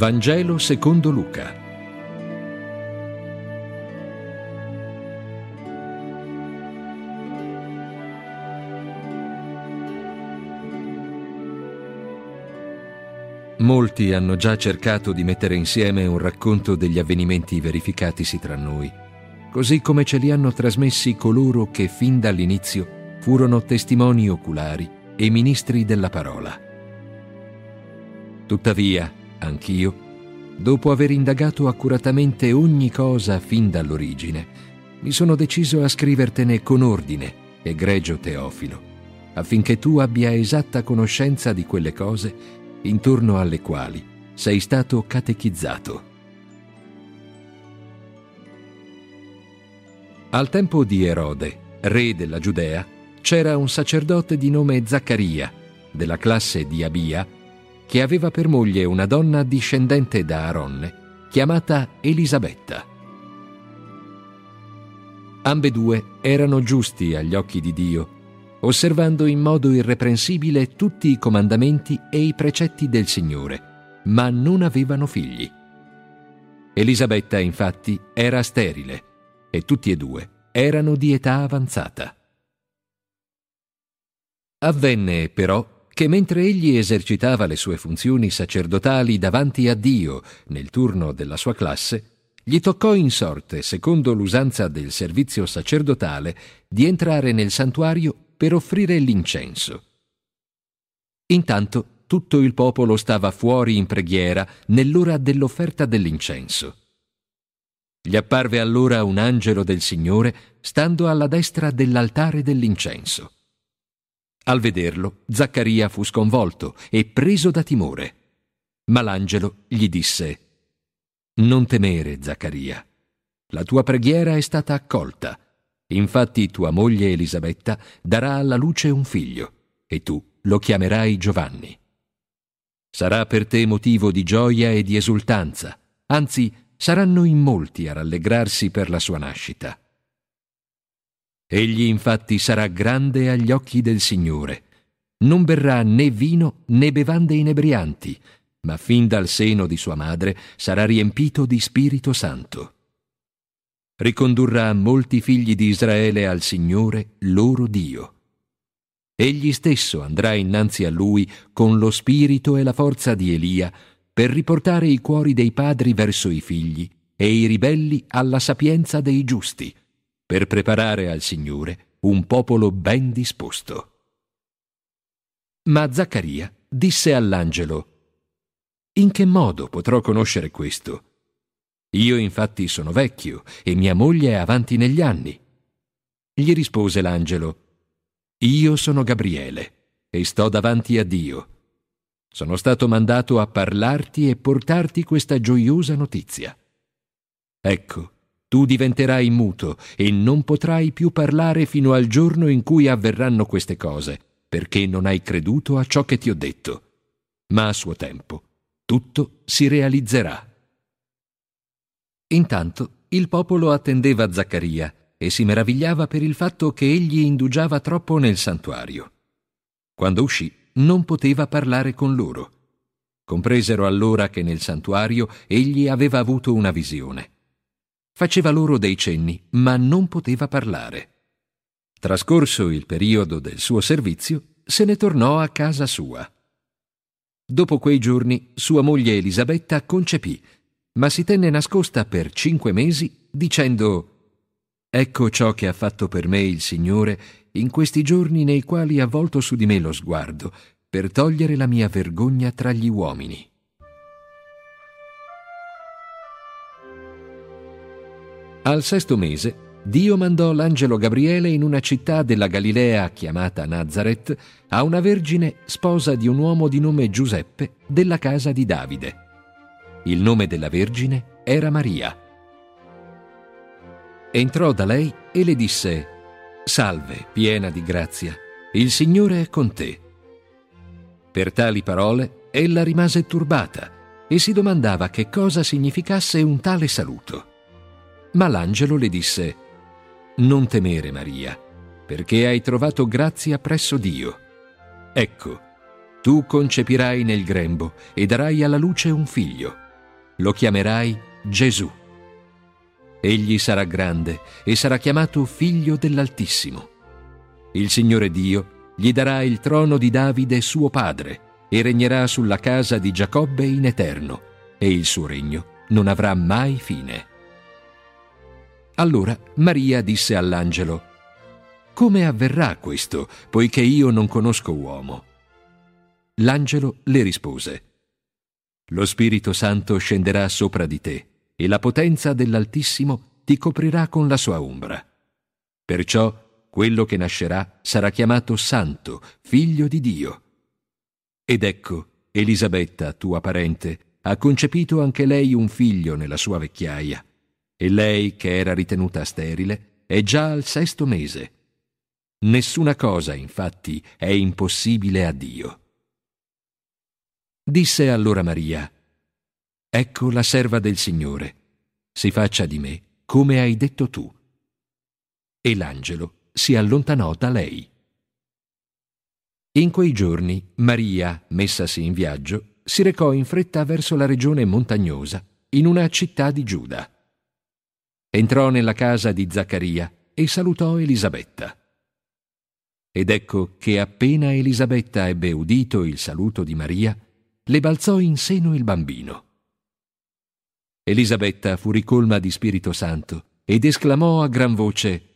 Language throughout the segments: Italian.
Vangelo secondo Luca. Molti hanno già cercato di mettere insieme un racconto degli avvenimenti verificatisi tra noi, così come ce li hanno trasmessi coloro che fin dall'inizio furono testimoni oculari e ministri della parola. Tuttavia, anch'io, dopo aver indagato accuratamente ogni cosa fin dall'origine, mi sono deciso a scrivertene con ordine, egregio Teofilo, affinché tu abbia esatta conoscenza di quelle cose intorno alle quali sei stato catechizzato. Al tempo di Erode, re della Giudea, c'era un sacerdote di nome Zaccaria, della classe di Abia, che aveva per moglie una donna discendente da Aronne, chiamata Elisabetta. Ambedue erano giusti agli occhi di Dio osservando in modo irreprensibile tutti i comandamenti e i precetti del Signore, ma non avevano figli. Elisabetta, infatti, era sterile e tutti e due erano di età avanzata. Avvenne, però, che mentre egli esercitava le sue funzioni sacerdotali davanti a Dio nel turno della sua classe, gli toccò in sorte, secondo l'usanza del servizio sacerdotale, di entrare nel santuario per offrire l'incenso. Intanto tutto il popolo stava fuori in preghiera nell'ora dell'offerta dell'incenso. Gli apparve allora un angelo del Signore stando alla destra dell'altare dell'incenso. Al vederlo, Zaccaria fu sconvolto e preso da timore. Ma l'angelo gli disse, Non temere, Zaccaria. La tua preghiera è stata accolta Infatti tua moglie Elisabetta darà alla luce un figlio, e tu lo chiamerai Giovanni. Sarà per te motivo di gioia e di esultanza, anzi saranno in molti a rallegrarsi per la sua nascita. Egli infatti sarà grande agli occhi del Signore. Non berrà né vino né bevande inebrianti, ma fin dal seno di sua madre sarà riempito di Spirito Santo ricondurrà molti figli di Israele al Signore loro Dio. Egli stesso andrà innanzi a lui con lo spirito e la forza di Elia per riportare i cuori dei padri verso i figli e i ribelli alla sapienza dei giusti, per preparare al Signore un popolo ben disposto. Ma Zaccaria disse all'angelo, In che modo potrò conoscere questo? Io infatti sono vecchio e mia moglie è avanti negli anni. Gli rispose l'angelo, Io sono Gabriele e sto davanti a Dio. Sono stato mandato a parlarti e portarti questa gioiosa notizia. Ecco, tu diventerai muto e non potrai più parlare fino al giorno in cui avverranno queste cose, perché non hai creduto a ciò che ti ho detto. Ma a suo tempo tutto si realizzerà. Intanto il popolo attendeva Zaccaria e si meravigliava per il fatto che egli indugiava troppo nel santuario. Quando uscì non poteva parlare con loro. Compresero allora che nel santuario egli aveva avuto una visione. Faceva loro dei cenni, ma non poteva parlare. Trascorso il periodo del suo servizio, se ne tornò a casa sua. Dopo quei giorni sua moglie Elisabetta concepì ma si tenne nascosta per cinque mesi dicendo Ecco ciò che ha fatto per me il Signore in questi giorni nei quali ha volto su di me lo sguardo per togliere la mia vergogna tra gli uomini. Al sesto mese Dio mandò l'angelo Gabriele in una città della Galilea chiamata Nazareth a una vergine sposa di un uomo di nome Giuseppe della casa di Davide. Il nome della Vergine era Maria. Entrò da lei e le disse, Salve, piena di grazia, il Signore è con te. Per tali parole ella rimase turbata e si domandava che cosa significasse un tale saluto. Ma l'angelo le disse, Non temere, Maria, perché hai trovato grazia presso Dio. Ecco, tu concepirai nel grembo e darai alla luce un figlio lo chiamerai Gesù. Egli sarà grande e sarà chiamato figlio dell'Altissimo. Il Signore Dio gli darà il trono di Davide suo padre e regnerà sulla casa di Giacobbe in eterno e il suo regno non avrà mai fine. Allora Maria disse all'angelo, Come avverrà questo, poiché io non conosco uomo? L'angelo le rispose, Lo Spirito Santo scenderà sopra di te e la potenza dell'Altissimo ti coprirà con la sua ombra. Perciò quello che nascerà sarà chiamato Santo, figlio di Dio. Ed ecco, Elisabetta, tua parente, ha concepito anche lei un figlio nella sua vecchiaia, e lei, che era ritenuta sterile, è già al sesto mese. Nessuna cosa, infatti, è impossibile a Dio. Disse allora Maria, Ecco la serva del Signore, si faccia di me come hai detto tu. E l'angelo si allontanò da lei. In quei giorni Maria, messasi in viaggio, si recò in fretta verso la regione montagnosa, in una città di Giuda. Entrò nella casa di Zaccaria e salutò Elisabetta. Ed ecco che appena Elisabetta ebbe udito il saluto di Maria, le balzò in seno il bambino. Elisabetta fu ricolma di Spirito Santo ed esclamò a gran voce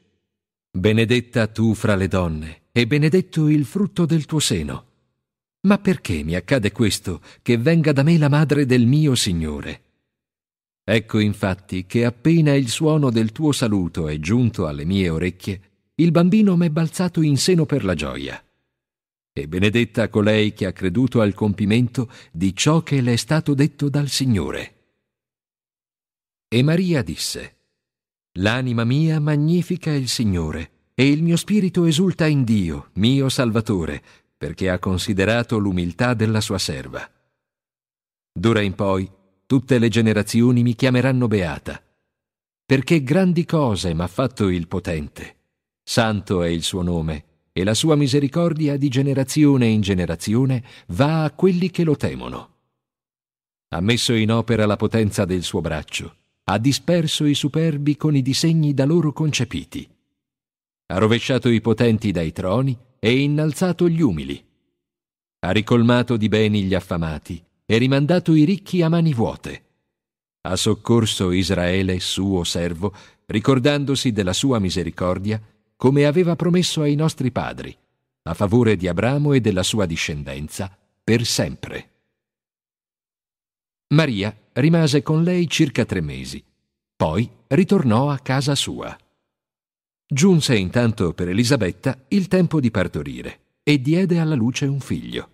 Benedetta tu fra le donne e benedetto il frutto del tuo seno. Ma perché mi accade questo, che venga da me la madre del mio Signore? Ecco infatti che appena il suono del tuo saluto è giunto alle mie orecchie, il bambino m'è balzato in seno per la gioia. E benedetta colei che ha creduto al compimento di ciò che le è stato detto dal Signore. E Maria disse, L'anima mia magnifica il Signore, e il mio spirito esulta in Dio, mio Salvatore, perché ha considerato l'umiltà della sua serva. D'ora in poi tutte le generazioni mi chiameranno beata, perché grandi cose m'ha fatto il potente. Santo è il suo nome, e la sua misericordia di generazione in generazione va a quelli che lo temono. Ha messo in opera la potenza del suo braccio ha disperso i superbi con i disegni da loro concepiti. Ha rovesciato i potenti dai troni e innalzato gli umili. Ha ricolmato di beni gli affamati e rimandato i ricchi a mani vuote. Ha soccorso Israele, suo servo, ricordandosi della sua misericordia, come aveva promesso ai nostri padri, a favore di Abramo e della sua discendenza, per sempre. Maria rimase con lei circa tre mesi. Poi ritornò a casa sua. Giunse intanto per Elisabetta il tempo di partorire e diede alla luce un figlio.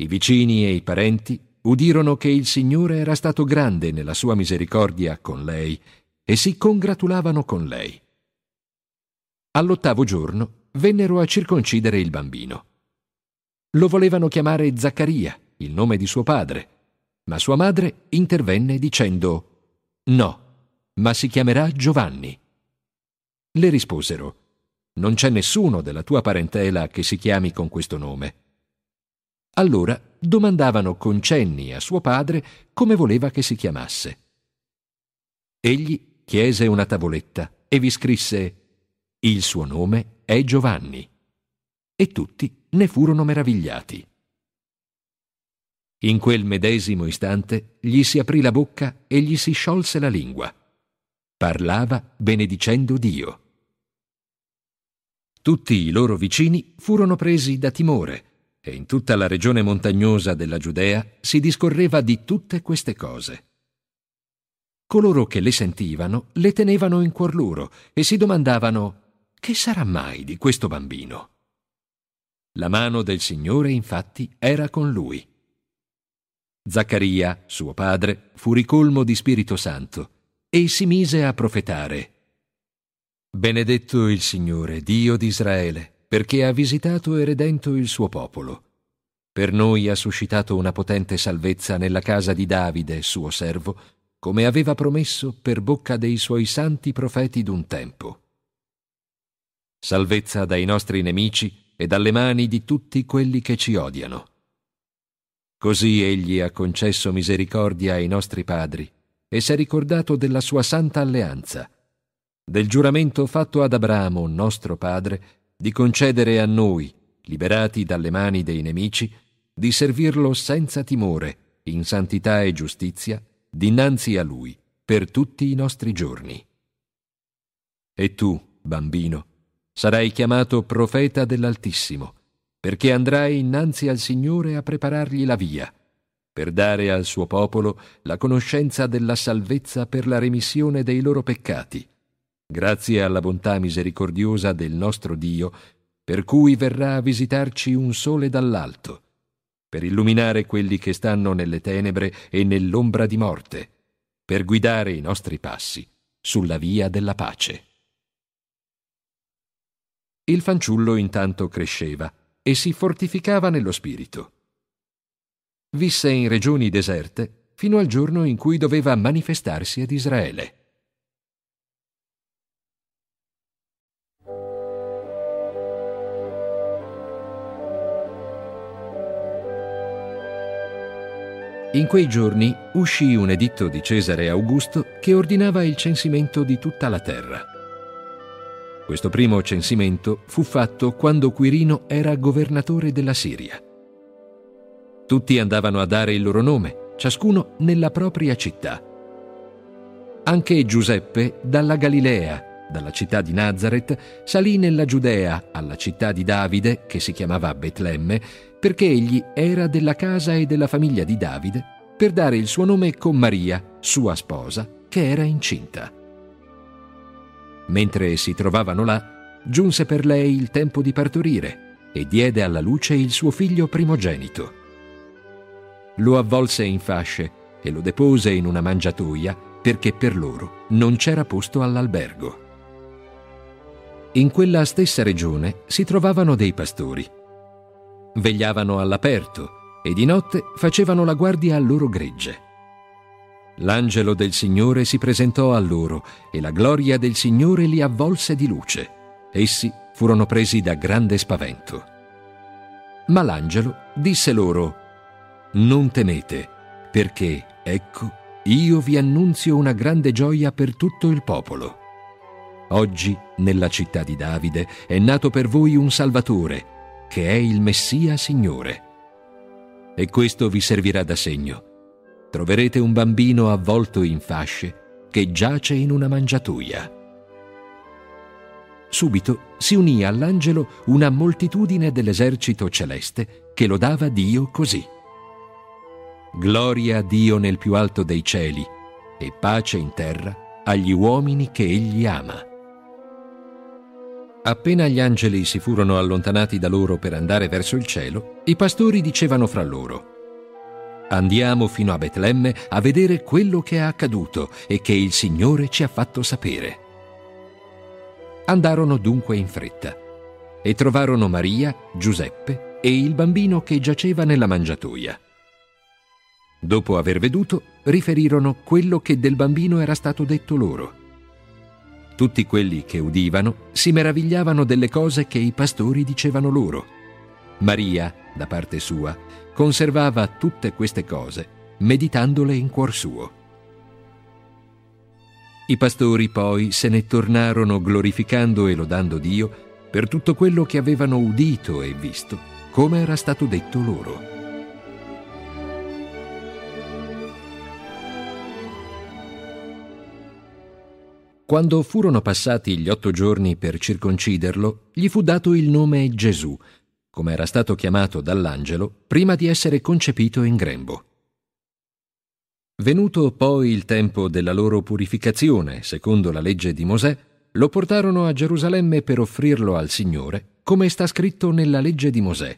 I vicini e i parenti udirono che il Signore era stato grande nella sua misericordia con lei e si congratulavano con lei. All'ottavo giorno vennero a circoncidere il bambino. Lo volevano chiamare Zaccaria, il nome di suo padre, ma sua madre intervenne dicendo No, ma si chiamerà Giovanni. Le risposero Non c'è nessuno della tua parentela che si chiami con questo nome. Allora domandavano con cenni a suo padre come voleva che si chiamasse. Egli chiese una tavoletta e vi scrisse Il suo nome è Giovanni. E tutti ne furono meravigliati. In quel medesimo istante gli si aprì la bocca e gli si sciolse la lingua. Parlava benedicendo Dio. Tutti i loro vicini furono presi da timore e in tutta la regione montagnosa della Giudea si discorreva di tutte queste cose. Coloro che le sentivano le tenevano in cuor loro e si domandavano che sarà mai di questo bambino? La mano del Signore infatti era con lui Zaccaria, suo padre, fu ricolmo di Spirito Santo e si mise a profetare. Benedetto il Signore, Dio di Israele, perché ha visitato e redento il suo popolo. Per noi ha suscitato una potente salvezza nella casa di Davide, suo servo, come aveva promesso per bocca dei suoi santi profeti d'un tempo. Salvezza dai nostri nemici e dalle mani di tutti quelli che ci odiano Così egli ha concesso misericordia ai nostri padri e si è ricordato della sua santa alleanza, del giuramento fatto ad Abramo, nostro padre, di concedere a noi, liberati dalle mani dei nemici, di servirlo senza timore, in santità e giustizia, dinanzi a lui, per tutti i nostri giorni. E tu, bambino, sarai chiamato profeta dell'Altissimo, perché andrai innanzi al Signore a preparargli la via, per dare al suo popolo la conoscenza della salvezza per la remissione dei loro peccati, grazie alla bontà misericordiosa del nostro Dio, per cui verrà a visitarci un sole dall'alto, per illuminare quelli che stanno nelle tenebre e nell'ombra di morte, per guidare i nostri passi sulla via della pace. Il fanciullo intanto cresceva e si fortificava nello spirito. Visse in regioni deserte fino al giorno in cui doveva manifestarsi ad Israele. In quei giorni uscì un editto di Cesare Augusto che ordinava il censimento di tutta la terra. Questo primo censimento fu fatto quando Quirino era governatore della Siria. Tutti andavano a dare il loro nome, ciascuno nella propria città. Anche Giuseppe dalla Galilea, dalla città di Nazareth, salì nella Giudea, alla città di Davide, che si chiamava Betlemme, perché egli era della casa e della famiglia di Davide, per dare il suo nome con Maria, sua sposa, che era incinta. Mentre si trovavano là, giunse per lei il tempo di partorire e diede alla luce il suo figlio primogenito. Lo avvolse in fasce e lo depose in una mangiatoia perché per loro non c'era posto all'albergo. In quella stessa regione si trovavano dei pastori. Vegliavano all'aperto e di notte facevano la guardia al loro gregge. L'angelo del Signore si presentò a loro e la gloria del Signore li avvolse di luce. Essi furono presi da grande spavento. Ma l'angelo disse loro, Non temete, perché, ecco, io vi annunzio una grande gioia per tutto il popolo. Oggi, nella città di Davide, è nato per voi un Salvatore, che è il Messia Signore. E questo vi servirà da segno troverete un bambino avvolto in fasce che giace in una mangiatoia. Subito si unì all'angelo una moltitudine dell'esercito celeste che lodava Dio così. Gloria a Dio nel più alto dei cieli e pace in terra agli uomini che egli ama. Appena gli angeli si furono allontanati da loro per andare verso il cielo, i pastori dicevano fra loro, Andiamo fino a Betlemme a vedere quello che è accaduto e che il Signore ci ha fatto sapere. Andarono dunque in fretta e trovarono Maria, Giuseppe e il bambino che giaceva nella mangiatoia. Dopo aver veduto, riferirono quello che del bambino era stato detto loro. Tutti quelli che udivano si meravigliavano delle cose che i pastori dicevano loro. Maria, da parte sua, conservava tutte queste cose, meditandole in cuor suo. I pastori poi se ne tornarono glorificando e lodando Dio per tutto quello che avevano udito e visto, come era stato detto loro. Quando furono passati gli otto giorni per circonciderlo, gli fu dato il nome Gesù, come era stato chiamato dall'angelo prima di essere concepito in grembo. Venuto poi il tempo della loro purificazione, secondo la legge di Mosè, lo portarono a Gerusalemme per offrirlo al Signore, come sta scritto nella legge di Mosè.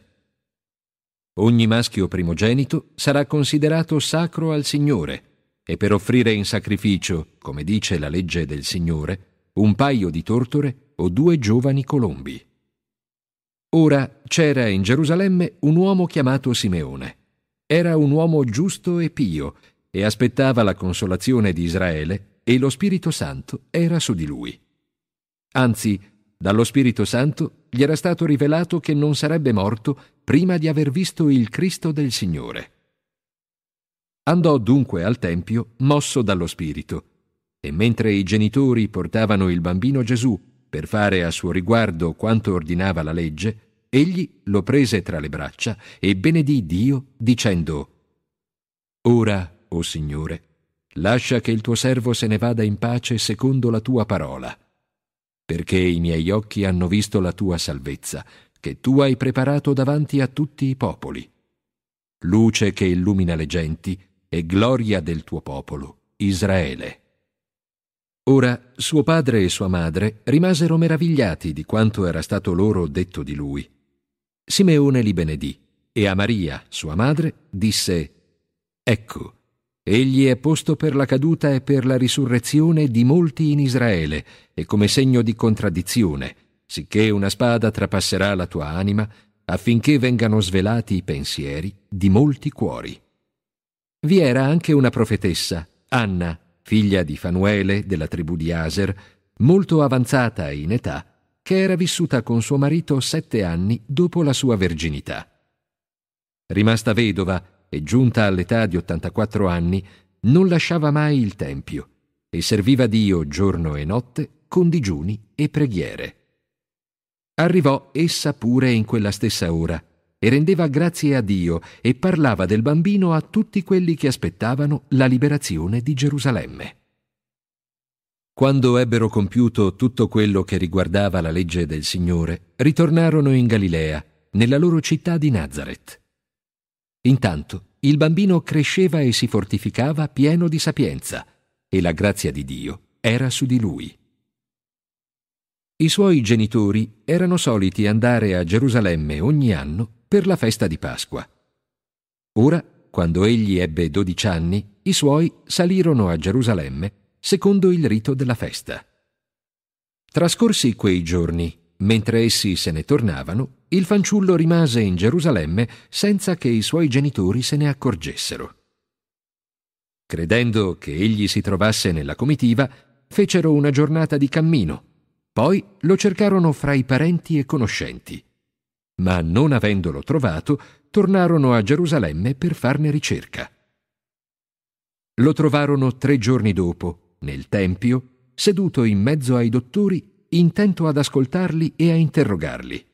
Ogni maschio primogenito sarà considerato sacro al Signore, e per offrire in sacrificio, come dice la legge del Signore, un paio di tortore o due giovani colombi. Ora c'era in Gerusalemme un uomo chiamato Simeone. Era un uomo giusto e pio e aspettava la consolazione di Israele e lo Spirito Santo era su di lui. Anzi, dallo Spirito Santo gli era stato rivelato che non sarebbe morto prima di aver visto il Cristo del Signore. Andò dunque al Tempio mosso dallo Spirito, e mentre i genitori portavano il bambino Gesù per fare a suo riguardo quanto ordinava la legge, egli lo prese tra le braccia e benedì Dio dicendo Ora, o Signore, lascia che il tuo servo se ne vada in pace secondo la tua parola, perché i miei occhi hanno visto la tua salvezza, che tu hai preparato davanti a tutti i popoli, luce che illumina le genti e gloria del tuo popolo, Israele. Ora suo padre e sua madre rimasero meravigliati di quanto era stato loro detto di lui. Simeone li benedì e a Maria, sua madre, disse Ecco, egli è posto per la caduta e per la risurrezione di molti in Israele e come segno di contraddizione, sicché una spada trapasserà la tua anima affinché vengano svelati i pensieri di molti cuori. Vi era anche una profetessa, Anna, figlia di Fanuele della tribù di Aser, molto avanzata in età, che era vissuta con suo marito sette anni dopo la sua verginità. Rimasta vedova e giunta all'età di 84 anni, non lasciava mai il Tempio e serviva Dio giorno e notte con digiuni e preghiere. Arrivò essa pure in quella stessa ora e rendeva grazie a Dio e parlava del bambino a tutti quelli che aspettavano la liberazione di Gerusalemme. Quando ebbero compiuto tutto quello che riguardava la legge del Signore, ritornarono in Galilea, nella loro città di Nazareth. Intanto il bambino cresceva e si fortificava pieno di sapienza, e la grazia di Dio era su di lui. I suoi genitori erano soliti andare a Gerusalemme ogni anno per la festa di Pasqua. Ora, quando egli ebbe dodici anni, i suoi salirono a Gerusalemme secondo il rito della festa. Trascorsi quei giorni, mentre essi se ne tornavano, il fanciullo rimase in Gerusalemme senza che i suoi genitori se ne accorgessero. Credendo che egli si trovasse nella comitiva, fecero una giornata di cammino poi lo cercarono fra i parenti e conoscenti, ma non avendolo trovato, tornarono a Gerusalemme per farne ricerca. Lo trovarono tre giorni dopo, nel Tempio, seduto in mezzo ai dottori, intento ad ascoltarli e a interrogarli.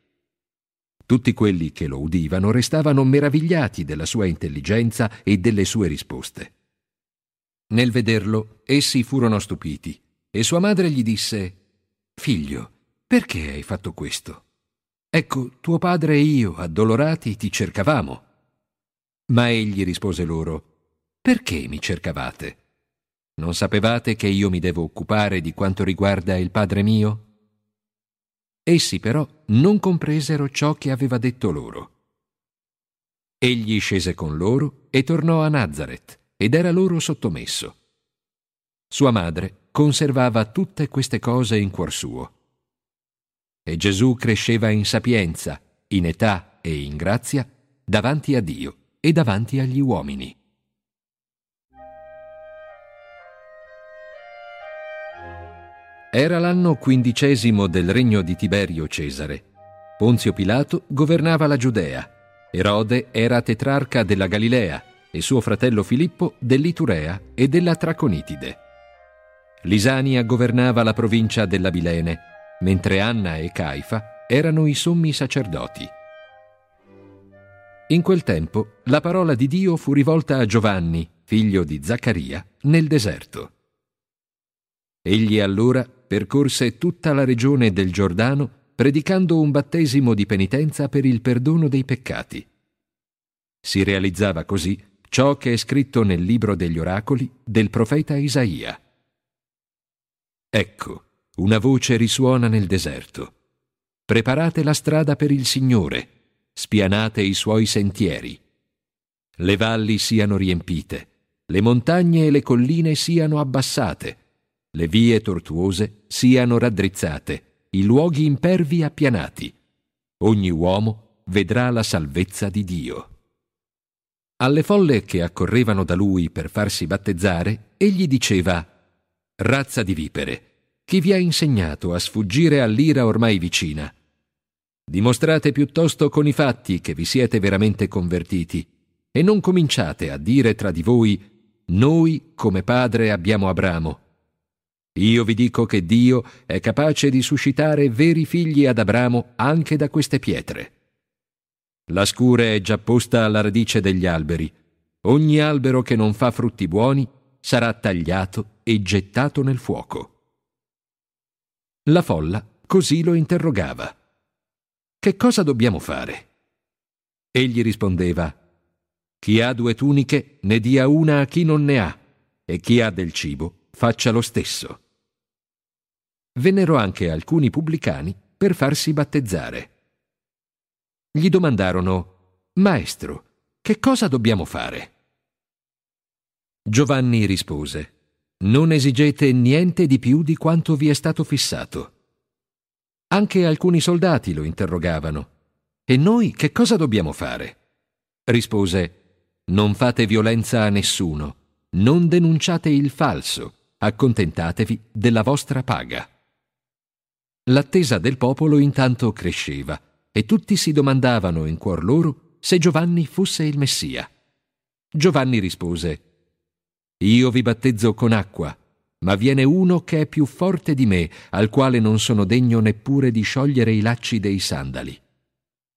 Tutti quelli che lo udivano restavano meravigliati della sua intelligenza e delle sue risposte. Nel vederlo, essi furono stupiti, e sua madre gli disse Figlio, perché hai fatto questo? Ecco, tuo padre e io, addolorati, ti cercavamo. Ma egli rispose loro, Perché mi cercavate? Non sapevate che io mi devo occupare di quanto riguarda il padre mio? Essi però non compresero ciò che aveva detto loro. Egli scese con loro e tornò a Nazareth ed era loro sottomesso. Sua madre conservava tutte queste cose in cuor suo. E Gesù cresceva in sapienza, in età e in grazia davanti a Dio e davanti agli uomini. Era l'anno quindicesimo del regno di Tiberio Cesare. Ponzio Pilato governava la Giudea, Erode era tetrarca della Galilea e suo fratello Filippo dell'Iturea e della Traconitide. Lisania governava la provincia della Bilene, mentre Anna e Caifa erano i sommi sacerdoti. In quel tempo la parola di Dio fu rivolta a Giovanni, figlio di Zaccaria, nel deserto. Egli allora percorse tutta la regione del Giordano predicando un battesimo di penitenza per il perdono dei peccati. Si realizzava così ciò che è scritto nel libro degli oracoli del profeta Isaia. Ecco, una voce risuona nel deserto. Preparate la strada per il Signore, spianate i suoi sentieri. Le valli siano riempite, le montagne e le colline siano abbassate, le vie tortuose siano raddrizzate, i luoghi impervi appianati. Ogni uomo vedrà la salvezza di Dio. Alle folle che accorrevano da lui per farsi battezzare, egli diceva Razza di vipere, chi vi ha insegnato a sfuggire all'ira ormai vicina? Dimostrate piuttosto con i fatti che vi siete veramente convertiti, e non cominciate a dire tra di voi, noi come padre abbiamo Abramo. Io vi dico che Dio è capace di suscitare veri figli ad Abramo anche da queste pietre. La scure è già posta alla radice degli alberi. Ogni albero che non fa frutti buoni sarà tagliato e gettato nel fuoco. La folla così lo interrogava. Che cosa dobbiamo fare? Egli rispondeva, Chi ha due tuniche ne dia una a chi non ne ha, e chi ha del cibo faccia lo stesso. Vennero anche alcuni pubblicani per farsi battezzare. Gli domandarono, Maestro, che cosa dobbiamo fare? Giovanni rispose, Non esigete niente di più di quanto vi è stato fissato. Anche alcuni soldati lo interrogavano. E noi che cosa dobbiamo fare? Rispose, Non fate violenza a nessuno, non denunciate il falso, accontentatevi della vostra paga. L'attesa del popolo intanto cresceva e tutti si domandavano in cuor loro se Giovanni fosse il Messia. Giovanni rispose, Io vi battezzo con acqua, ma viene uno che è più forte di me, al quale non sono degno neppure di sciogliere i lacci dei sandali.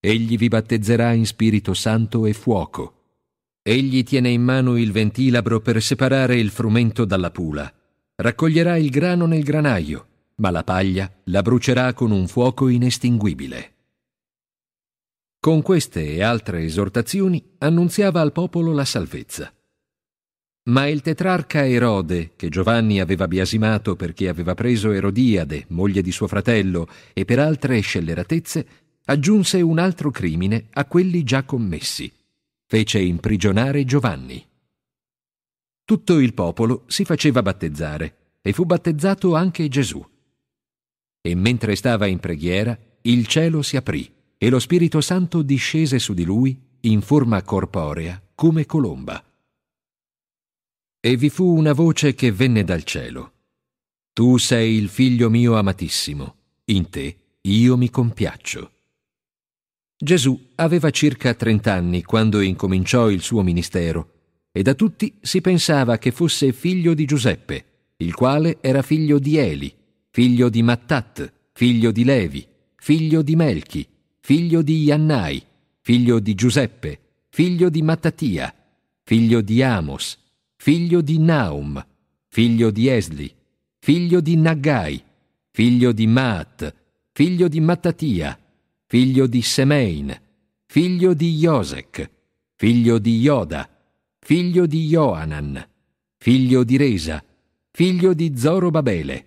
Egli vi battezzerà in Spirito Santo e fuoco. Egli tiene in mano il ventilabro per separare il frumento dalla pula. Raccoglierà il grano nel granaio, ma la paglia la brucerà con un fuoco inestinguibile. Con queste e altre esortazioni annunziava al popolo la salvezza. Ma il tetrarca Erode, che Giovanni aveva biasimato perché aveva preso Erodiade, moglie di suo fratello, e per altre scelleratezze, aggiunse un altro crimine a quelli già commessi. Fece imprigionare Giovanni. Tutto il popolo si faceva battezzare e fu battezzato anche Gesù. E mentre stava in preghiera, il cielo si aprì e lo Spirito Santo discese su di lui in forma corporea come colomba. E vi fu una voce che venne dal cielo. Tu sei il figlio mio amatissimo, in te io mi compiaccio. Gesù aveva circa trent'anni quando incominciò il suo ministero e da tutti si pensava che fosse figlio di Giuseppe, il quale era figlio di Eli, figlio di Mattat, figlio di Levi, figlio di Melchi, figlio di Iannai, figlio di Giuseppe, figlio di Mattatia, figlio di Amos, figlio di Naum, figlio di Esli, figlio di Naggai, figlio di Maat, figlio di Mattatia, figlio di Semein, figlio di Josec, figlio di Yoda, figlio di Joanan, figlio di Resa, figlio di Zorobabele,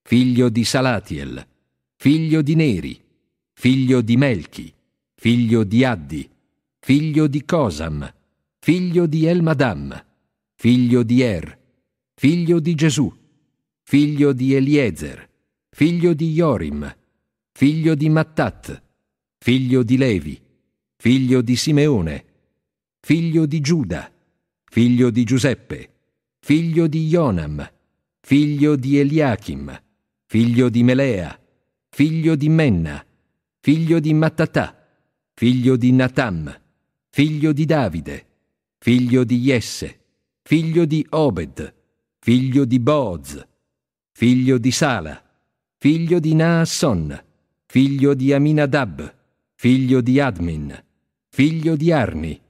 figlio di Salatiel, figlio di Neri, figlio di Melchi, figlio di Addi, figlio di Cosam, figlio di Elmadam, figlio di Er, figlio di Gesù, figlio di Eliezer, figlio di Jorim, figlio di Mattat, figlio di Levi, figlio di Simeone, figlio di Giuda, figlio di Giuseppe, figlio di Jonam, figlio di Eliachim, figlio di Melea, figlio di Menna, figlio di Mattatà, figlio di Natam, figlio di Davide, figlio di Jesse, figlio di Obed, figlio di Booz, figlio di Sala, figlio di Naasson, figlio di Aminadab, figlio di Admin, figlio di Arni,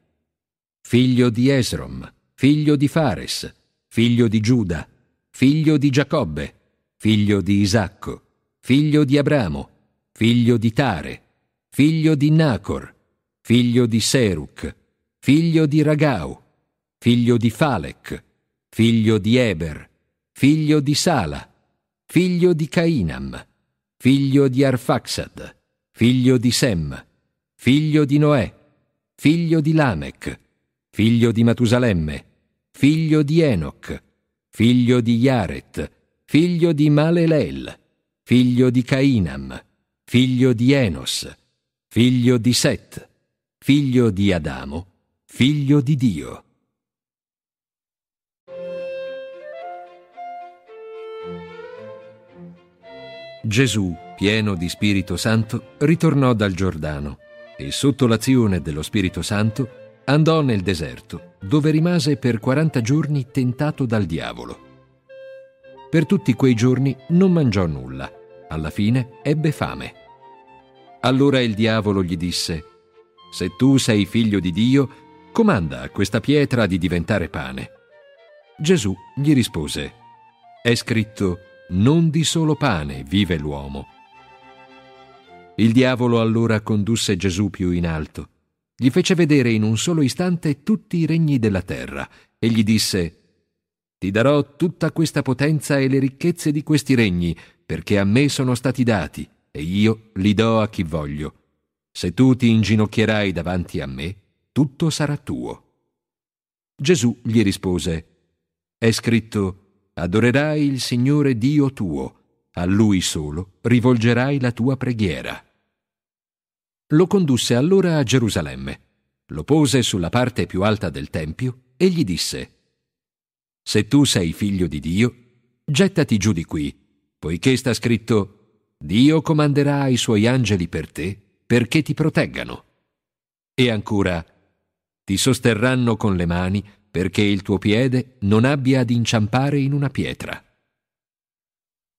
figlio di Esrom, figlio di Fares, figlio di Giuda, figlio di Giacobbe, figlio di Isacco, figlio di Abramo, figlio di Tare, figlio di Nacor, figlio di Seruc, figlio di Ragau, figlio di Falec, figlio di Eber, figlio di Sala, figlio di Cainam, figlio di Arfaxad, figlio di Sem, figlio di Noè, figlio di Lamech, figlio di Matusalemme, figlio di Enoch, figlio di Yaret, figlio di Malelel, figlio di Cainam, figlio di Enos, figlio di Set, figlio di Adamo, figlio di Dio. Gesù, pieno di Spirito Santo, ritornò dal Giordano e sotto l'azione dello Spirito Santo andò nel deserto, dove rimase per 40 giorni tentato dal diavolo. Per tutti quei giorni non mangiò nulla. Alla fine ebbe fame. Allora il diavolo gli disse, Se tu sei figlio di Dio, comanda a questa pietra di diventare pane. Gesù gli rispose, È scritto, non di solo pane vive l'uomo. Il diavolo allora condusse Gesù più in alto gli fece vedere in un solo istante tutti i regni della terra e gli disse Ti darò tutta questa potenza e le ricchezze di questi regni, perché a me sono stati dati, e io li do a chi voglio. Se tu ti inginocchierai davanti a me, tutto sarà tuo. Gesù gli rispose È scritto Adorerai il Signore Dio tuo, a Lui solo rivolgerai la tua preghiera. Lo condusse allora a Gerusalemme, lo pose sulla parte più alta del Tempio e gli disse, Se tu sei figlio di Dio, gettati giù di qui, poiché sta scritto, Dio comanderà ai suoi angeli per te perché ti proteggano. E ancora, ti sosterranno con le mani perché il tuo piede non abbia ad inciampare in una pietra.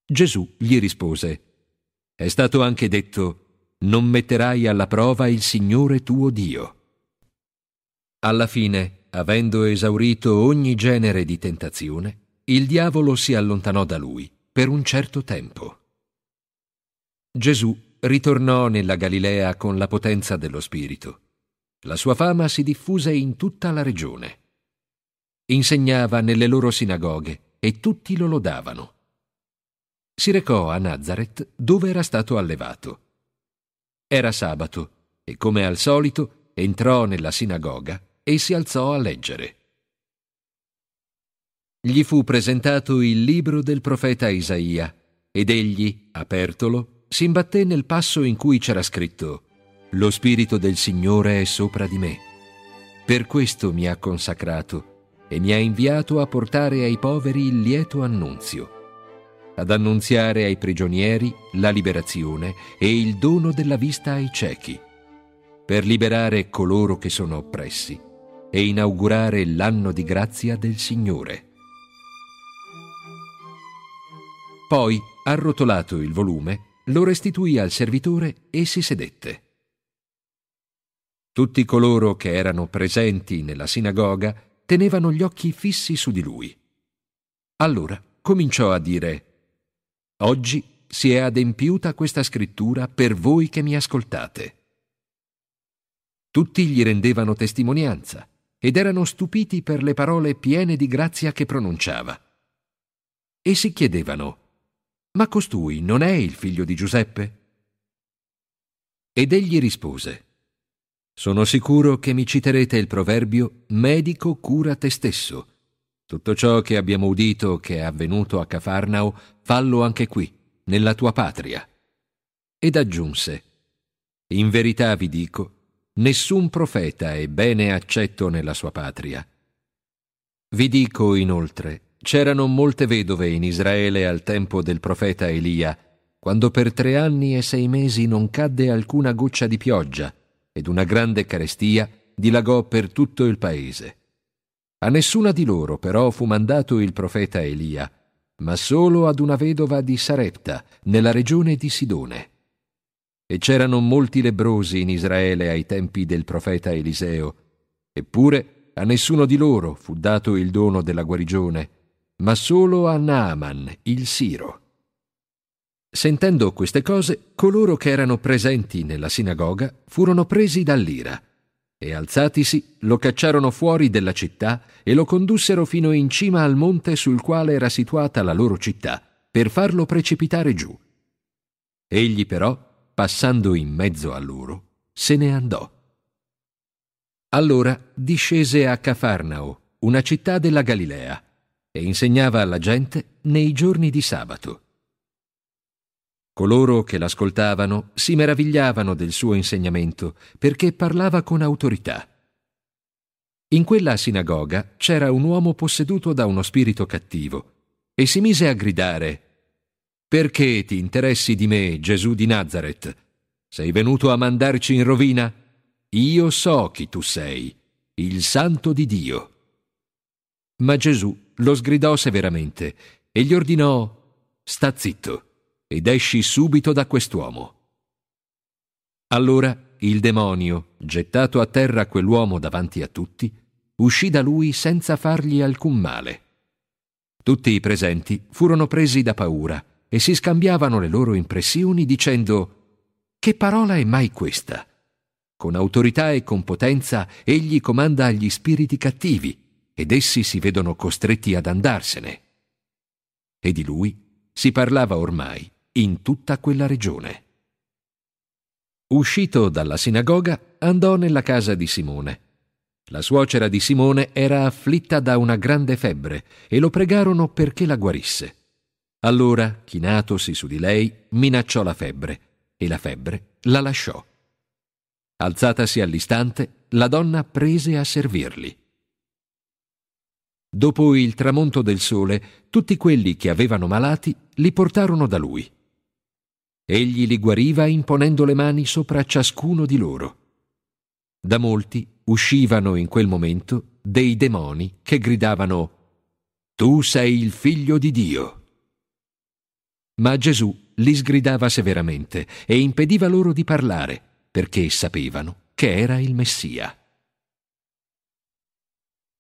Gesù gli rispose, È stato anche detto, non metterai alla prova il Signore tuo Dio. Alla fine, avendo esaurito ogni genere di tentazione, il diavolo si allontanò da lui per un certo tempo. Gesù ritornò nella Galilea con la potenza dello Spirito. La sua fama si diffuse in tutta la regione. Insegnava nelle loro sinagoghe e tutti lo lodavano. Si recò a Nazareth dove era stato allevato era sabato e come al solito entrò nella sinagoga e si alzò a leggere. Gli fu presentato il libro del profeta Isaia ed egli, apertolo, si imbatté nel passo in cui c'era scritto Lo Spirito del Signore è sopra di me. Per questo mi ha consacrato e mi ha inviato a portare ai poveri il lieto annunzio ad annunziare ai prigionieri la liberazione e il dono della vista ai ciechi, per liberare coloro che sono oppressi e inaugurare l'anno di grazia del Signore. Poi, arrotolato il volume, lo restituì al servitore e si sedette. Tutti coloro che erano presenti nella sinagoga tenevano gli occhi fissi su di lui. Allora cominciò a dire Oggi si è adempiuta questa scrittura per voi che mi ascoltate. Tutti gli rendevano testimonianza ed erano stupiti per le parole piene di grazia che pronunciava. E si chiedevano, ma costui non è il figlio di Giuseppe? Ed egli rispose, sono sicuro che mi citerete il proverbio medico cura te stesso tutto ciò che abbiamo udito che è avvenuto a Cafarnao, fallo anche qui, nella tua patria. Ed aggiunse, In verità vi dico, nessun profeta è bene accetto nella sua patria. Vi dico inoltre, c'erano molte vedove in Israele al tempo del profeta Elia, quando per tre anni e sei mesi non cadde alcuna goccia di pioggia, ed una grande carestia dilagò per tutto il paese. A nessuna di loro però fu mandato il profeta Elia, ma solo ad una vedova di Sarepta, nella regione di Sidone. E c'erano molti lebrosi in Israele ai tempi del profeta Eliseo, eppure a nessuno di loro fu dato il dono della guarigione, ma solo a Naaman, il Siro. Sentendo queste cose, coloro che erano presenti nella sinagoga furono presi dall'ira e alzatisi lo cacciarono fuori della città e lo condussero fino in cima al monte sul quale era situata la loro città, per farlo precipitare giù. Egli però, passando in mezzo a loro, se ne andò. Allora discese a Cafarnao, una città della Galilea, e insegnava alla gente nei giorni di sabato. Coloro che l'ascoltavano si meravigliavano del suo insegnamento perché parlava con autorità. In quella sinagoga c'era un uomo posseduto da uno spirito cattivo e si mise a gridare Perché ti interessi di me, Gesù di Nazareth? Sei venuto a mandarci in rovina? Io so chi tu sei, il santo di Dio. Ma Gesù lo sgridò severamente e gli ordinò Sta zitto ed esci subito da quest'uomo. Allora il demonio, gettato a terra quell'uomo davanti a tutti, uscì da lui senza fargli alcun male. Tutti i presenti furono presi da paura e si scambiavano le loro impressioni dicendo Che parola è mai questa? Con autorità e con potenza egli comanda agli spiriti cattivi ed essi si vedono costretti ad andarsene. E di lui si parlava ormai in tutta quella regione. Uscito dalla sinagoga, andò nella casa di Simone. La suocera di Simone era afflitta da una grande febbre e lo pregarono perché la guarisse. Allora, chinatosi su di lei, minacciò la febbre e la febbre la lasciò. Alzatasi all'istante, la donna prese a servirli. Dopo il tramonto del sole, tutti quelli che avevano malati li portarono da lui. Egli li guariva imponendo le mani sopra ciascuno di loro. Da molti uscivano in quel momento dei demoni che gridavano Tu sei il figlio di Dio. Ma Gesù li sgridava severamente e impediva loro di parlare, perché sapevano che era il Messia.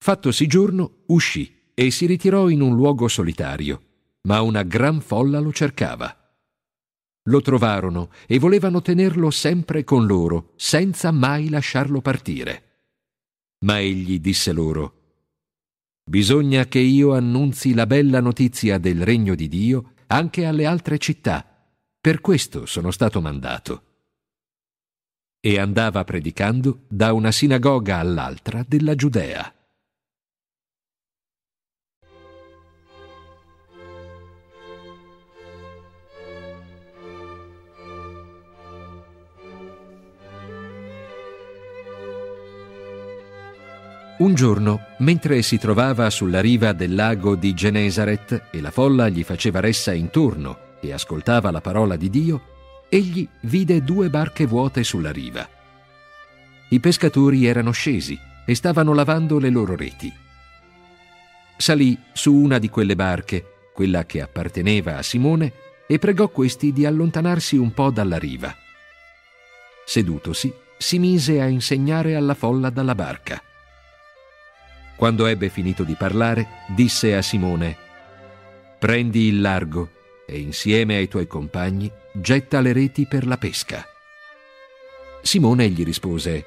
Fattosi giorno, uscì e si ritirò in un luogo solitario, ma una gran folla lo cercava. Lo trovarono e volevano tenerlo sempre con loro, senza mai lasciarlo partire. Ma egli disse loro, Bisogna che io annunzi la bella notizia del regno di Dio anche alle altre città. Per questo sono stato mandato. E andava predicando da una sinagoga all'altra della Giudea. Un giorno, mentre si trovava sulla riva del lago di Genesaret e la folla gli faceva ressa intorno e ascoltava la parola di Dio, egli vide due barche vuote sulla riva. I pescatori erano scesi e stavano lavando le loro reti. Salì su una di quelle barche, quella che apparteneva a Simone, e pregò questi di allontanarsi un po' dalla riva. Sedutosi, si mise a insegnare alla folla dalla barca. Quando ebbe finito di parlare, disse a Simone, Prendi il largo e insieme ai tuoi compagni getta le reti per la pesca. Simone gli rispose,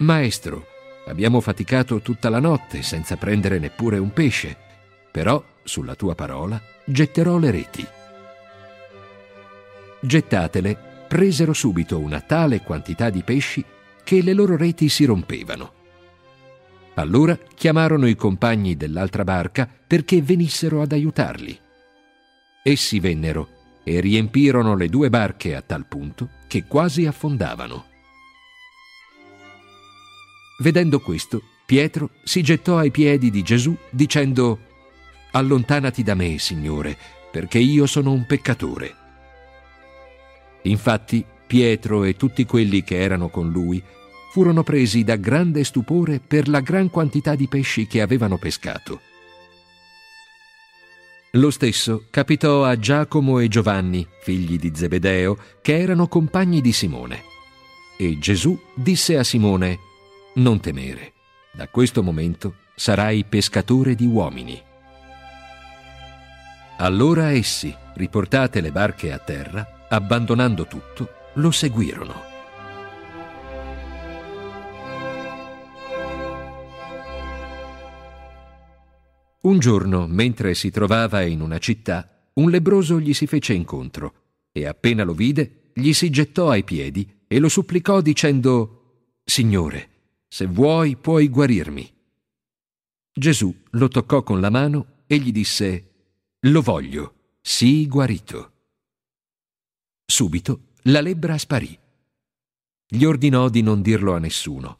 Maestro, abbiamo faticato tutta la notte senza prendere neppure un pesce, però sulla tua parola getterò le reti. Gettatele, presero subito una tale quantità di pesci che le loro reti si rompevano. Allora chiamarono i compagni dell'altra barca perché venissero ad aiutarli. Essi vennero e riempirono le due barche a tal punto che quasi affondavano. Vedendo questo, Pietro si gettò ai piedi di Gesù dicendo Allontanati da me, Signore, perché io sono un peccatore. Infatti Pietro e tutti quelli che erano con lui furono presi da grande stupore per la gran quantità di pesci che avevano pescato. Lo stesso capitò a Giacomo e Giovanni, figli di Zebedeo, che erano compagni di Simone. E Gesù disse a Simone, Non temere, da questo momento sarai pescatore di uomini. Allora essi, riportate le barche a terra, abbandonando tutto, lo seguirono. Un giorno, mentre si trovava in una città, un lebroso gli si fece incontro e appena lo vide, gli si gettò ai piedi e lo supplicò dicendo Signore, se vuoi puoi guarirmi. Gesù lo toccò con la mano e gli disse Lo voglio, sii guarito. Subito la lebbra sparì. Gli ordinò di non dirlo a nessuno.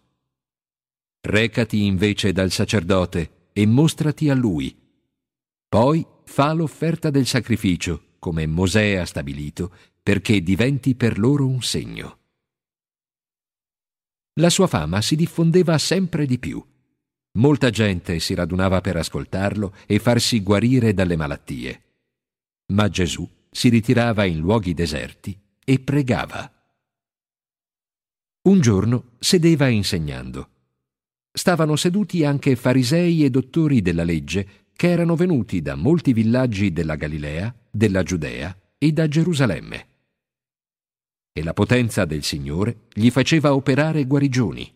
Recati invece dal sacerdote e mostrati a lui. Poi fa l'offerta del sacrificio, come Mosè ha stabilito, perché diventi per loro un segno. La sua fama si diffondeva sempre di più. Molta gente si radunava per ascoltarlo e farsi guarire dalle malattie. Ma Gesù si ritirava in luoghi deserti e pregava. Un giorno sedeva insegnando. Stavano seduti anche farisei e dottori della legge che erano venuti da molti villaggi della Galilea, della Giudea e da Gerusalemme. E la potenza del Signore gli faceva operare guarigioni.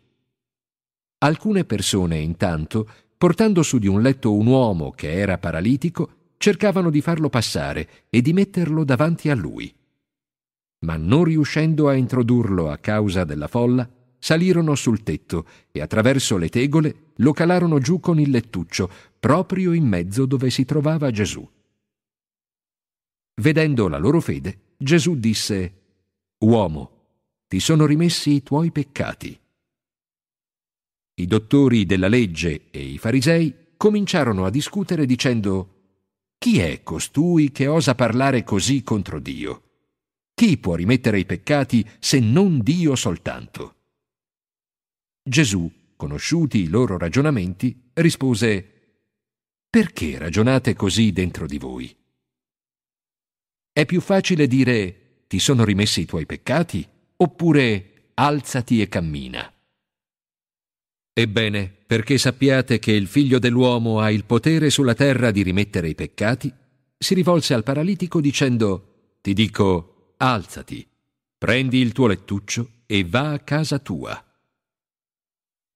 Alcune persone, intanto, portando su di un letto un uomo che era paralitico, cercavano di farlo passare e di metterlo davanti a lui. Ma non riuscendo a introdurlo a causa della folla, salirono sul tetto e attraverso le tegole lo calarono giù con il lettuccio, proprio in mezzo dove si trovava Gesù. Vedendo la loro fede, Gesù disse, Uomo, ti sono rimessi i tuoi peccati. I dottori della legge e i farisei cominciarono a discutere dicendo Chi è costui che osa parlare così contro Dio? Chi può rimettere i peccati se non Dio soltanto? Gesù, conosciuti i loro ragionamenti, rispose Perché ragionate così dentro di voi? È più facile dire ti sono rimessi i tuoi peccati oppure alzati e cammina. Ebbene, perché sappiate che il figlio dell'uomo ha il potere sulla terra di rimettere i peccati, si rivolse al paralitico dicendo, Ti dico, alzati, prendi il tuo lettuccio e va a casa tua.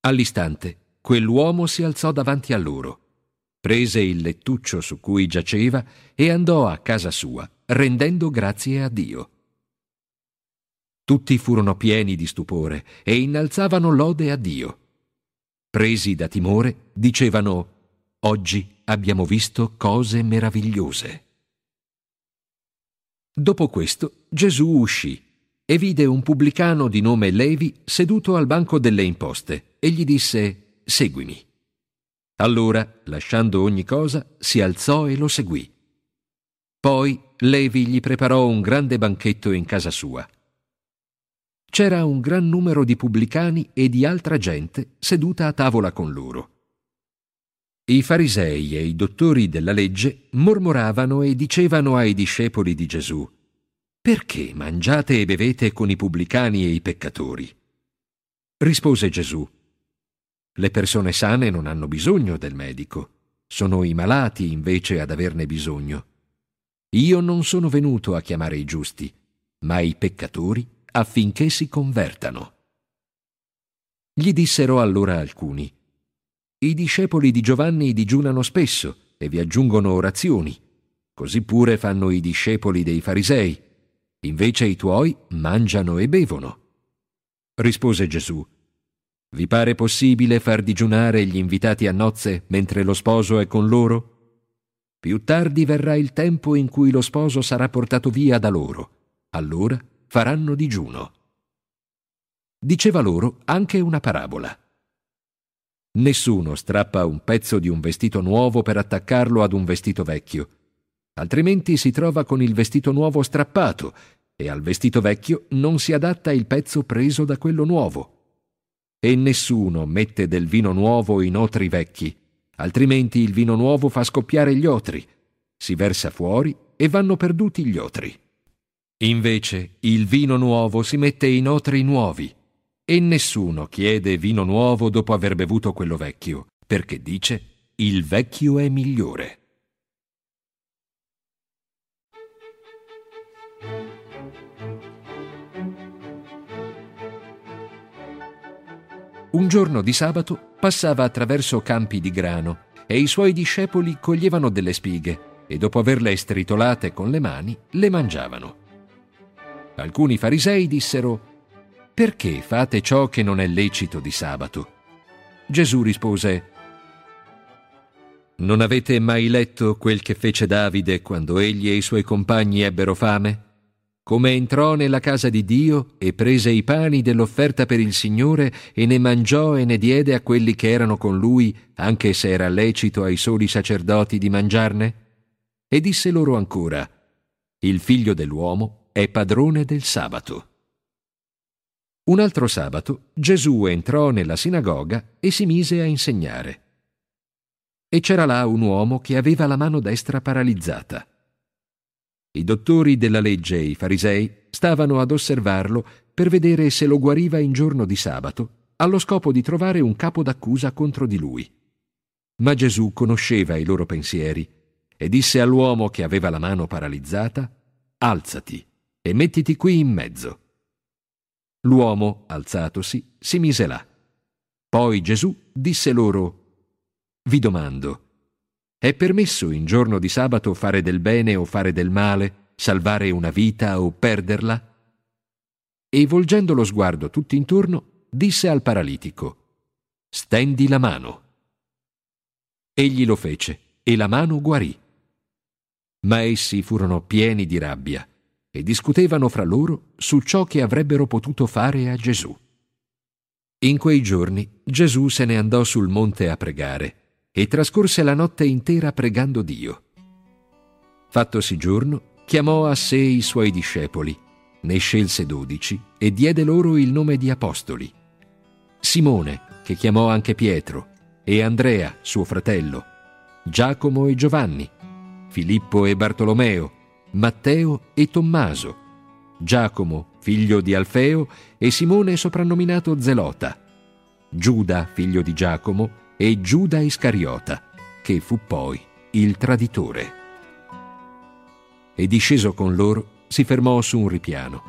All'istante, quell'uomo si alzò davanti a loro, prese il lettuccio su cui giaceva e andò a casa sua, rendendo grazie a Dio. Tutti furono pieni di stupore e innalzavano lode a Dio presi da timore, dicevano Oggi abbiamo visto cose meravigliose. Dopo questo Gesù uscì e vide un pubblicano di nome Levi seduto al banco delle imposte e gli disse Seguimi. Allora, lasciando ogni cosa, si alzò e lo seguì. Poi Levi gli preparò un grande banchetto in casa sua c'era un gran numero di pubblicani e di altra gente seduta a tavola con loro. I farisei e i dottori della legge mormoravano e dicevano ai discepoli di Gesù Perché mangiate e bevete con i pubblicani e i peccatori? Rispose Gesù Le persone sane non hanno bisogno del medico, sono i malati invece ad averne bisogno. Io non sono venuto a chiamare i giusti, ma i peccatori affinché si convertano. Gli dissero allora alcuni, I discepoli di Giovanni digiunano spesso e vi aggiungono orazioni, così pure fanno i discepoli dei farisei, invece i tuoi mangiano e bevono. Rispose Gesù, Vi pare possibile far digiunare gli invitati a nozze mentre lo sposo è con loro? Più tardi verrà il tempo in cui lo sposo sarà portato via da loro. Allora faranno digiuno. Diceva loro anche una parabola. Nessuno strappa un pezzo di un vestito nuovo per attaccarlo ad un vestito vecchio, altrimenti si trova con il vestito nuovo strappato e al vestito vecchio non si adatta il pezzo preso da quello nuovo. E nessuno mette del vino nuovo in otri vecchi, altrimenti il vino nuovo fa scoppiare gli otri, si versa fuori e vanno perduti gli otri. Invece il vino nuovo si mette in otri nuovi e nessuno chiede vino nuovo dopo aver bevuto quello vecchio, perché dice il vecchio è migliore. Un giorno di sabato passava attraverso campi di grano e i suoi discepoli coglievano delle spighe e dopo averle stritolate con le mani le mangiavano. Alcuni farisei dissero, Perché fate ciò che non è lecito di sabato? Gesù rispose, Non avete mai letto quel che fece Davide quando egli e i suoi compagni ebbero fame? Come entrò nella casa di Dio e prese i pani dell'offerta per il Signore e ne mangiò e ne diede a quelli che erano con lui, anche se era lecito ai soli sacerdoti di mangiarne? E disse loro ancora, Il figlio dell'uomo è padrone del sabato. Un altro sabato Gesù entrò nella sinagoga e si mise a insegnare. E c'era là un uomo che aveva la mano destra paralizzata. I dottori della legge e i farisei stavano ad osservarlo per vedere se lo guariva in giorno di sabato, allo scopo di trovare un capo d'accusa contro di lui. Ma Gesù conosceva i loro pensieri e disse all'uomo che aveva la mano paralizzata, Alzati e mettiti qui in mezzo. L'uomo, alzatosi, si mise là. Poi Gesù disse loro, Vi domando, è permesso in giorno di sabato fare del bene o fare del male, salvare una vita o perderla? E volgendo lo sguardo tutti intorno, disse al paralitico, Stendi la mano. Egli lo fece e la mano guarì. Ma essi furono pieni di rabbia e discutevano fra loro su ciò che avrebbero potuto fare a Gesù. In quei giorni Gesù se ne andò sul monte a pregare e trascorse la notte intera pregando Dio. Fattosi giorno, chiamò a sé i suoi discepoli, ne scelse dodici e diede loro il nome di apostoli. Simone, che chiamò anche Pietro, e Andrea, suo fratello, Giacomo e Giovanni, Filippo e Bartolomeo, Matteo e Tommaso, Giacomo, figlio di Alfeo, e Simone soprannominato Zelota, Giuda, figlio di Giacomo, e Giuda Iscariota, che fu poi il traditore. E disceso con loro, si fermò su un ripiano.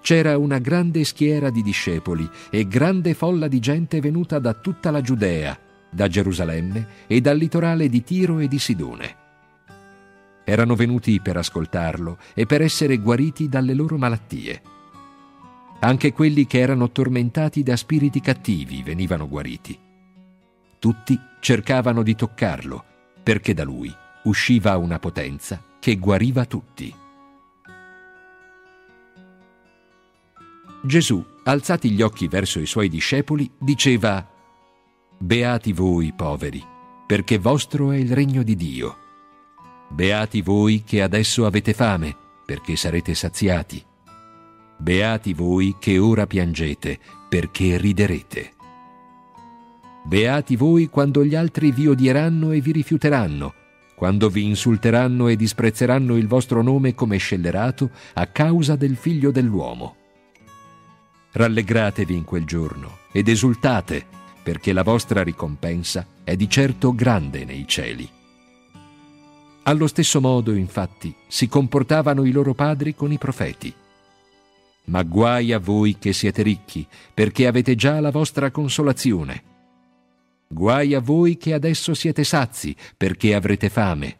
C'era una grande schiera di discepoli e grande folla di gente venuta da tutta la Giudea, da Gerusalemme e dal litorale di Tiro e di Sidone erano venuti per ascoltarlo e per essere guariti dalle loro malattie. Anche quelli che erano tormentati da spiriti cattivi venivano guariti. Tutti cercavano di toccarlo, perché da lui usciva una potenza che guariva tutti. Gesù, alzati gli occhi verso i suoi discepoli, diceva, Beati voi poveri, perché vostro è il regno di Dio. Beati voi che adesso avete fame, perché sarete saziati. Beati voi che ora piangete, perché riderete. Beati voi quando gli altri vi odieranno e vi rifiuteranno, quando vi insulteranno e disprezzeranno il vostro nome come scellerato a causa del figlio dell'uomo. Rallegratevi in quel giorno ed esultate, perché la vostra ricompensa è di certo grande nei cieli. Allo stesso modo, infatti, si comportavano i loro padri con i profeti. Ma guai a voi che siete ricchi, perché avete già la vostra consolazione. Guai a voi che adesso siete sazi, perché avrete fame.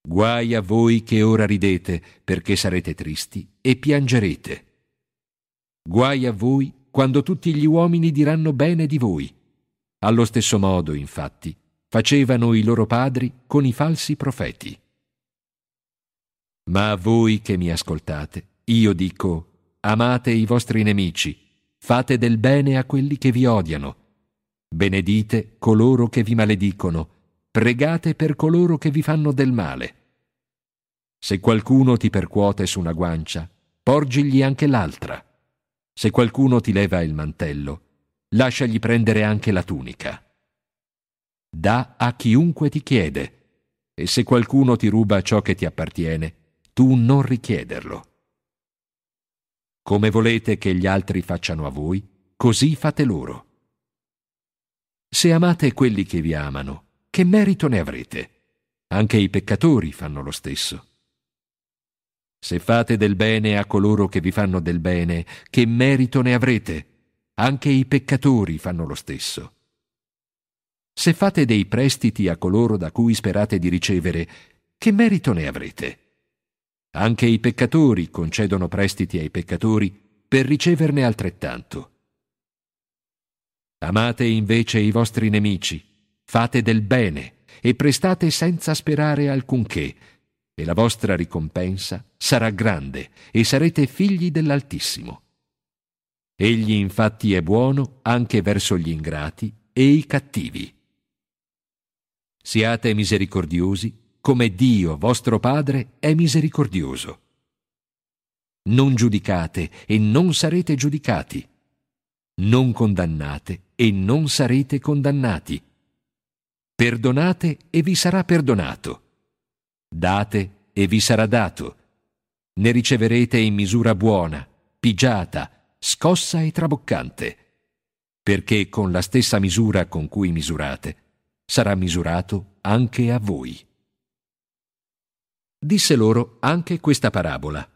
Guai a voi che ora ridete, perché sarete tristi e piangerete. Guai a voi quando tutti gli uomini diranno bene di voi. Allo stesso modo, infatti, facevano i loro padri con i falsi profeti. Ma a voi che mi ascoltate, io dico, amate i vostri nemici, fate del bene a quelli che vi odiano, benedite coloro che vi maledicono, pregate per coloro che vi fanno del male. Se qualcuno ti percuote su una guancia, porgigli anche l'altra. Se qualcuno ti leva il mantello, lasciagli prendere anche la tunica. Dà a chiunque ti chiede, e se qualcuno ti ruba ciò che ti appartiene, tu non richiederlo. Come volete che gli altri facciano a voi, così fate loro. Se amate quelli che vi amano, che merito ne avrete? Anche i peccatori fanno lo stesso. Se fate del bene a coloro che vi fanno del bene, che merito ne avrete? Anche i peccatori fanno lo stesso. Se fate dei prestiti a coloro da cui sperate di ricevere, che merito ne avrete? Anche i peccatori concedono prestiti ai peccatori per riceverne altrettanto. Amate invece i vostri nemici, fate del bene e prestate senza sperare alcunché, e la vostra ricompensa sarà grande e sarete figli dell'Altissimo. Egli infatti è buono anche verso gli ingrati e i cattivi. Siate misericordiosi come Dio vostro Padre è misericordioso. Non giudicate e non sarete giudicati. Non condannate e non sarete condannati. Perdonate e vi sarà perdonato. Date e vi sarà dato. Ne riceverete in misura buona, pigiata, scossa e traboccante, perché con la stessa misura con cui misurate sarà misurato anche a voi. Disse loro anche questa parabola.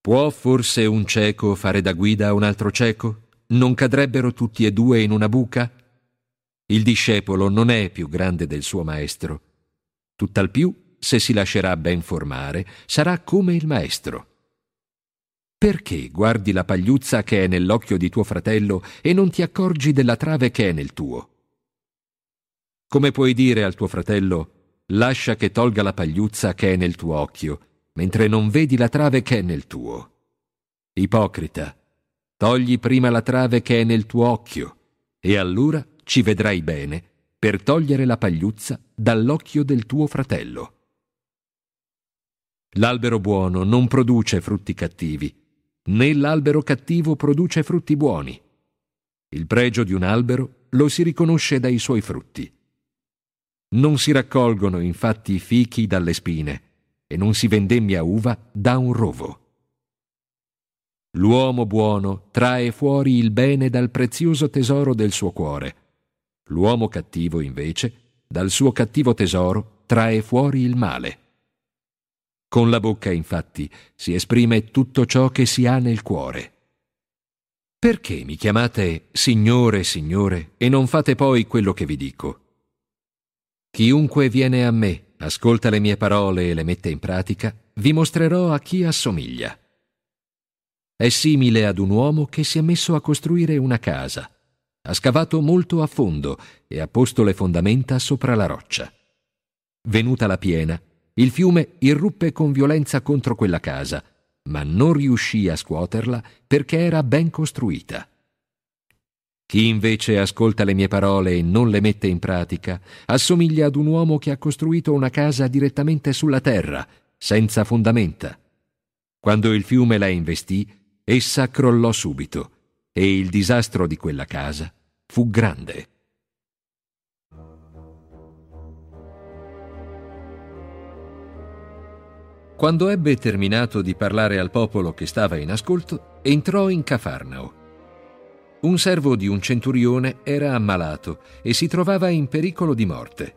Può forse un cieco fare da guida a un altro cieco? Non cadrebbero tutti e due in una buca? Il discepolo non è più grande del suo maestro. Tutt'al più, se si lascerà ben formare, sarà come il maestro. Perché guardi la pagliuzza che è nell'occhio di tuo fratello e non ti accorgi della trave che è nel tuo? Come puoi dire al tuo fratello, lascia che tolga la pagliuzza che è nel tuo occhio, mentre non vedi la trave che è nel tuo? Ipocrita, togli prima la trave che è nel tuo occhio, e allora ci vedrai bene per togliere la pagliuzza dall'occhio del tuo fratello. L'albero buono non produce frutti cattivi, né l'albero cattivo produce frutti buoni. Il pregio di un albero lo si riconosce dai suoi frutti. Non si raccolgono infatti fichi dalle spine e non si vendemmia uva da un rovo. L'uomo buono trae fuori il bene dal prezioso tesoro del suo cuore. L'uomo cattivo, invece, dal suo cattivo tesoro trae fuori il male. Con la bocca, infatti, si esprime tutto ciò che si ha nel cuore. Perché mi chiamate Signore, Signore, e non fate poi quello che vi dico? Chiunque viene a me, ascolta le mie parole e le mette in pratica, vi mostrerò a chi assomiglia. È simile ad un uomo che si è messo a costruire una casa. Ha scavato molto a fondo e ha posto le fondamenta sopra la roccia. Venuta la piena, il fiume irruppe con violenza contro quella casa, ma non riuscì a scuoterla perché era ben costruita. Chi invece ascolta le mie parole e non le mette in pratica, assomiglia ad un uomo che ha costruito una casa direttamente sulla terra, senza fondamenta. Quando il fiume la investì, essa crollò subito, e il disastro di quella casa fu grande. Quando ebbe terminato di parlare al popolo che stava in ascolto, entrò in Cafarnao. Un servo di un centurione era ammalato e si trovava in pericolo di morte.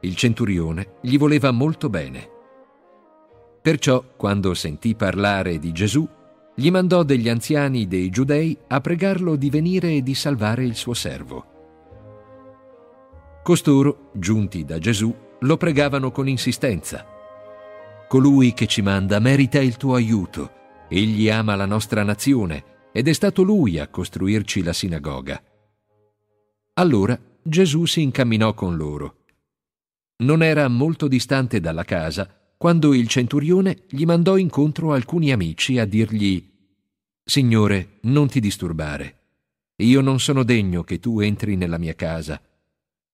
Il centurione gli voleva molto bene. Perciò, quando sentì parlare di Gesù, gli mandò degli anziani dei giudei a pregarlo di venire e di salvare il suo servo. Costoro, giunti da Gesù, lo pregavano con insistenza Colui che ci manda merita il tuo aiuto. Egli ama la nostra nazione ed è stato lui a costruirci la sinagoga. Allora Gesù si incamminò con loro. Non era molto distante dalla casa quando il centurione gli mandò incontro alcuni amici a dirgli Signore, non ti disturbare. Io non sono degno che tu entri nella mia casa.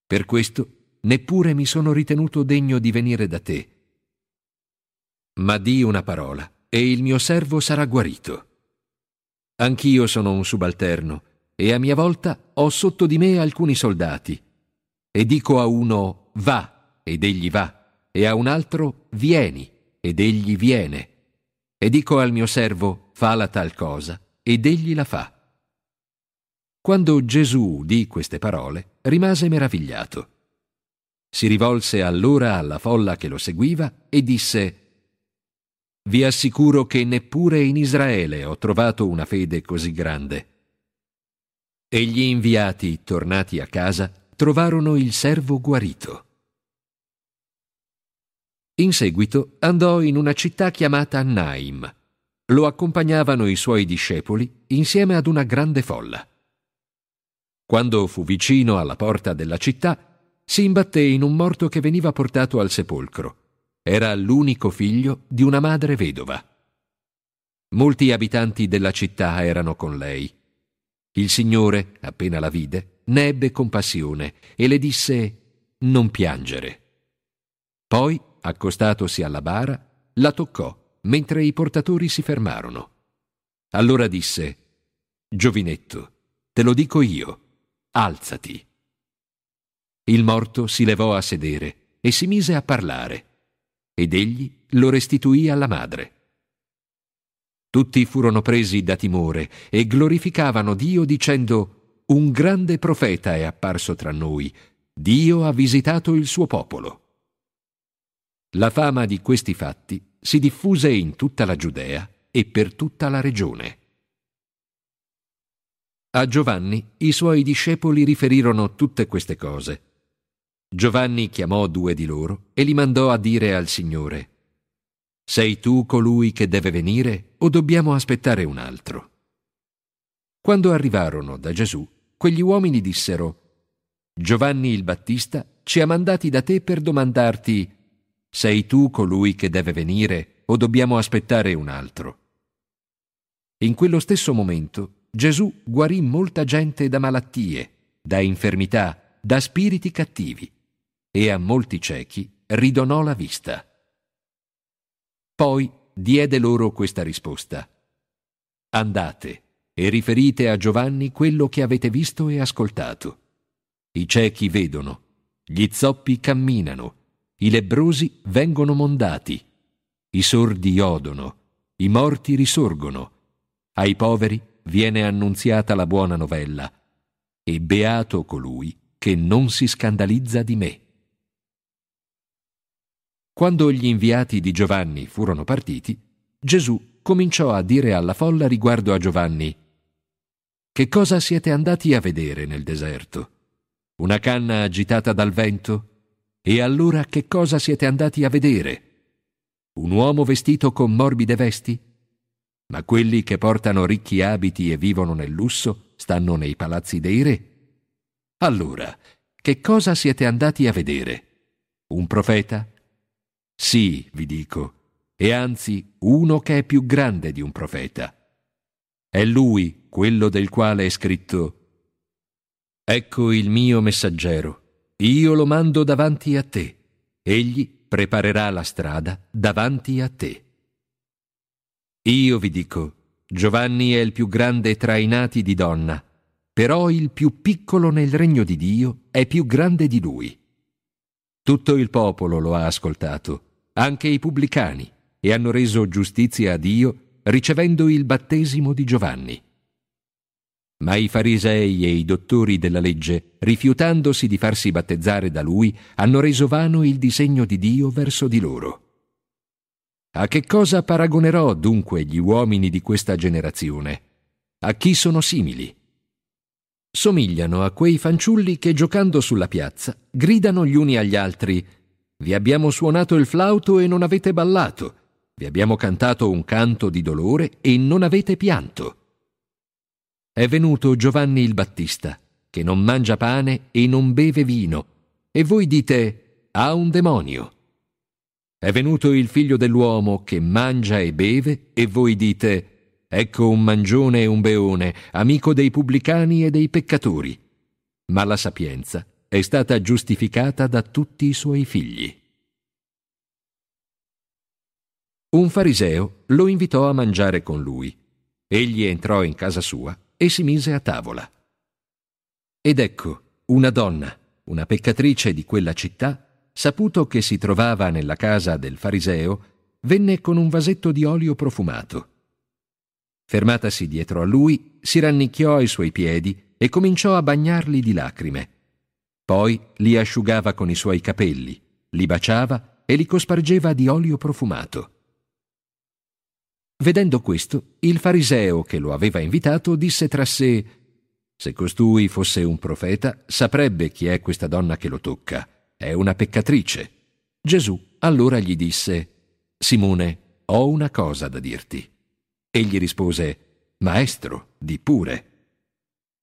Per questo neppure mi sono ritenuto degno di venire da te ma di una parola e il mio servo sarà guarito. Anch'io sono un subalterno e a mia volta ho sotto di me alcuni soldati. E dico a uno va ed egli va, e a un altro vieni ed egli viene. E dico al mio servo fa la tal cosa ed egli la fa. Quando Gesù udì queste parole, rimase meravigliato. Si rivolse allora alla folla che lo seguiva e disse vi assicuro che neppure in Israele ho trovato una fede così grande. E gli inviati, tornati a casa, trovarono il servo guarito. In seguito andò in una città chiamata Naim. Lo accompagnavano i suoi discepoli insieme ad una grande folla. Quando fu vicino alla porta della città, si imbatté in un morto che veniva portato al sepolcro era l'unico figlio di una madre vedova. Molti abitanti della città erano con lei. Il Signore, appena la vide, ne ebbe compassione e le disse non piangere. Poi, accostatosi alla bara, la toccò, mentre i portatori si fermarono. Allora disse, Giovinetto, te lo dico io, alzati. Il morto si levò a sedere e si mise a parlare, ed egli lo restituì alla madre. Tutti furono presi da timore e glorificavano Dio dicendo, Un grande profeta è apparso tra noi, Dio ha visitato il suo popolo. La fama di questi fatti si diffuse in tutta la Giudea e per tutta la regione. A Giovanni i suoi discepoli riferirono tutte queste cose. Giovanni chiamò due di loro e li mandò a dire al Signore, Sei tu colui che deve venire o dobbiamo aspettare un altro? Quando arrivarono da Gesù, quegli uomini dissero, Giovanni il Battista ci ha mandati da te per domandarti, sei tu colui che deve venire o dobbiamo aspettare un altro? In quello stesso momento Gesù guarì molta gente da malattie, da infermità, da spiriti cattivi e a molti ciechi ridonò la vista. Poi diede loro questa risposta. Andate e riferite a Giovanni quello che avete visto e ascoltato. I ciechi vedono, gli zoppi camminano, i lebbrosi vengono mondati, i sordi odono, i morti risorgono, ai poveri viene annunziata la buona novella, e beato colui che non si scandalizza di me. Quando gli inviati di Giovanni furono partiti, Gesù cominciò a dire alla folla riguardo a Giovanni, Che cosa siete andati a vedere nel deserto? Una canna agitata dal vento? E allora che cosa siete andati a vedere? Un uomo vestito con morbide vesti? Ma quelli che portano ricchi abiti e vivono nel lusso stanno nei palazzi dei re. Allora, che cosa siete andati a vedere? Un profeta? Sì, vi dico, e anzi uno che è più grande di un profeta. È lui quello del quale è scritto Ecco il mio messaggero io lo mando davanti a te, egli preparerà la strada davanti a te. Io vi dico, Giovanni è il più grande tra i nati di donna, però il più piccolo nel regno di Dio è più grande di lui. Tutto il popolo lo ha ascoltato, anche i pubblicani, e hanno reso giustizia a Dio ricevendo il battesimo di Giovanni. Ma i farisei e i dottori della legge, rifiutandosi di farsi battezzare da lui, hanno reso vano il disegno di Dio verso di loro. A che cosa paragonerò dunque gli uomini di questa generazione? A chi sono simili? Somigliano a quei fanciulli che giocando sulla piazza gridano gli uni agli altri Vi abbiamo suonato il flauto e non avete ballato, vi abbiamo cantato un canto di dolore e non avete pianto è venuto Giovanni il Battista, che non mangia pane e non beve vino, e voi dite ha un demonio. È venuto il figlio dell'uomo che mangia e beve, e voi dite ecco un mangione e un beone, amico dei pubblicani e dei peccatori. Ma la sapienza è stata giustificata da tutti i suoi figli. Un fariseo lo invitò a mangiare con lui. Egli entrò in casa sua e si mise a tavola. Ed ecco, una donna, una peccatrice di quella città, saputo che si trovava nella casa del fariseo, venne con un vasetto di olio profumato. Fermatasi dietro a lui, si rannicchiò ai suoi piedi e cominciò a bagnarli di lacrime. Poi li asciugava con i suoi capelli, li baciava e li cospargeva di olio profumato. Vedendo questo, il fariseo che lo aveva invitato disse tra sé Se costui fosse un profeta, saprebbe chi è questa donna che lo tocca. È una peccatrice. Gesù allora gli disse Simone, ho una cosa da dirti. Egli rispose Maestro, di pure.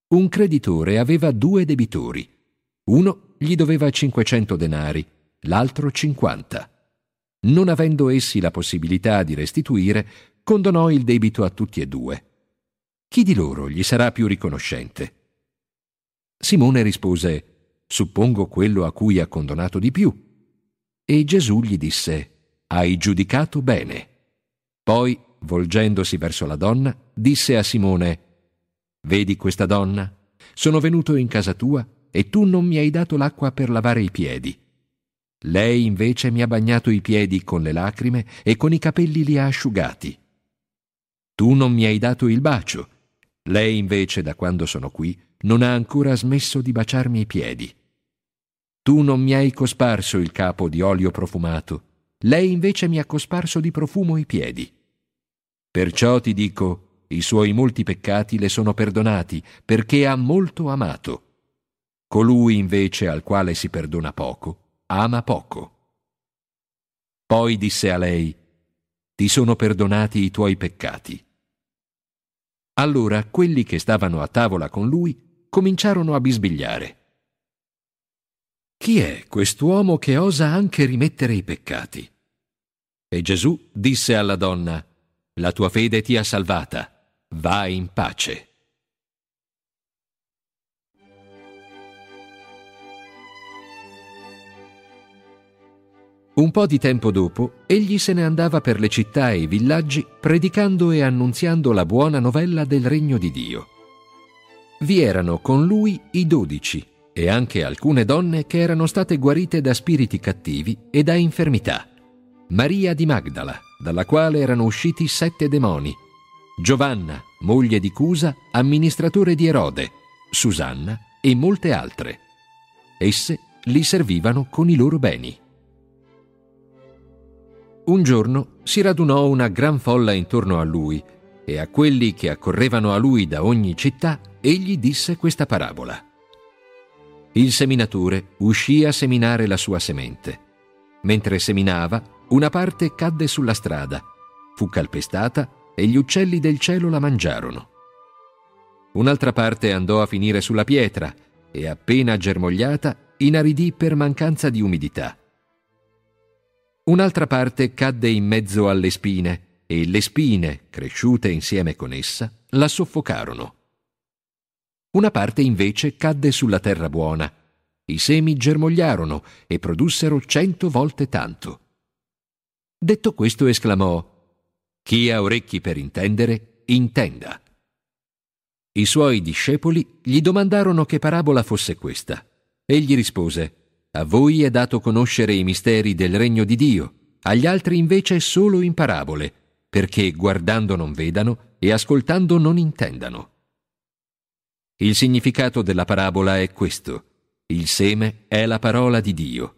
Un creditore aveva due debitori. Uno gli doveva 500 denari, l'altro 50. Non avendo essi la possibilità di restituire, condonò il debito a tutti e due. Chi di loro gli sarà più riconoscente? Simone rispose, suppongo quello a cui ha condonato di più. E Gesù gli disse, hai giudicato bene. Poi, volgendosi verso la donna, disse a Simone, Vedi questa donna? Sono venuto in casa tua e tu non mi hai dato l'acqua per lavare i piedi. Lei invece mi ha bagnato i piedi con le lacrime e con i capelli li ha asciugati. Tu non mi hai dato il bacio. Lei invece, da quando sono qui, non ha ancora smesso di baciarmi i piedi. Tu non mi hai cosparso il capo di olio profumato. Lei invece mi ha cosparso di profumo i piedi. Perciò ti dico, i suoi molti peccati le sono perdonati, perché ha molto amato. Colui invece al quale si perdona poco, ama poco. Poi disse a lei, Ti sono perdonati i tuoi peccati. Allora quelli che stavano a tavola con lui cominciarono a bisbigliare. Chi è quest'uomo che osa anche rimettere i peccati? E Gesù disse alla donna, La tua fede ti ha salvata, va in pace. Un po' di tempo dopo, egli se ne andava per le città e i villaggi predicando e annunziando la buona novella del regno di Dio. Vi erano con lui i dodici e anche alcune donne che erano state guarite da spiriti cattivi e da infermità. Maria di Magdala, dalla quale erano usciti sette demoni, Giovanna, moglie di Cusa, amministratore di Erode, Susanna e molte altre. Esse li servivano con i loro beni. Un giorno si radunò una gran folla intorno a lui e a quelli che accorrevano a lui da ogni città egli disse questa parabola. Il seminatore uscì a seminare la sua semente. Mentre seminava, una parte cadde sulla strada, fu calpestata e gli uccelli del cielo la mangiarono. Un'altra parte andò a finire sulla pietra e appena germogliata inaridì per mancanza di umidità. Un'altra parte cadde in mezzo alle spine e le spine, cresciute insieme con essa, la soffocarono. Una parte invece cadde sulla terra buona. I semi germogliarono e produssero cento volte tanto. Detto questo esclamò, Chi ha orecchi per intendere, intenda. I suoi discepoli gli domandarono che parabola fosse questa. Egli rispose, a voi è dato conoscere i misteri del regno di Dio, agli altri invece solo in parabole, perché guardando non vedano e ascoltando non intendano. Il significato della parabola è questo. Il seme è la parola di Dio.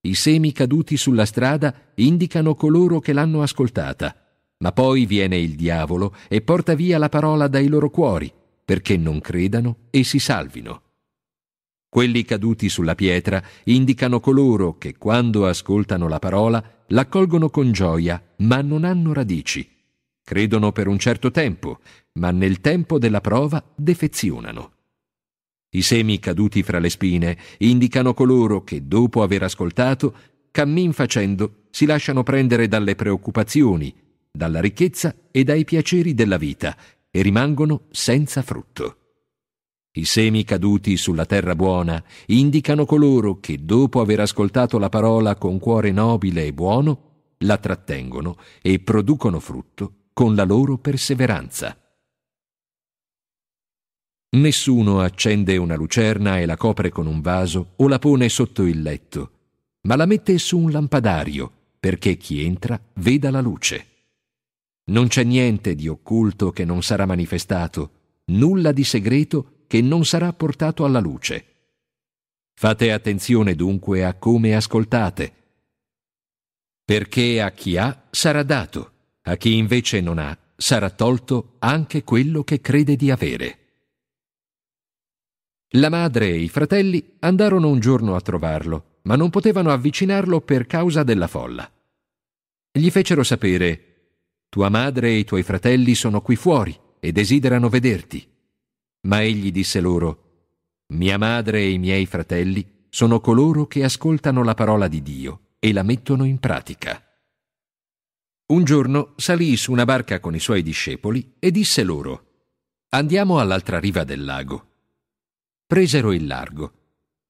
I semi caduti sulla strada indicano coloro che l'hanno ascoltata, ma poi viene il diavolo e porta via la parola dai loro cuori, perché non credano e si salvino. Quelli caduti sulla pietra indicano coloro che quando ascoltano la parola l'accolgono con gioia, ma non hanno radici. Credono per un certo tempo, ma nel tempo della prova defezionano. I semi caduti fra le spine indicano coloro che, dopo aver ascoltato, cammin facendo, si lasciano prendere dalle preoccupazioni, dalla ricchezza e dai piaceri della vita e rimangono senza frutto. I semi caduti sulla terra buona indicano coloro che, dopo aver ascoltato la parola con cuore nobile e buono, la trattengono e producono frutto con la loro perseveranza. Nessuno accende una lucerna e la copre con un vaso o la pone sotto il letto, ma la mette su un lampadario perché chi entra veda la luce. Non c'è niente di occulto che non sarà manifestato, nulla di segreto che non sarà portato alla luce. Fate attenzione dunque a come ascoltate, perché a chi ha sarà dato, a chi invece non ha sarà tolto anche quello che crede di avere. La madre e i fratelli andarono un giorno a trovarlo, ma non potevano avvicinarlo per causa della folla. Gli fecero sapere Tua madre e i tuoi fratelli sono qui fuori e desiderano vederti. Ma egli disse loro, Mia madre e i miei fratelli sono coloro che ascoltano la parola di Dio e la mettono in pratica. Un giorno salì su una barca con i suoi discepoli e disse loro, Andiamo all'altra riva del lago. Presero il largo.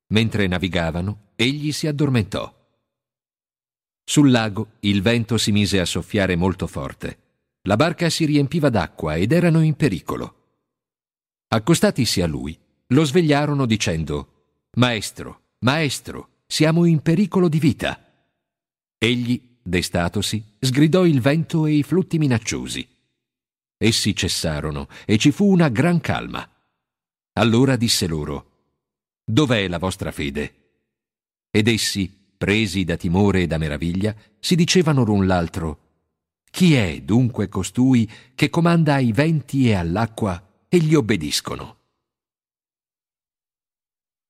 Mentre navigavano, egli si addormentò. Sul lago il vento si mise a soffiare molto forte La barca si riempiva d'acqua ed erano in pericolo. Accostatisi a lui, lo svegliarono dicendo Maestro, maestro, siamo in pericolo di vita. Egli, destatosi, sgridò il vento e i flutti minacciosi. Essi cessarono e ci fu una gran calma. Allora disse loro Dov'è la vostra fede? Ed essi, presi da timore e da meraviglia, si dicevano l'un l'altro Chi è dunque costui che comanda ai venti e all'acqua e gli obbediscono?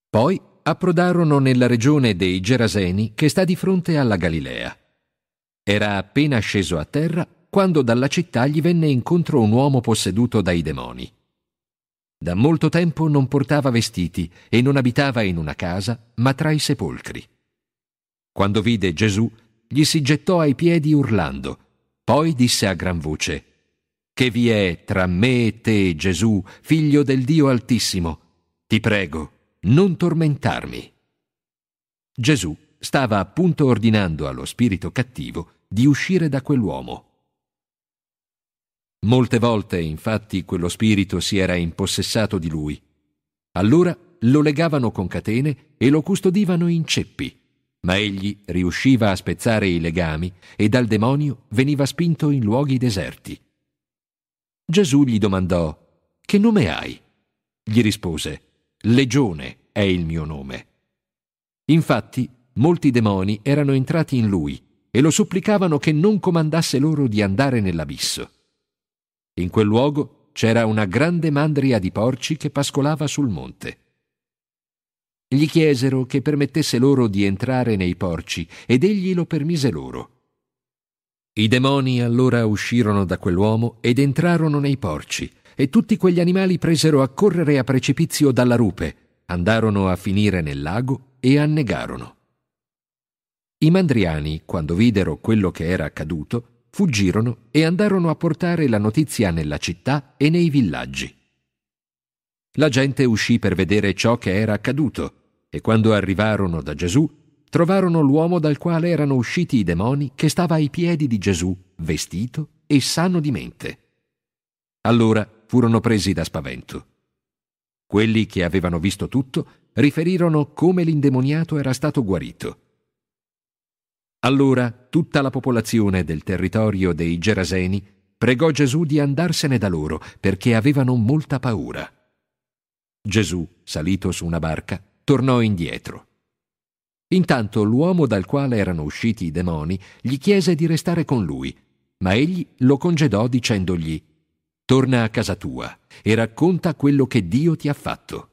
Poi approdarono nella regione dei Geraseni che sta di fronte alla Galilea. Era appena sceso a terra quando dalla città gli venne incontro un uomo posseduto dai demoni. Da molto tempo non portava vestiti e non abitava in una casa, ma tra i sepolcri. Quando vide Gesù, gli si gettò ai piedi urlando, poi disse a gran voce, Che vi è tra me e te, Gesù, figlio del Dio Altissimo? Ti prego, non tormentarmi. Gesù stava appunto ordinando allo spirito cattivo di uscire da quell'uomo. Molte volte, infatti, quello spirito si era impossessato di lui. Allora lo legavano con catene e lo custodivano in ceppi, ma egli riusciva a spezzare i legami e dal demonio veniva spinto in luoghi deserti. Gesù gli domandò Che nome hai? Gli rispose Legione è il mio nome. Infatti, molti demoni erano entrati in lui e lo supplicavano che non comandasse loro di andare nell'abisso. In quel luogo c'era una grande mandria di porci che pascolava sul monte. Gli chiesero che permettesse loro di entrare nei porci ed egli lo permise loro. I demoni allora uscirono da quell'uomo ed entrarono nei porci e tutti quegli animali presero a correre a precipizio dalla rupe, andarono a finire nel lago e annegarono. I mandriani, quando videro quello che era accaduto, fuggirono e andarono a portare la notizia nella città e nei villaggi. La gente uscì per vedere ciò che era accaduto e quando arrivarono da Gesù trovarono l'uomo dal quale erano usciti i demoni che stava ai piedi di Gesù, vestito e sano di mente. Allora furono presi da spavento. Quelli che avevano visto tutto riferirono come l'indemoniato era stato guarito. Allora tutta la popolazione del territorio dei Geraseni pregò Gesù di andarsene da loro perché avevano molta paura. Gesù, salito su una barca, tornò indietro. Intanto l'uomo dal quale erano usciti i demoni gli chiese di restare con lui, ma egli lo congedò dicendogli Torna a casa tua e racconta quello che Dio ti ha fatto.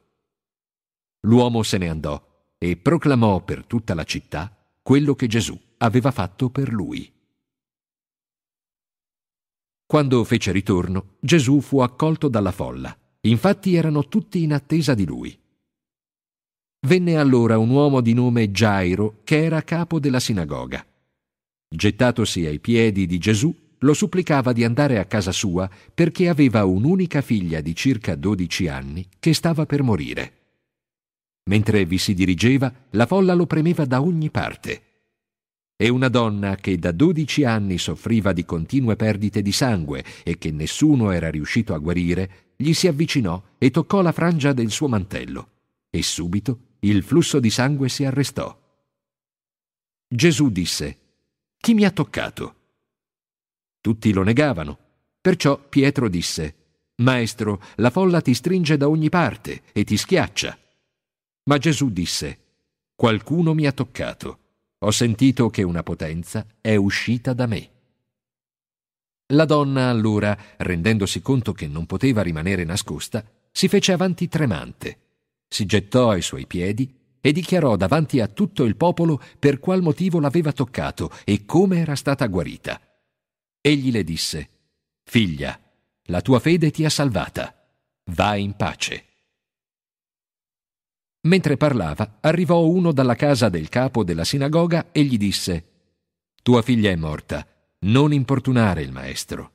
L'uomo se ne andò e proclamò per tutta la città quello che Gesù aveva fatto per lui. Quando fece ritorno, Gesù fu accolto dalla folla. Infatti erano tutti in attesa di lui. Venne allora un uomo di nome Gairo, che era capo della sinagoga. Gettatosi ai piedi di Gesù, lo supplicava di andare a casa sua perché aveva un'unica figlia di circa dodici anni che stava per morire. Mentre vi si dirigeva, la folla lo premeva da ogni parte. E una donna che da dodici anni soffriva di continue perdite di sangue e che nessuno era riuscito a guarire, gli si avvicinò e toccò la frangia del suo mantello. E subito il flusso di sangue si arrestò. Gesù disse, Chi mi ha toccato? Tutti lo negavano. Perciò Pietro disse, Maestro, la folla ti stringe da ogni parte e ti schiaccia. Ma Gesù disse, Qualcuno mi ha toccato. Ho sentito che una potenza è uscita da me. La donna allora, rendendosi conto che non poteva rimanere nascosta, si fece avanti tremante, si gettò ai suoi piedi e dichiarò davanti a tutto il popolo per qual motivo l'aveva toccato e come era stata guarita. Egli le disse, Figlia, la tua fede ti ha salvata. Va in pace. Mentre parlava, arrivò uno dalla casa del capo della sinagoga e gli disse, Tua figlia è morta, non importunare il maestro.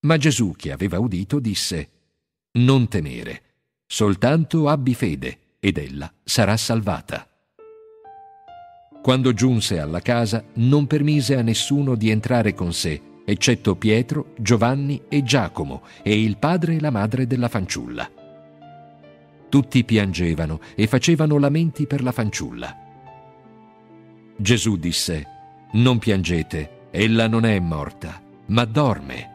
Ma Gesù, che aveva udito, disse, Non temere, soltanto abbi fede ed ella sarà salvata. Quando giunse alla casa non permise a nessuno di entrare con sé, eccetto Pietro, Giovanni e Giacomo e il padre e la madre della fanciulla. Tutti piangevano e facevano lamenti per la fanciulla. Gesù disse, Non piangete, ella non è morta, ma dorme.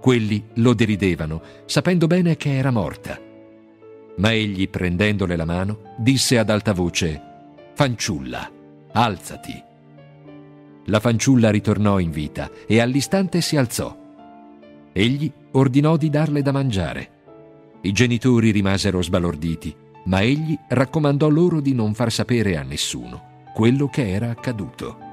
Quelli lo deridevano, sapendo bene che era morta. Ma egli, prendendole la mano, disse ad alta voce, Fanciulla, alzati. La fanciulla ritornò in vita e all'istante si alzò. Egli ordinò di darle da mangiare. I genitori rimasero sbalorditi, ma egli raccomandò loro di non far sapere a nessuno quello che era accaduto.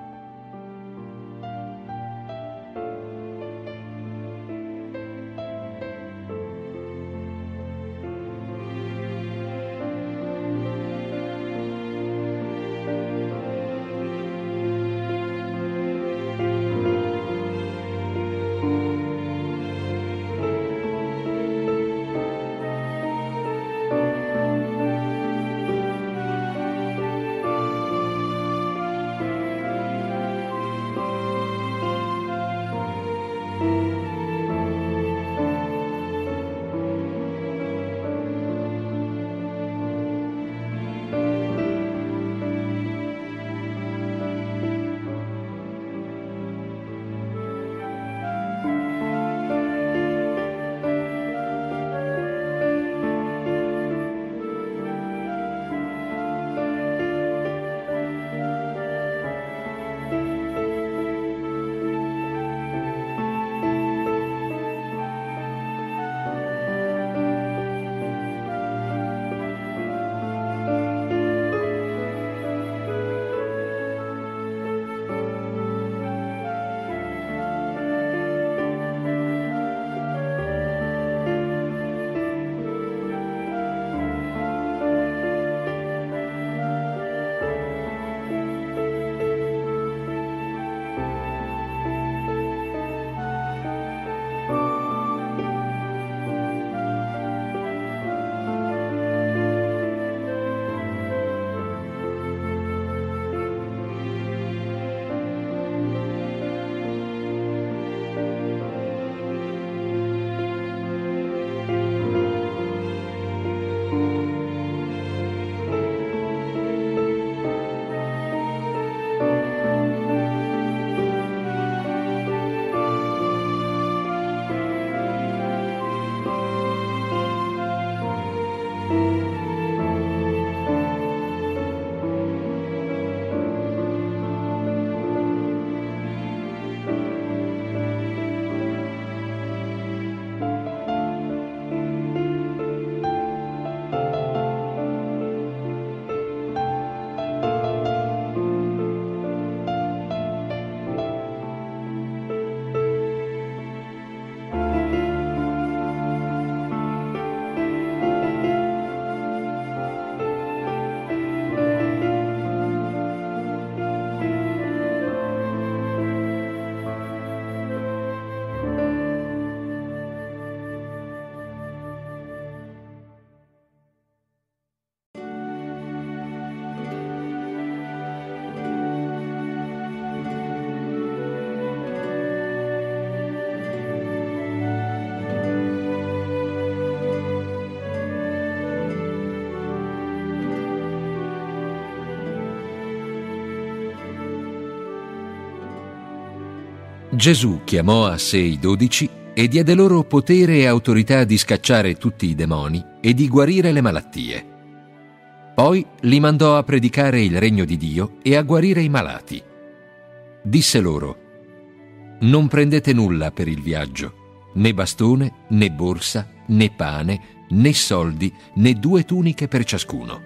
Gesù chiamò a sé i dodici e diede loro potere e autorità di scacciare tutti i demoni e di guarire le malattie. Poi li mandò a predicare il regno di Dio e a guarire i malati. Disse loro, Non prendete nulla per il viaggio, né bastone, né borsa, né pane, né soldi, né due tuniche per ciascuno.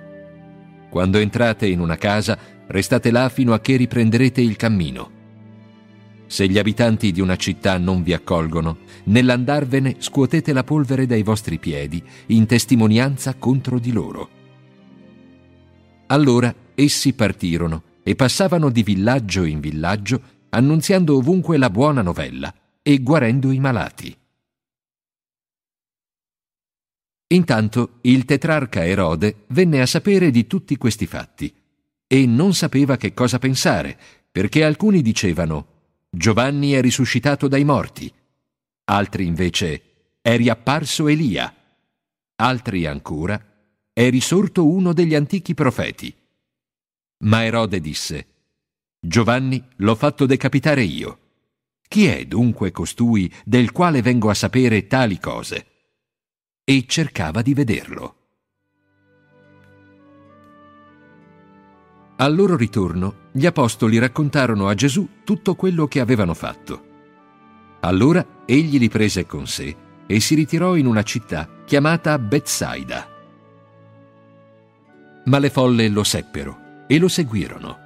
Quando entrate in una casa, restate là fino a che riprenderete il cammino. Se gli abitanti di una città non vi accolgono, nell'andarvene scuotete la polvere dai vostri piedi in testimonianza contro di loro. Allora essi partirono e passavano di villaggio in villaggio, annunziando ovunque la buona novella e guarendo i malati. Intanto il tetrarca Erode venne a sapere di tutti questi fatti e non sapeva che cosa pensare, perché alcuni dicevano Giovanni è risuscitato dai morti. Altri invece è riapparso Elia. Altri ancora è risorto uno degli antichi profeti. Ma Erode disse, Giovanni l'ho fatto decapitare io. Chi è dunque costui del quale vengo a sapere tali cose? E cercava di vederlo. Al loro ritorno, gli apostoli raccontarono a Gesù tutto quello che avevano fatto. Allora egli li prese con sé e si ritirò in una città chiamata Bethsaida. Ma le folle lo seppero e lo seguirono.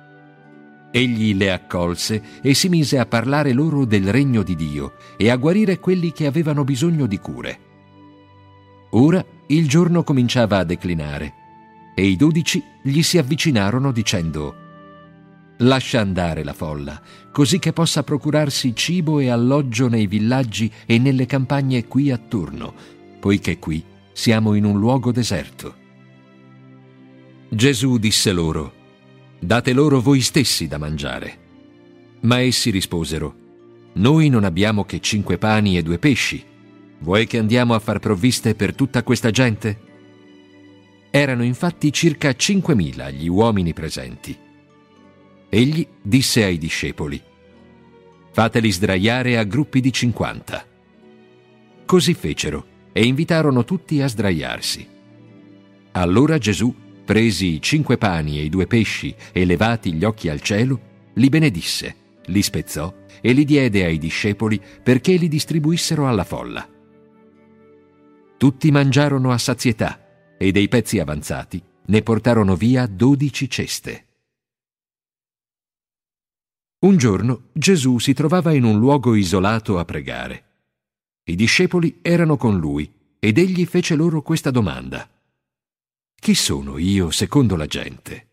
Egli le accolse e si mise a parlare loro del regno di Dio e a guarire quelli che avevano bisogno di cure. Ora il giorno cominciava a declinare e i dodici gli si avvicinarono dicendo Lascia andare la folla, così che possa procurarsi cibo e alloggio nei villaggi e nelle campagne qui attorno, poiché qui siamo in un luogo deserto. Gesù disse loro, Date loro voi stessi da mangiare. Ma essi risposero, Noi non abbiamo che cinque pani e due pesci. Vuoi che andiamo a far provviste per tutta questa gente? Erano infatti circa cinquemila gli uomini presenti. Egli disse ai discepoli, Fateli sdraiare a gruppi di cinquanta. Così fecero e invitarono tutti a sdraiarsi. Allora Gesù, presi i cinque pani e i due pesci e levati gli occhi al cielo, li benedisse, li spezzò e li diede ai discepoli perché li distribuissero alla folla. Tutti mangiarono a sazietà e dei pezzi avanzati ne portarono via dodici ceste. Un giorno Gesù si trovava in un luogo isolato a pregare. I discepoli erano con lui ed egli fece loro questa domanda. Chi sono io secondo la gente?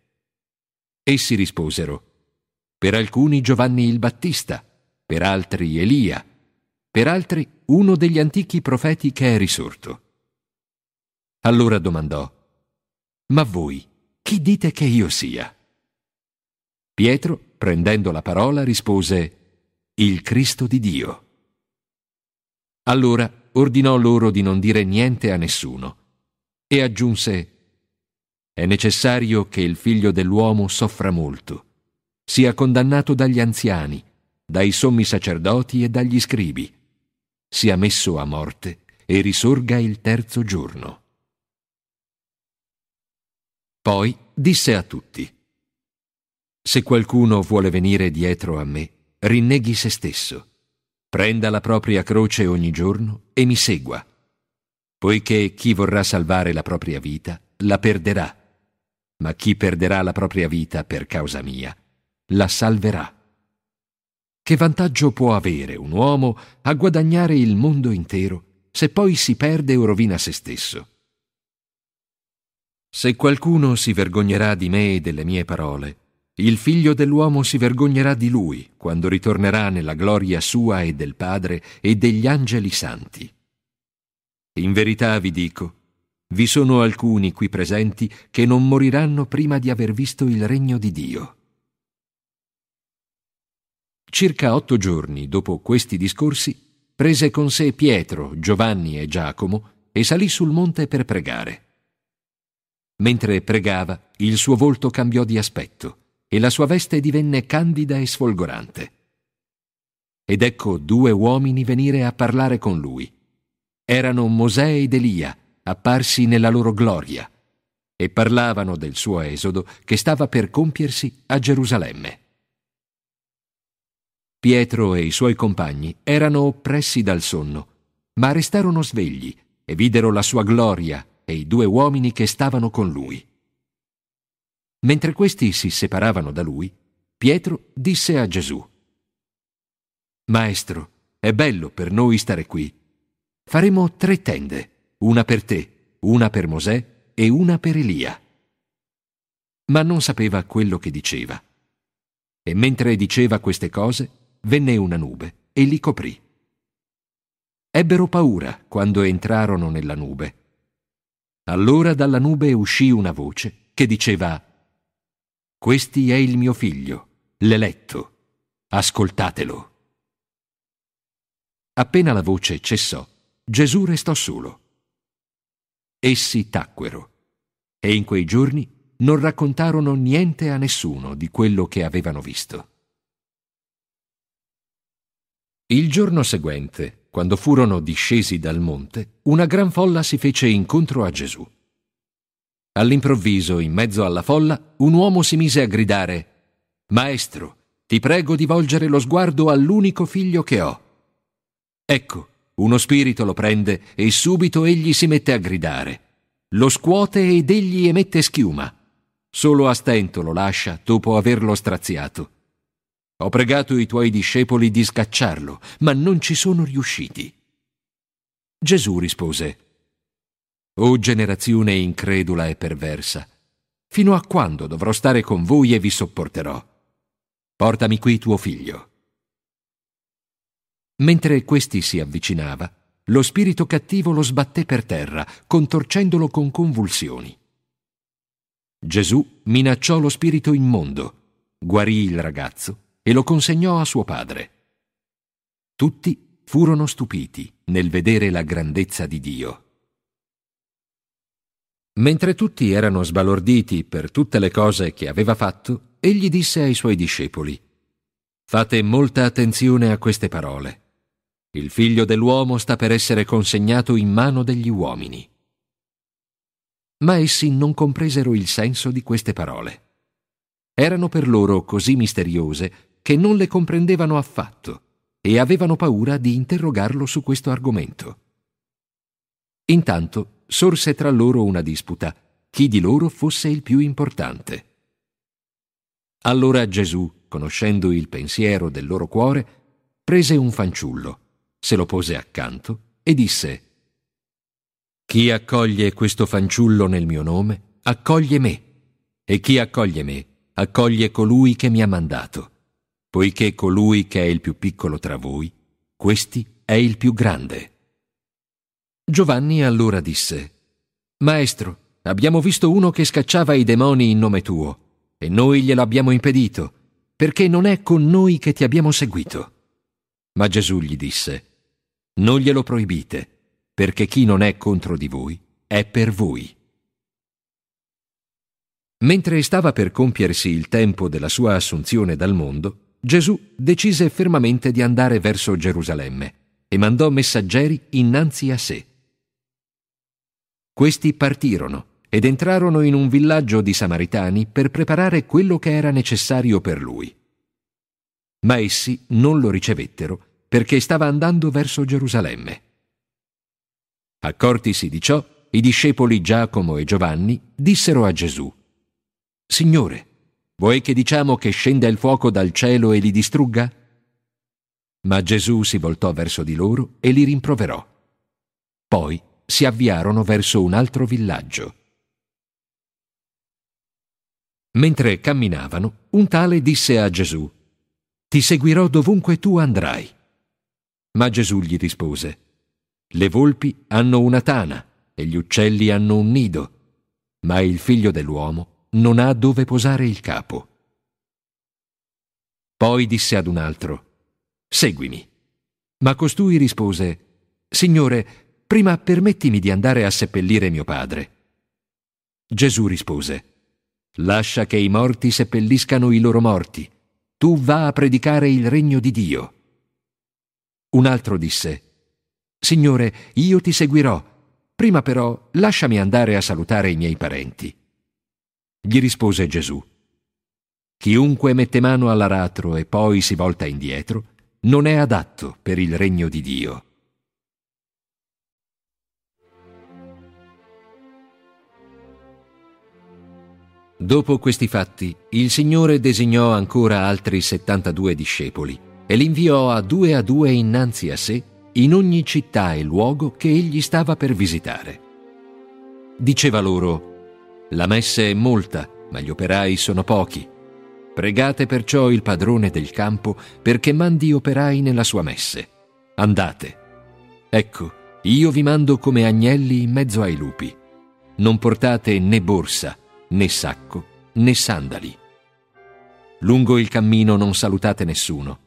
Essi risposero, per alcuni Giovanni il Battista, per altri Elia, per altri uno degli antichi profeti che è risorto. Allora domandò, Ma voi, chi dite che io sia? Pietro, prendendo la parola, rispose, Il Cristo di Dio. Allora ordinò loro di non dire niente a nessuno e aggiunse, È necessario che il figlio dell'uomo soffra molto, sia condannato dagli anziani, dai sommi sacerdoti e dagli scribi, sia messo a morte e risorga il terzo giorno. Poi disse a tutti, Se qualcuno vuole venire dietro a me, rinneghi se stesso, prenda la propria croce ogni giorno e mi segua, poiché chi vorrà salvare la propria vita la perderà, ma chi perderà la propria vita per causa mia la salverà. Che vantaggio può avere un uomo a guadagnare il mondo intero se poi si perde o rovina se stesso? Se qualcuno si vergognerà di me e delle mie parole, il figlio dell'uomo si vergognerà di lui quando ritornerà nella gloria sua e del Padre e degli angeli santi. In verità vi dico, vi sono alcuni qui presenti che non moriranno prima di aver visto il regno di Dio. Circa otto giorni dopo questi discorsi, prese con sé Pietro, Giovanni e Giacomo e salì sul monte per pregare. Mentre pregava, il suo volto cambiò di aspetto e la sua veste divenne candida e sfolgorante. Ed ecco due uomini venire a parlare con lui. Erano Mosè ed Elia, apparsi nella loro gloria, e parlavano del suo esodo che stava per compiersi a Gerusalemme. Pietro e i suoi compagni erano oppressi dal sonno, ma restarono svegli e videro la sua gloria e i due uomini che stavano con lui. Mentre questi si separavano da lui, Pietro disse a Gesù, Maestro, è bello per noi stare qui. Faremo tre tende, una per te, una per Mosè e una per Elia. Ma non sapeva quello che diceva. E mentre diceva queste cose, venne una nube e li coprì. Ebbero paura quando entrarono nella nube allora dalla nube uscì una voce che diceva Questi è il mio figlio, l'eletto, ascoltatelo. appena la voce cessò, Gesù restò solo. Essi tacquero e in quei giorni non raccontarono niente a nessuno di quello che avevano visto. Il giorno seguente, quando furono discesi dal monte, una gran folla si fece incontro a Gesù. All'improvviso, in mezzo alla folla, un uomo si mise a gridare Maestro, ti prego di volgere lo sguardo all'unico figlio che ho. Ecco, uno spirito lo prende e subito egli si mette a gridare. Lo scuote ed egli emette schiuma. Solo a stento lo lascia dopo averlo straziato. Ho pregato i tuoi discepoli di scacciarlo, ma non ci sono riusciti. Gesù rispose, O generazione incredula e perversa, fino a quando dovrò stare con voi e vi sopporterò? Portami qui tuo figlio. Mentre questi si avvicinava, lo spirito cattivo lo sbatté per terra, contorcendolo con convulsioni. Gesù minacciò lo spirito immondo, guarì il ragazzo e lo consegnò a suo padre. Tutti furono stupiti nel vedere la grandezza di Dio. Mentre tutti erano sbalorditi per tutte le cose che aveva fatto, egli disse ai suoi discepoli, Fate molta attenzione a queste parole. Il figlio dell'uomo sta per essere consegnato in mano degli uomini. Ma essi non compresero il senso di queste parole. Erano per loro così misteriose che non le comprendevano affatto e avevano paura di interrogarlo su questo argomento. Intanto sorse tra loro una disputa, chi di loro fosse il più importante. Allora Gesù, conoscendo il pensiero del loro cuore, prese un fanciullo se lo pose accanto e disse Chi accoglie questo fanciullo nel mio nome, accoglie me, e chi accoglie me, accoglie colui che mi ha mandato, poiché colui che è il più piccolo tra voi, questi è il più grande. Giovanni allora disse Maestro, abbiamo visto uno che scacciava i demoni in nome tuo, e noi glielo abbiamo impedito, perché non è con noi che ti abbiamo seguito. Ma Gesù gli disse non glielo proibite, perché chi non è contro di voi è per voi. Mentre stava per compiersi il tempo della sua assunzione dal mondo, Gesù decise fermamente di andare verso Gerusalemme e mandò messaggeri innanzi a sé. Questi partirono ed entrarono in un villaggio di Samaritani per preparare quello che era necessario per lui. Ma essi non lo ricevettero perché stava andando verso Gerusalemme. Accortisi di ciò, i discepoli Giacomo e Giovanni dissero a Gesù, Signore, vuoi che diciamo che scenda il fuoco dal cielo e li distrugga? Ma Gesù si voltò verso di loro e li rimproverò. Poi si avviarono verso un altro villaggio. Mentre camminavano, un tale disse a Gesù, Ti seguirò dovunque tu andrai. Ma Gesù gli rispose, Le volpi hanno una tana e gli uccelli hanno un nido, ma il figlio dell'uomo non ha dove posare il capo. Poi disse ad un altro, Seguimi. Ma costui rispose, Signore, prima permettimi di andare a seppellire mio padre. Gesù rispose, Lascia che i morti seppelliscano i loro morti. Tu va a predicare il regno di Dio. Un altro disse, Signore, io ti seguirò, prima però lasciami andare a salutare i miei parenti. Gli rispose Gesù, Chiunque mette mano all'aratro e poi si volta indietro, non è adatto per il regno di Dio. Dopo questi fatti, il Signore designò ancora altri settantadue discepoli e li inviò a due a due innanzi a sé in ogni città e luogo che egli stava per visitare. Diceva loro, La messe è molta, ma gli operai sono pochi. Pregate perciò il padrone del campo perché mandi operai nella sua messe. Andate. Ecco, io vi mando come agnelli in mezzo ai lupi. Non portate né borsa, né sacco, né sandali. Lungo il cammino non salutate nessuno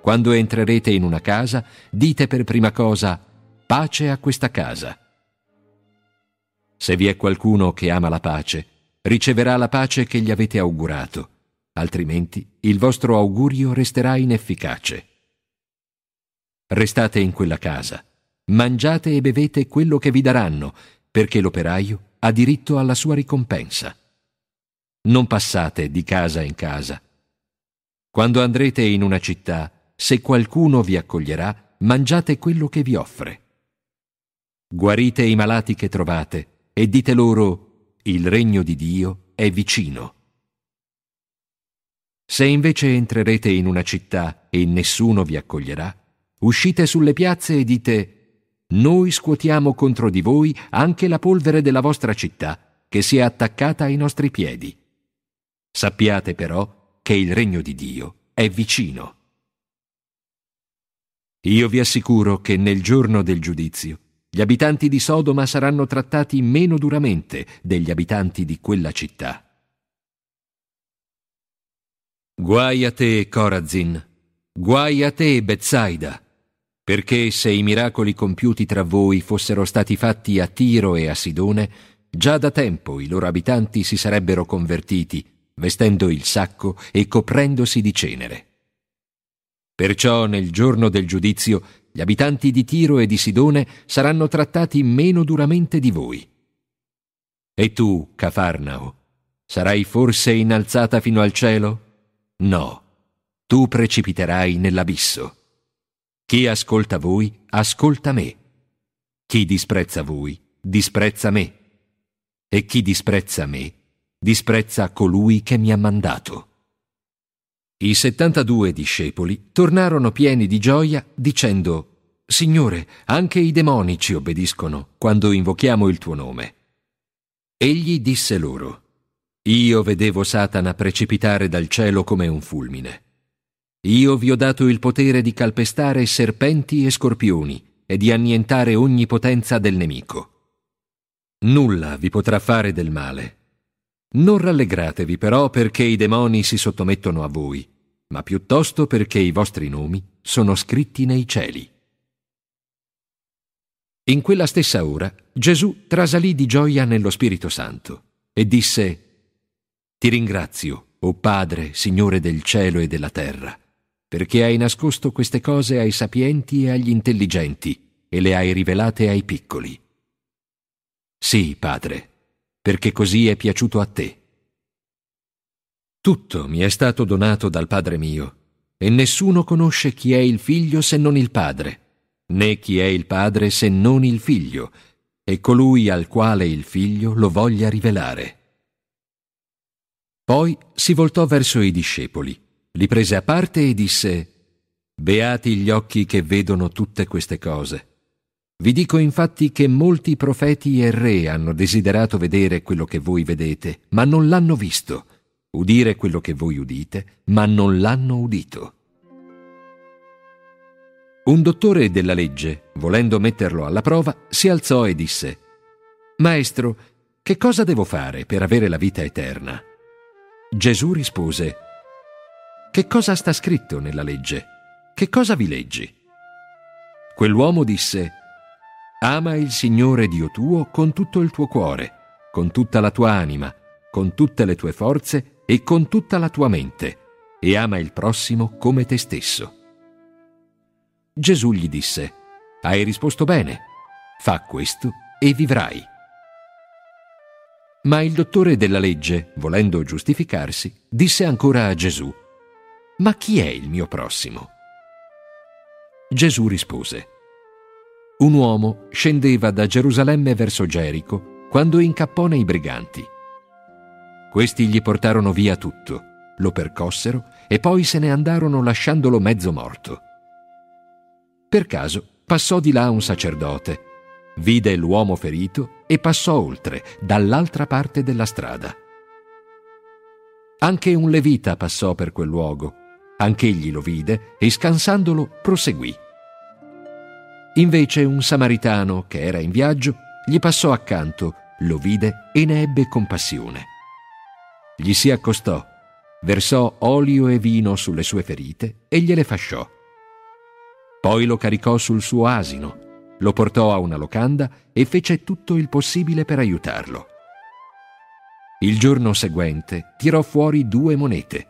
Quando entrerete in una casa, dite per prima cosa pace a questa casa. Se vi è qualcuno che ama la pace, riceverà la pace che gli avete augurato, altrimenti il vostro augurio resterà inefficace. Restate in quella casa, mangiate e bevete quello che vi daranno, perché l'operaio ha diritto alla sua ricompensa. Non passate di casa in casa. Quando andrete in una città, se qualcuno vi accoglierà, mangiate quello che vi offre. Guarite i malati che trovate e dite loro, il regno di Dio è vicino. Se invece entrerete in una città e nessuno vi accoglierà, uscite sulle piazze e dite, noi scuotiamo contro di voi anche la polvere della vostra città, che si è attaccata ai nostri piedi. Sappiate però che il regno di Dio è vicino. Io vi assicuro che nel giorno del giudizio gli abitanti di Sodoma saranno trattati meno duramente degli abitanti di quella città. Guai a te, Corazin, guai a te, Bezzaida perché se i miracoli compiuti tra voi fossero stati fatti a Tiro e a Sidone, già da tempo i loro abitanti si sarebbero convertiti, vestendo il sacco e coprendosi di cenere. Perciò nel giorno del giudizio gli abitanti di Tiro e di Sidone saranno trattati meno duramente di voi. E tu, Cafarnao, sarai forse innalzata fino al cielo? No, tu precipiterai nell'abisso. Chi ascolta voi, ascolta me. Chi disprezza voi, disprezza me. E chi disprezza me, disprezza colui che mi ha mandato. I settantadue discepoli tornarono pieni di gioia dicendo Signore, anche i demoni ci obbediscono quando invochiamo il tuo nome. Egli disse loro Io vedevo Satana precipitare dal cielo come un fulmine. Io vi ho dato il potere di calpestare serpenti e scorpioni e di annientare ogni potenza del nemico. Nulla vi potrà fare del male. Non rallegratevi però perché i demoni si sottomettono a voi, ma piuttosto perché i vostri nomi sono scritti nei cieli. In quella stessa ora Gesù trasalì di gioia nello Spirito Santo e disse, Ti ringrazio, o Padre, Signore del cielo e della terra perché hai nascosto queste cose ai sapienti e agli intelligenti e le hai rivelate ai piccoli. Sì, Padre, perché così è piaciuto a te. Tutto mi è stato donato dal Padre mio, e nessuno conosce chi è il figlio se non il Padre, né chi è il Padre se non il figlio, e colui al quale il figlio lo voglia rivelare. Poi si voltò verso i discepoli li prese a parte e disse Beati gli occhi che vedono tutte queste cose. Vi dico infatti che molti profeti e re hanno desiderato vedere quello che voi vedete, ma non l'hanno visto, udire quello che voi udite, ma non l'hanno udito. Un dottore della legge, volendo metterlo alla prova, si alzò e disse Maestro, che cosa devo fare per avere la vita eterna? Gesù rispose che cosa sta scritto nella legge? Che cosa vi leggi? Quell'uomo disse, Ama il Signore Dio tuo con tutto il tuo cuore, con tutta la tua anima, con tutte le tue forze e con tutta la tua mente, e ama il prossimo come te stesso. Gesù gli disse, Hai risposto bene, fa questo e vivrai. Ma il dottore della legge, volendo giustificarsi, disse ancora a Gesù, ma chi è il mio prossimo? Gesù rispose, Un uomo scendeva da Gerusalemme verso Gerico quando incappò nei briganti. Questi gli portarono via tutto, lo percossero e poi se ne andarono lasciandolo mezzo morto. Per caso passò di là un sacerdote, vide l'uomo ferito e passò oltre, dall'altra parte della strada. Anche un levita passò per quel luogo Anch'egli lo vide e scansandolo proseguì. Invece un samaritano che era in viaggio gli passò accanto, lo vide e ne ebbe compassione. Gli si accostò, versò olio e vino sulle sue ferite e gliele fasciò. Poi lo caricò sul suo asino, lo portò a una locanda e fece tutto il possibile per aiutarlo. Il giorno seguente tirò fuori due monete,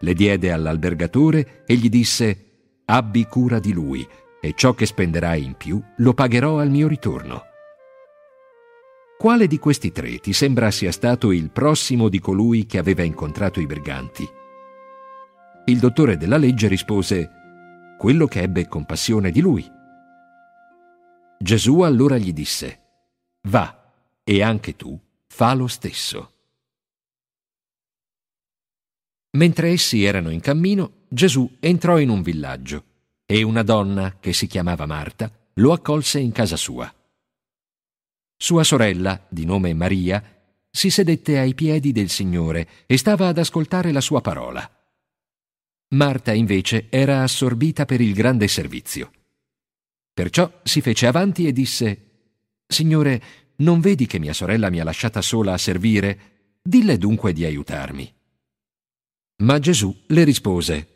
le diede all'albergatore e gli disse Abbi cura di lui e ciò che spenderai in più lo pagherò al mio ritorno. Quale di questi tre ti sembra sia stato il prossimo di colui che aveva incontrato i briganti? Il dottore della legge rispose quello che ebbe compassione di lui. Gesù allora gli disse Va e anche tu fa lo stesso. Mentre essi erano in cammino, Gesù entrò in un villaggio e una donna, che si chiamava Marta, lo accolse in casa sua. Sua sorella, di nome Maria, si sedette ai piedi del Signore e stava ad ascoltare la sua parola. Marta invece era assorbita per il grande servizio. Perciò si fece avanti e disse Signore, non vedi che mia sorella mi ha lasciata sola a servire? Dille dunque di aiutarmi. Ma Gesù le rispose,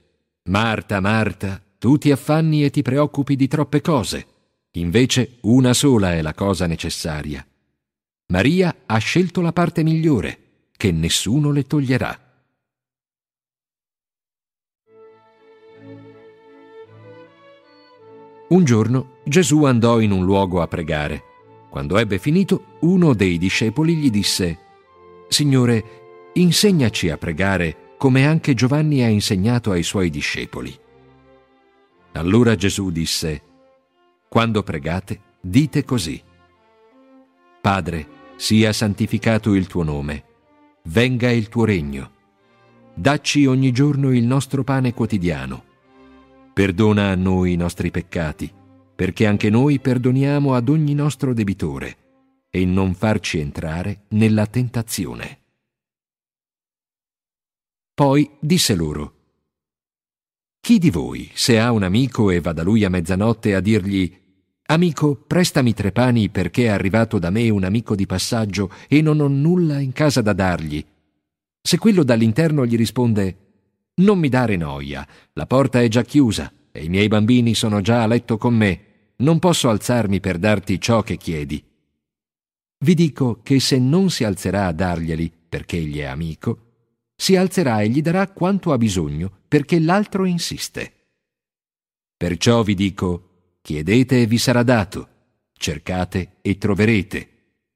Marta, Marta, tu ti affanni e ti preoccupi di troppe cose, invece una sola è la cosa necessaria. Maria ha scelto la parte migliore, che nessuno le toglierà. Un giorno Gesù andò in un luogo a pregare. Quando ebbe finito, uno dei discepoli gli disse, Signore, insegnaci a pregare come anche Giovanni ha insegnato ai suoi discepoli. Allora Gesù disse, Quando pregate, dite così. Padre, sia santificato il tuo nome, venga il tuo regno. Dacci ogni giorno il nostro pane quotidiano. Perdona a noi i nostri peccati, perché anche noi perdoniamo ad ogni nostro debitore, e non farci entrare nella tentazione. Poi disse loro, Chi di voi, se ha un amico e va da lui a mezzanotte a dirgli, Amico, prestami tre pani perché è arrivato da me un amico di passaggio e non ho nulla in casa da dargli. Se quello dall'interno gli risponde, Non mi dare noia, la porta è già chiusa e i miei bambini sono già a letto con me, non posso alzarmi per darti ciò che chiedi. Vi dico che se non si alzerà a darglieli perché egli è amico, si alzerà e gli darà quanto ha bisogno perché l'altro insiste. Perciò vi dico, chiedete e vi sarà dato, cercate e troverete,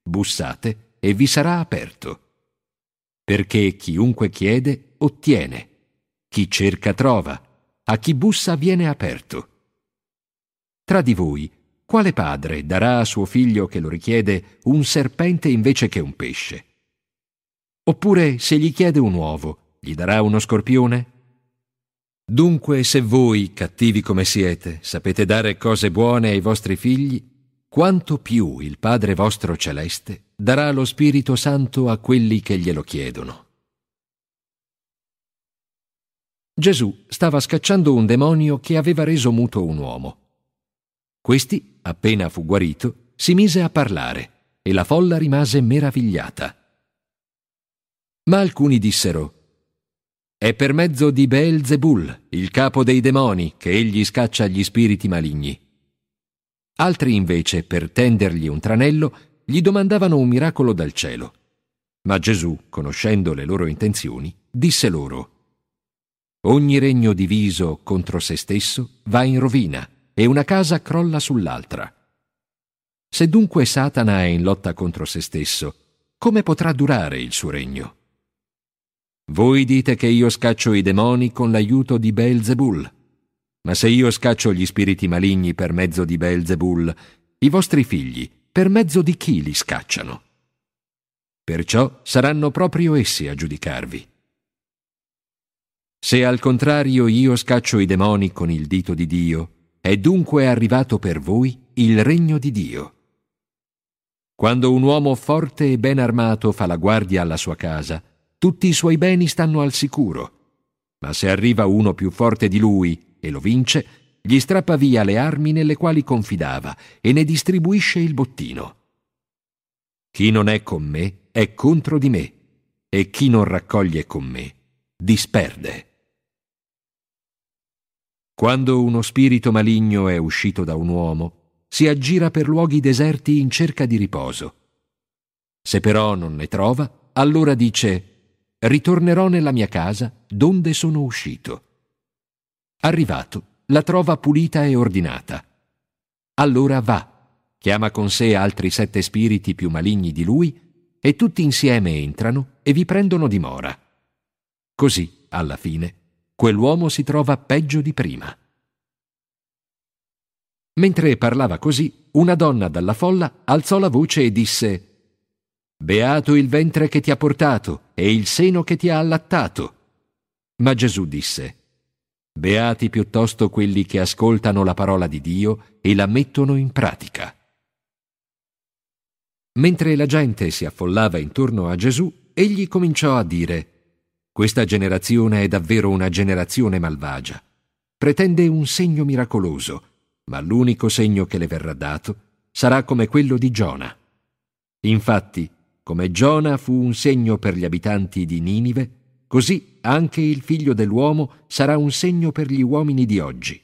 bussate e vi sarà aperto. Perché chiunque chiede ottiene, chi cerca trova, a chi bussa viene aperto. Tra di voi, quale padre darà a suo figlio che lo richiede un serpente invece che un pesce? Oppure se gli chiede un uovo, gli darà uno scorpione? Dunque, se voi, cattivi come siete, sapete dare cose buone ai vostri figli, quanto più il Padre vostro celeste darà lo Spirito Santo a quelli che glielo chiedono. Gesù stava scacciando un demonio che aveva reso muto un uomo. Questi, appena fu guarito, si mise a parlare e la folla rimase meravigliata. Ma alcuni dissero, è per mezzo di Beelzebul, il capo dei demoni, che egli scaccia gli spiriti maligni. Altri invece, per tendergli un tranello, gli domandavano un miracolo dal cielo. Ma Gesù, conoscendo le loro intenzioni, disse loro, Ogni regno diviso contro se stesso va in rovina e una casa crolla sull'altra. Se dunque Satana è in lotta contro se stesso, come potrà durare il suo regno? Voi dite che io scaccio i demoni con l'aiuto di Beelzebul. Ma se io scaccio gli spiriti maligni per mezzo di Beelzebul, i vostri figli per mezzo di chi li scacciano? Perciò saranno proprio essi a giudicarvi. Se al contrario io scaccio i demoni con il dito di Dio, è dunque arrivato per voi il regno di Dio. Quando un uomo forte e ben armato fa la guardia alla sua casa, tutti i suoi beni stanno al sicuro. Ma se arriva uno più forte di lui e lo vince, gli strappa via le armi nelle quali confidava e ne distribuisce il bottino. Chi non è con me è contro di me, e chi non raccoglie con me disperde. Quando uno spirito maligno è uscito da un uomo, si aggira per luoghi deserti in cerca di riposo. Se però non ne trova, allora dice Ritornerò nella mia casa, donde sono uscito. Arrivato, la trova pulita e ordinata. Allora va, chiama con sé altri sette spiriti più maligni di lui, e tutti insieme entrano e vi prendono dimora. Così, alla fine, quell'uomo si trova peggio di prima. Mentre parlava così, una donna dalla folla alzò la voce e disse Beato il ventre che ti ha portato e il seno che ti ha allattato. Ma Gesù disse Beati piuttosto quelli che ascoltano la parola di Dio e la mettono in pratica. Mentre la gente si affollava intorno a Gesù, egli cominciò a dire questa generazione è davvero una generazione malvagia. Pretende un segno miracoloso, ma l'unico segno che le verrà dato sarà come quello di Giona. Infatti, come Giona fu un segno per gli abitanti di Ninive, così anche il figlio dell'uomo sarà un segno per gli uomini di oggi.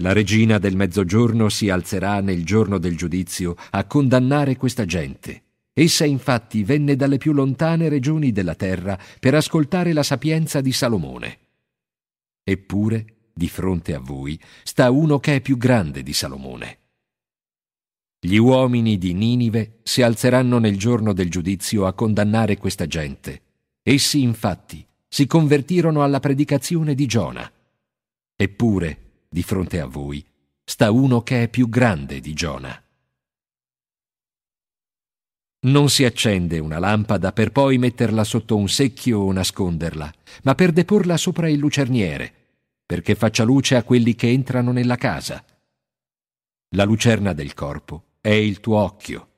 La regina del mezzogiorno si alzerà nel giorno del giudizio a condannare questa gente Essa infatti venne dalle più lontane regioni della terra per ascoltare la sapienza di Salomone. Eppure, di fronte a voi, sta uno che è più grande di Salomone. Gli uomini di Ninive si alzeranno nel giorno del giudizio a condannare questa gente. Essi infatti si convertirono alla predicazione di Giona. Eppure, di fronte a voi, sta uno che è più grande di Giona. Non si accende una lampada per poi metterla sotto un secchio o nasconderla, ma per deporla sopra il lucerniere, perché faccia luce a quelli che entrano nella casa. La lucerna del corpo è il tuo occhio.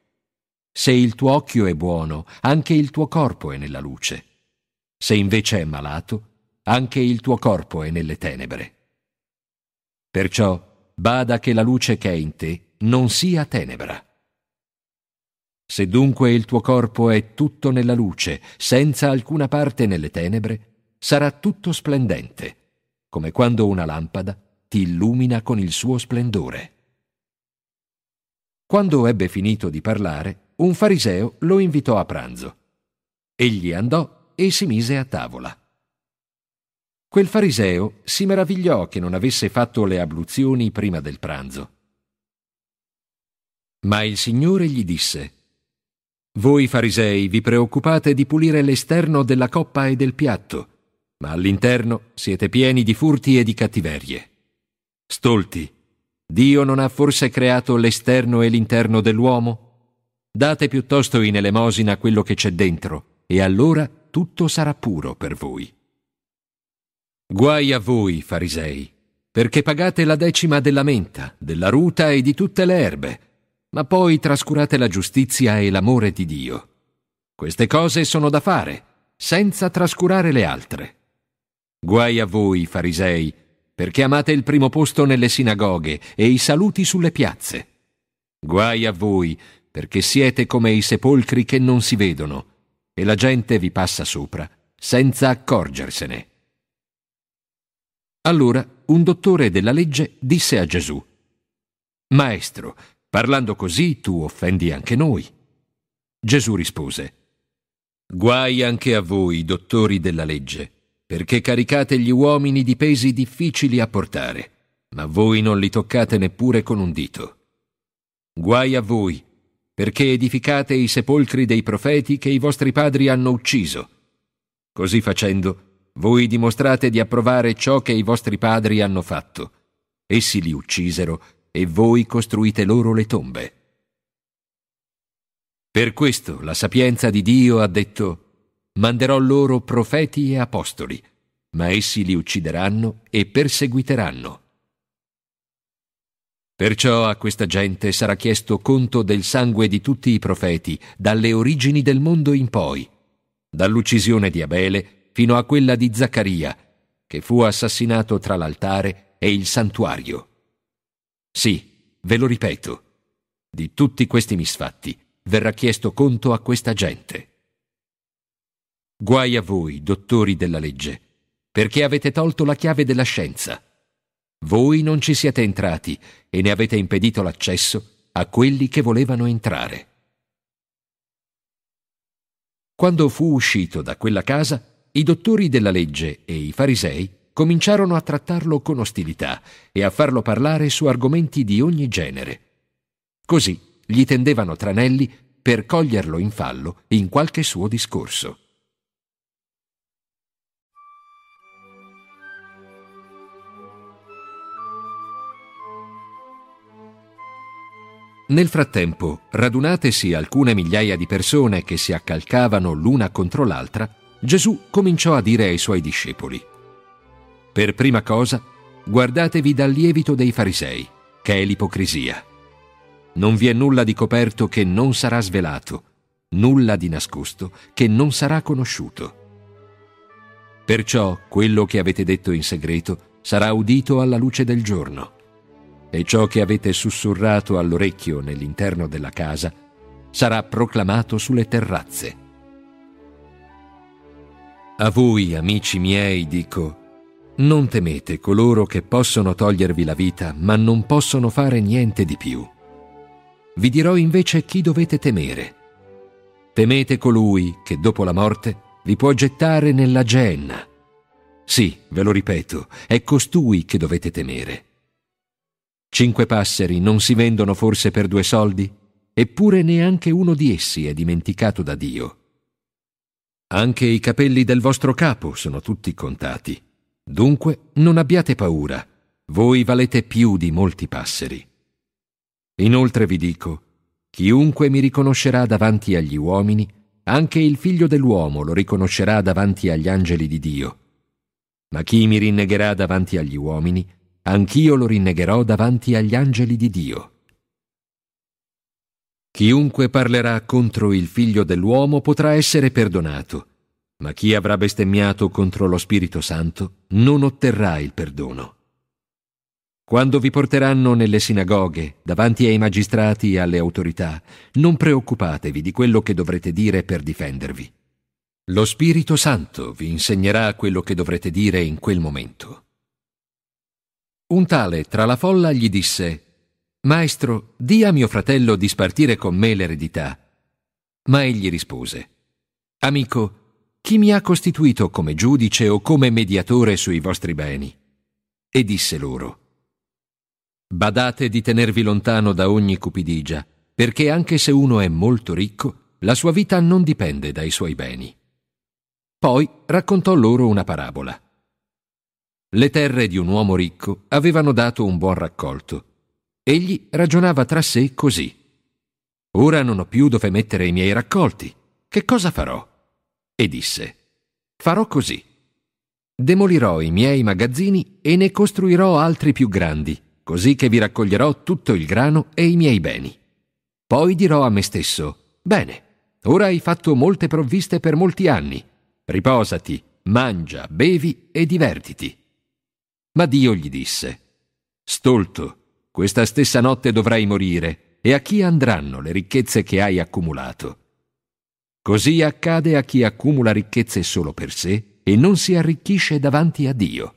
Se il tuo occhio è buono, anche il tuo corpo è nella luce. Se invece è malato, anche il tuo corpo è nelle tenebre. Perciò bada che la luce che è in te non sia tenebra. Se dunque il tuo corpo è tutto nella luce, senza alcuna parte nelle tenebre, sarà tutto splendente, come quando una lampada ti illumina con il suo splendore. Quando ebbe finito di parlare, un fariseo lo invitò a pranzo. Egli andò e si mise a tavola. Quel fariseo si meravigliò che non avesse fatto le abluzioni prima del pranzo. Ma il Signore gli disse, voi farisei vi preoccupate di pulire l'esterno della coppa e del piatto, ma all'interno siete pieni di furti e di cattiverie. Stolti, Dio non ha forse creato l'esterno e l'interno dell'uomo? Date piuttosto in elemosina quello che c'è dentro, e allora tutto sarà puro per voi. Guai a voi, farisei, perché pagate la decima della menta, della ruta e di tutte le erbe ma poi trascurate la giustizia e l'amore di Dio. Queste cose sono da fare, senza trascurare le altre. Guai a voi, farisei, perché amate il primo posto nelle sinagoghe e i saluti sulle piazze. Guai a voi, perché siete come i sepolcri che non si vedono, e la gente vi passa sopra, senza accorgersene. Allora un dottore della legge disse a Gesù, Maestro, Parlando così tu offendi anche noi. Gesù rispose, Guai anche a voi, dottori della legge, perché caricate gli uomini di pesi difficili a portare, ma voi non li toccate neppure con un dito. Guai a voi, perché edificate i sepolcri dei profeti che i vostri padri hanno ucciso. Così facendo, voi dimostrate di approvare ciò che i vostri padri hanno fatto. Essi li uccisero e voi costruite loro le tombe. Per questo la sapienza di Dio ha detto, manderò loro profeti e apostoli, ma essi li uccideranno e perseguiteranno. Perciò a questa gente sarà chiesto conto del sangue di tutti i profeti, dalle origini del mondo in poi, dall'uccisione di Abele fino a quella di Zaccaria, che fu assassinato tra l'altare e il santuario. Sì, ve lo ripeto, di tutti questi misfatti verrà chiesto conto a questa gente. Guai a voi, dottori della legge, perché avete tolto la chiave della scienza. voi non ci siete entrati e ne avete impedito l'accesso a quelli che volevano entrare. Quando fu uscito da quella casa, i dottori della legge e i farisei cominciarono a trattarlo con ostilità e a farlo parlare su argomenti di ogni genere. Così gli tendevano tranelli per coglierlo in fallo in qualche suo discorso. Nel frattempo, radunatesi alcune migliaia di persone che si accalcavano l'una contro l'altra, Gesù cominciò a dire ai suoi discepoli, Per prima cosa, guardatevi dal lievito dei farisei, che è l'ipocrisia. Non vi è nulla di coperto che non sarà svelato, nulla di nascosto che non sarà conosciuto. Perciò quello che avete detto in segreto sarà udito alla luce del giorno e ciò che avete sussurrato all'orecchio nell'interno della casa sarà proclamato sulle terrazze. A voi, amici miei, dico, non temete coloro che possono togliervi la vita, ma non possono fare niente di più. Vi dirò invece chi dovete temere. Temete colui che dopo la morte vi può gettare nella genna. Sì, ve lo ripeto, è costui che dovete temere. Cinque passeri non si vendono forse per due soldi? Eppure neanche uno di essi è dimenticato da Dio. Anche i capelli del vostro capo sono tutti contati. Dunque non abbiate paura, voi valete più di molti passeri. Inoltre vi dico, chiunque mi riconoscerà davanti agli uomini, anche il figlio dell'uomo lo riconoscerà davanti agli angeli di Dio. Ma chi mi rinnegherà davanti agli uomini, anch'io lo rinnegherò davanti agli angeli di Dio. Chiunque parlerà contro il figlio dell'uomo potrà essere perdonato, ma chi avrà bestemmiato contro lo Spirito Santo non otterrà il perdono. Quando vi porteranno nelle sinagoghe, davanti ai magistrati e alle autorità, non preoccupatevi di quello che dovrete dire per difendervi. Lo Spirito Santo vi insegnerà quello che dovrete dire in quel momento. Un tale tra la folla gli disse Maestro, di a mio fratello di spartire con me l'eredità. Ma egli rispose Amico, chi mi ha costituito come giudice o come mediatore sui vostri beni? E disse loro Badate di tenervi lontano da ogni cupidigia, perché anche se uno è molto ricco, la sua vita non dipende dai suoi beni. Poi raccontò loro una parabola. Le terre di un uomo ricco avevano dato un buon raccolto. Egli ragionava tra sé così. Ora non ho più dove mettere i miei raccolti. Che cosa farò? E disse, farò così. Demolirò i miei magazzini e ne costruirò altri più grandi, così che vi raccoglierò tutto il grano e i miei beni. Poi dirò a me stesso, bene, ora hai fatto molte provviste per molti anni. Riposati, mangia, bevi e divertiti. Ma Dio gli disse, Stolto, questa stessa notte dovrai morire, e a chi andranno le ricchezze che hai accumulato? Così accade a chi accumula ricchezze solo per sé e non si arricchisce davanti a Dio.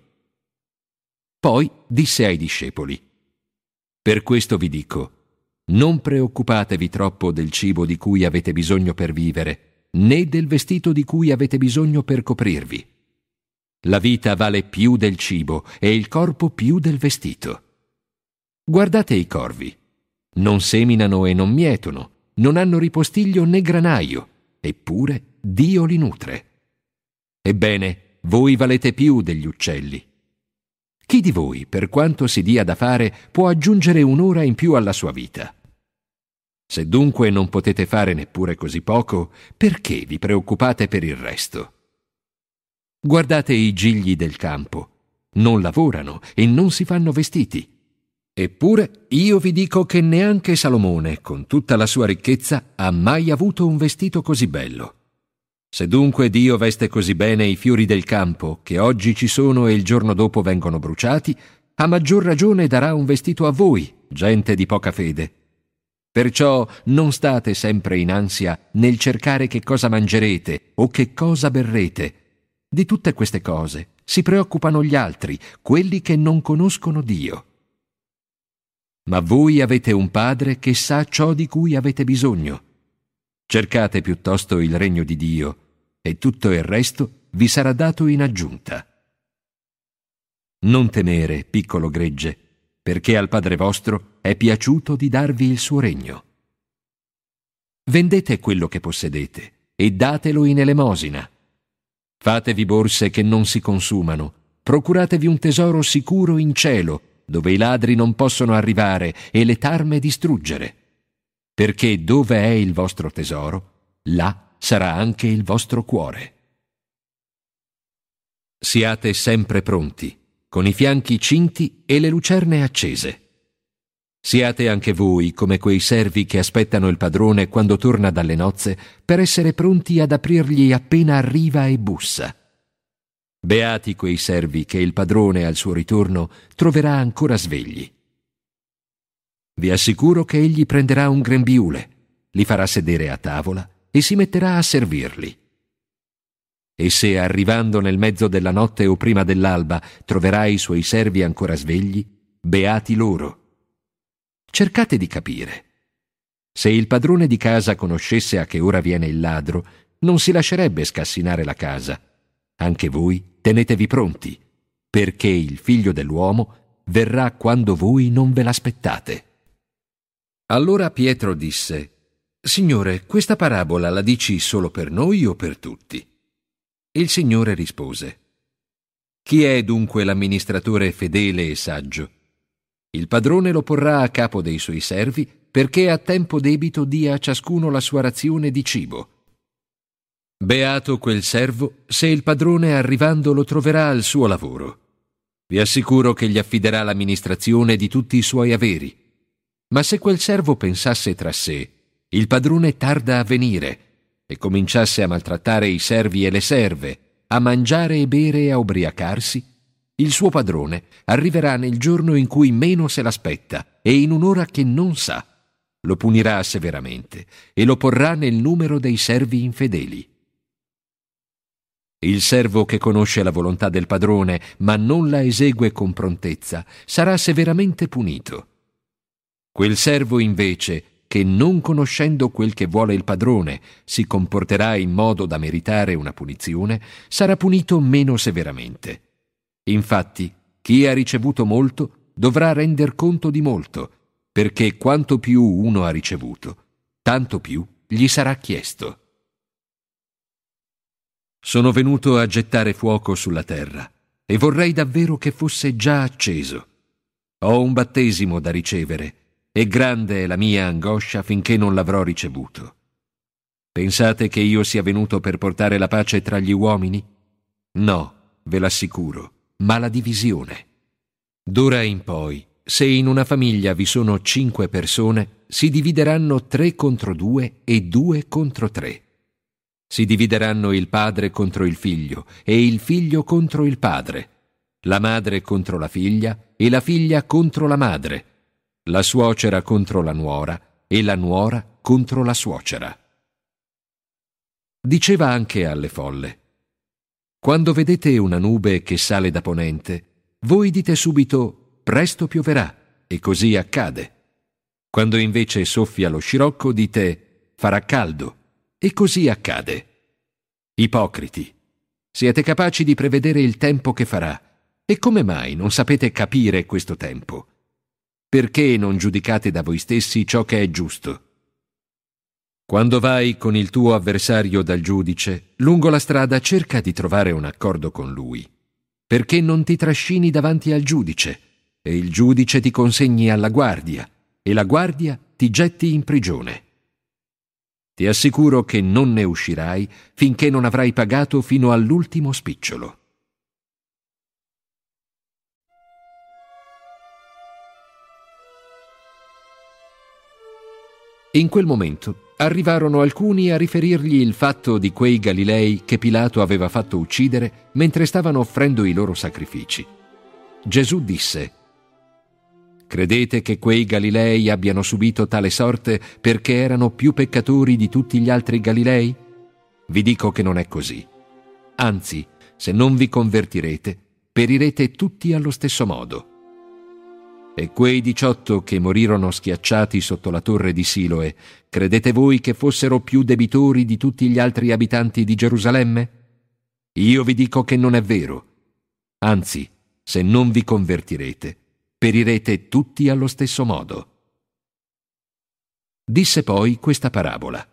Poi disse ai discepoli, Per questo vi dico, non preoccupatevi troppo del cibo di cui avete bisogno per vivere, né del vestito di cui avete bisogno per coprirvi. La vita vale più del cibo e il corpo più del vestito. Guardate i corvi. Non seminano e non mietono, non hanno ripostiglio né granaio, eppure Dio li nutre. Ebbene, voi valete più degli uccelli. Chi di voi, per quanto si dia da fare, può aggiungere un'ora in più alla sua vita? Se dunque non potete fare neppure così poco, perché vi preoccupate per il resto? Guardate i gigli del campo. Non lavorano e non si fanno vestiti. Eppure io vi dico che neanche Salomone, con tutta la sua ricchezza, ha mai avuto un vestito così bello. Se dunque Dio veste così bene i fiori del campo, che oggi ci sono e il giorno dopo vengono bruciati, a maggior ragione darà un vestito a voi, gente di poca fede. Perciò non state sempre in ansia nel cercare che cosa mangerete o che cosa berrete, di tutte queste cose si preoccupano gli altri, quelli che non conoscono Dio. Ma voi avete un Padre che sa ciò di cui avete bisogno. Cercate piuttosto il regno di Dio e tutto il resto vi sarà dato in aggiunta. Non temere, piccolo gregge, perché al Padre vostro è piaciuto di darvi il suo regno. Vendete quello che possedete e datelo in elemosina. Fatevi borse che non si consumano, procuratevi un tesoro sicuro in cielo, dove i ladri non possono arrivare e le tarme distruggere. Perché dove è il vostro tesoro, là sarà anche il vostro cuore. Siate sempre pronti, con i fianchi cinti e le lucerne accese. Siate anche voi come quei servi che aspettano il padrone quando torna dalle nozze per essere pronti ad aprirgli appena arriva e bussa. Beati quei servi che il padrone al suo ritorno troverà ancora svegli. Vi assicuro che egli prenderà un grembiule, li farà sedere a tavola e si metterà a servirli. E se arrivando nel mezzo della notte o prima dell'alba troverai i suoi servi ancora svegli, beati loro. Cercate di capire. Se il padrone di casa conoscesse a che ora viene il ladro, non si lascerebbe scassinare la casa. Anche voi tenetevi pronti, perché il figlio dell'uomo verrà quando voi non ve l'aspettate. Allora Pietro disse, Signore, questa parabola la dici solo per noi o per tutti? Il Signore rispose, Chi è dunque l'amministratore fedele e saggio? Il padrone lo porrà a capo dei suoi servi perché a tempo debito dia a ciascuno la sua razione di cibo. Beato quel servo se il padrone arrivando lo troverà al suo lavoro. Vi assicuro che gli affiderà l'amministrazione di tutti i suoi averi. Ma se quel servo pensasse tra sé, il padrone tarda a venire, e cominciasse a maltrattare i servi e le serve, a mangiare e bere e a ubriacarsi, il suo padrone arriverà nel giorno in cui meno se l'aspetta e in un'ora che non sa. Lo punirà severamente e lo porrà nel numero dei servi infedeli. Il servo che conosce la volontà del padrone ma non la esegue con prontezza sarà severamente punito. Quel servo invece che non conoscendo quel che vuole il padrone si comporterà in modo da meritare una punizione, sarà punito meno severamente. Infatti, chi ha ricevuto molto dovrà render conto di molto, perché quanto più uno ha ricevuto, tanto più gli sarà chiesto. Sono venuto a gettare fuoco sulla terra e vorrei davvero che fosse già acceso. Ho un battesimo da ricevere e grande è la mia angoscia finché non l'avrò ricevuto. Pensate che io sia venuto per portare la pace tra gli uomini? No, ve l'assicuro, ma la divisione. D'ora in poi, se in una famiglia vi sono cinque persone, si divideranno tre contro due e due contro tre. Si divideranno il padre contro il figlio e il figlio contro il padre, la madre contro la figlia e la figlia contro la madre la suocera contro la nuora e la nuora contro la suocera. Diceva anche alle folle, quando vedete una nube che sale da ponente, voi dite subito presto pioverà, e così accade. Quando invece soffia lo scirocco, dite farà caldo, e così accade. Ipocriti, siete capaci di prevedere il tempo che farà, e come mai non sapete capire questo tempo? perché non giudicate da voi stessi ciò che è giusto? Quando vai con il tuo avversario dal giudice, lungo la strada cerca di trovare un accordo con lui, perché non ti trascini davanti al giudice, e il giudice ti consegni alla guardia, e la guardia ti getti in prigione. Ti assicuro che non ne uscirai finché non avrai pagato fino all'ultimo spicciolo. In quel momento arrivarono alcuni a riferirgli il fatto di quei Galilei che Pilato aveva fatto uccidere mentre stavano offrendo i loro sacrifici. Gesù disse, Credete che quei Galilei abbiano subito tale sorte perché erano più peccatori di tutti gli altri Galilei? Vi dico che non è così. Anzi, se non vi convertirete, perirete tutti allo stesso modo. E quei diciotto che morirono schiacciati sotto la torre di Siloe, credete voi che fossero più debitori di tutti gli altri abitanti di Gerusalemme? Io vi dico che non è vero. Anzi, se non vi convertirete, perirete tutti allo stesso modo. Disse poi questa parabola.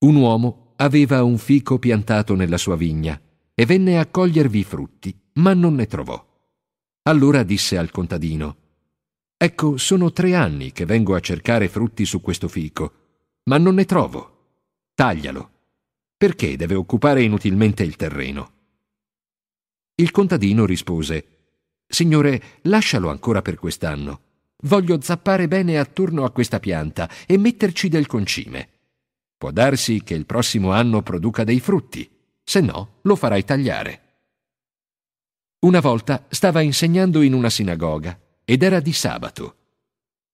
Un uomo aveva un fico piantato nella sua vigna e venne a cogliervi i frutti, ma non ne trovò. Allora disse al contadino, Ecco, sono tre anni che vengo a cercare frutti su questo fico, ma non ne trovo. Taglialo. Perché deve occupare inutilmente il terreno? Il contadino rispose, Signore, lascialo ancora per quest'anno. Voglio zappare bene attorno a questa pianta e metterci del concime. Può darsi che il prossimo anno produca dei frutti, se no lo farai tagliare. Una volta stava insegnando in una sinagoga ed era di sabato.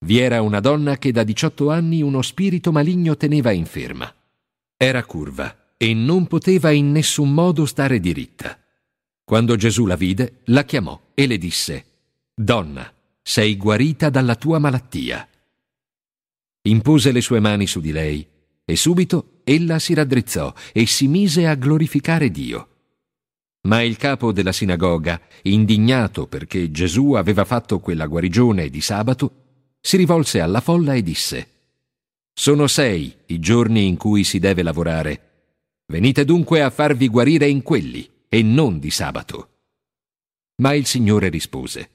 Vi era una donna che da 18 anni uno spirito maligno teneva inferma. Era curva e non poteva in nessun modo stare diritta. Quando Gesù la vide, la chiamò e le disse, Donna, sei guarita dalla tua malattia. Impose le sue mani su di lei e subito ella si raddrizzò e si mise a glorificare Dio. Ma il capo della sinagoga, indignato perché Gesù aveva fatto quella guarigione di sabato, si rivolse alla folla e disse Sono sei i giorni in cui si deve lavorare. Venite dunque a farvi guarire in quelli e non di sabato. Ma il Signore rispose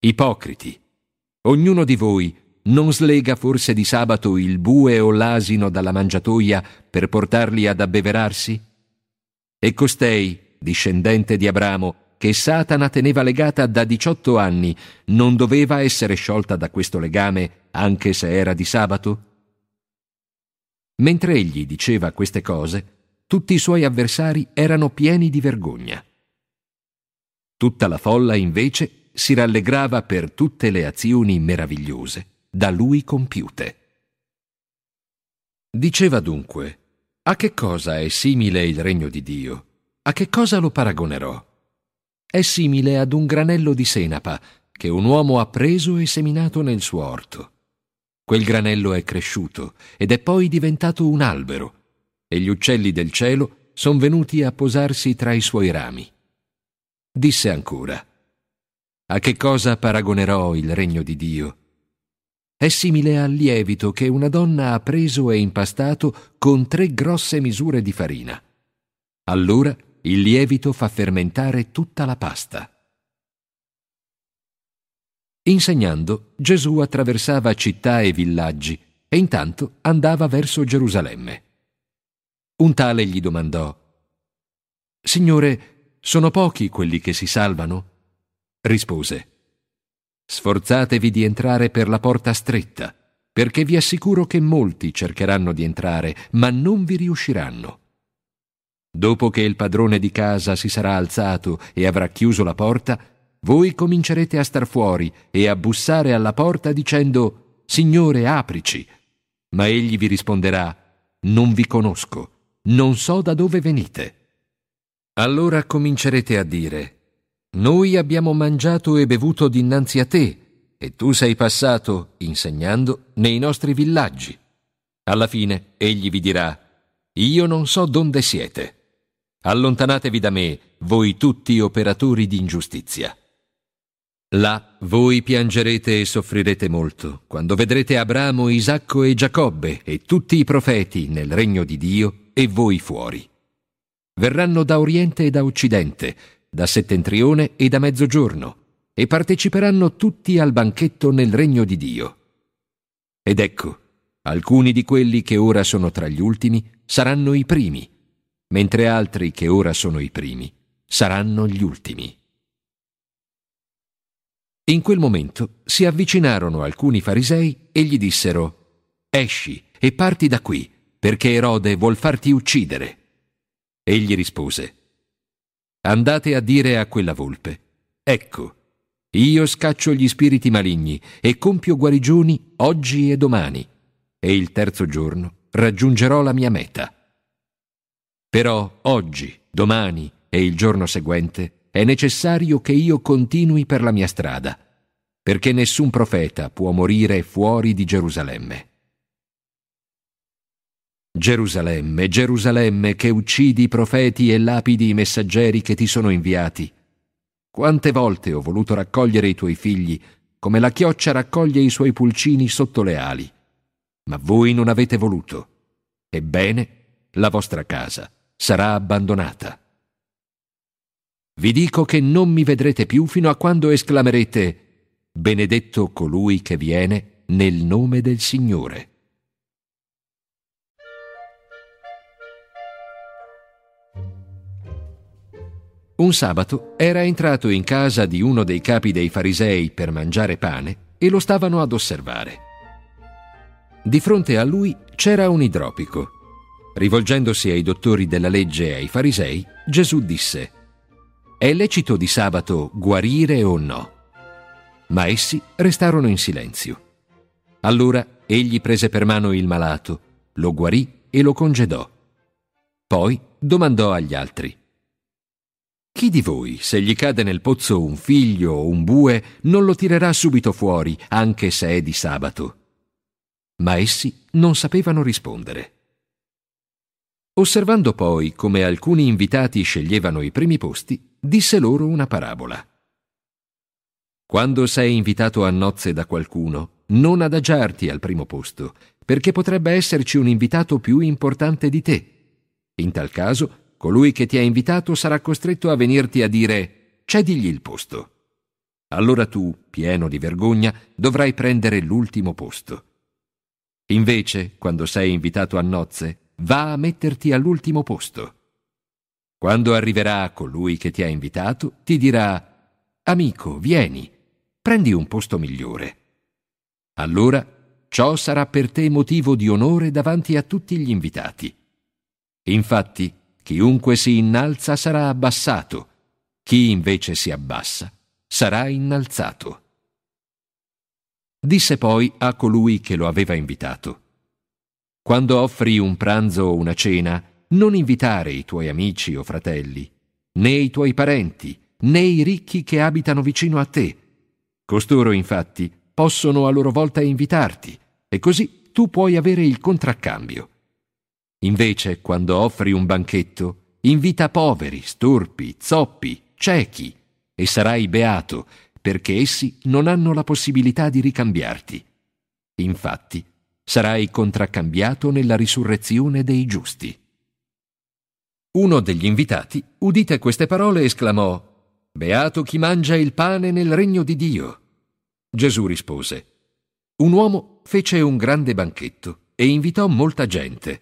Ipocriti, ognuno di voi non slega forse di sabato il bue o l'asino dalla mangiatoia per portarli ad abbeverarsi? E costei, discendente di Abramo, che Satana teneva legata da 18 anni, non doveva essere sciolta da questo legame anche se era di sabato? Mentre egli diceva queste cose, tutti i suoi avversari erano pieni di vergogna. Tutta la folla, invece, si rallegrava per tutte le azioni meravigliose da lui compiute. Diceva dunque, a che cosa è simile il regno di Dio? A che cosa lo paragonerò? È simile ad un granello di senapa che un uomo ha preso e seminato nel suo orto. Quel granello è cresciuto ed è poi diventato un albero, e gli uccelli del cielo sono venuti a posarsi tra i suoi rami. Disse ancora, A che cosa paragonerò il regno di Dio? È simile al lievito che una donna ha preso e impastato con tre grosse misure di farina. Allora il lievito fa fermentare tutta la pasta. Insegnando, Gesù attraversava città e villaggi e intanto andava verso Gerusalemme. Un tale gli domandò, Signore, sono pochi quelli che si salvano? Rispose, Sforzatevi di entrare per la porta stretta, perché vi assicuro che molti cercheranno di entrare, ma non vi riusciranno. Dopo che il padrone di casa si sarà alzato e avrà chiuso la porta, voi comincerete a star fuori e a bussare alla porta dicendo Signore, aprici. Ma egli vi risponderà Non vi conosco, non so da dove venite. Allora comincerete a dire Noi abbiamo mangiato e bevuto dinanzi a te, e tu sei passato, insegnando, nei nostri villaggi. Alla fine egli vi dirà Io non so donde siete. Allontanatevi da me, voi tutti operatori di ingiustizia. Là voi piangerete e soffrirete molto, quando vedrete Abramo, Isacco e Giacobbe e tutti i profeti nel regno di Dio e voi fuori. Verranno da oriente e da occidente, da settentrione e da mezzogiorno, e parteciperanno tutti al banchetto nel regno di Dio. Ed ecco, alcuni di quelli che ora sono tra gli ultimi saranno i primi, mentre altri che ora sono i primi saranno gli ultimi. In quel momento si avvicinarono alcuni farisei e gli dissero Esci e parti da qui, perché Erode vuol farti uccidere. Egli rispose Andate a dire a quella volpe Ecco, io scaccio gli spiriti maligni e compio guarigioni oggi e domani, e il terzo giorno raggiungerò la mia meta. Però oggi domani e il giorno seguente è necessario che io continui per la mia strada, perché nessun profeta può morire fuori di Gerusalemme. Gerusalemme, Gerusalemme, che uccidi i profeti e lapidi i messaggeri che ti sono inviati. Quante volte ho voluto raccogliere i tuoi figli, come la chioccia raccoglie i suoi pulcini sotto le ali. Ma voi non avete voluto. Ebbene, la vostra casa sarà abbandonata. Vi dico che non mi vedrete più fino a quando esclamerete Benedetto colui che viene nel nome del Signore. Un sabato era entrato in casa di uno dei capi dei farisei per mangiare pane e lo stavano ad osservare. Di fronte a lui c'era un idropico. Rivolgendosi ai dottori della legge e ai farisei, Gesù disse, È lecito di sabato guarire o no? Ma essi restarono in silenzio. Allora egli prese per mano il malato, lo guarì e lo congedò. Poi domandò agli altri, chi di voi, se gli cade nel pozzo un figlio o un bue, non lo tirerà subito fuori, anche se è di sabato? Ma essi non sapevano rispondere. Osservando poi come alcuni invitati sceglievano i primi posti, disse loro una parabola. Quando sei invitato a nozze da qualcuno, non adagiarti al primo posto, perché potrebbe esserci un invitato più importante di te. In tal caso colui che ti ha invitato sarà costretto a venirti a dire cedigli il posto. Allora tu, pieno di vergogna, dovrai prendere l'ultimo posto. Invece, quando sei invitato a nozze, va a metterti all'ultimo posto. Quando arriverà colui che ti ha invitato, ti dirà Amico, vieni, prendi un posto migliore. Allora ciò sarà per te motivo di onore davanti a tutti gli invitati. Infatti, Chiunque si innalza sarà abbassato, chi invece si abbassa sarà innalzato. Disse poi a colui che lo aveva invitato, Quando offri un pranzo o una cena, non invitare i tuoi amici o fratelli, né i tuoi parenti, né i ricchi che abitano vicino a te. Costoro, infatti, possono a loro volta invitarti, e così tu puoi avere il contraccambio. Invece, quando offri un banchetto, invita poveri, storpi, zoppi, ciechi, e sarai beato, perché essi non hanno la possibilità di ricambiarti. Infatti, sarai contraccambiato nella risurrezione dei giusti. Uno degli invitati, udite queste parole, esclamò Beato chi mangia il pane nel regno di Dio. Gesù rispose Un uomo fece un grande banchetto e invitò molta gente.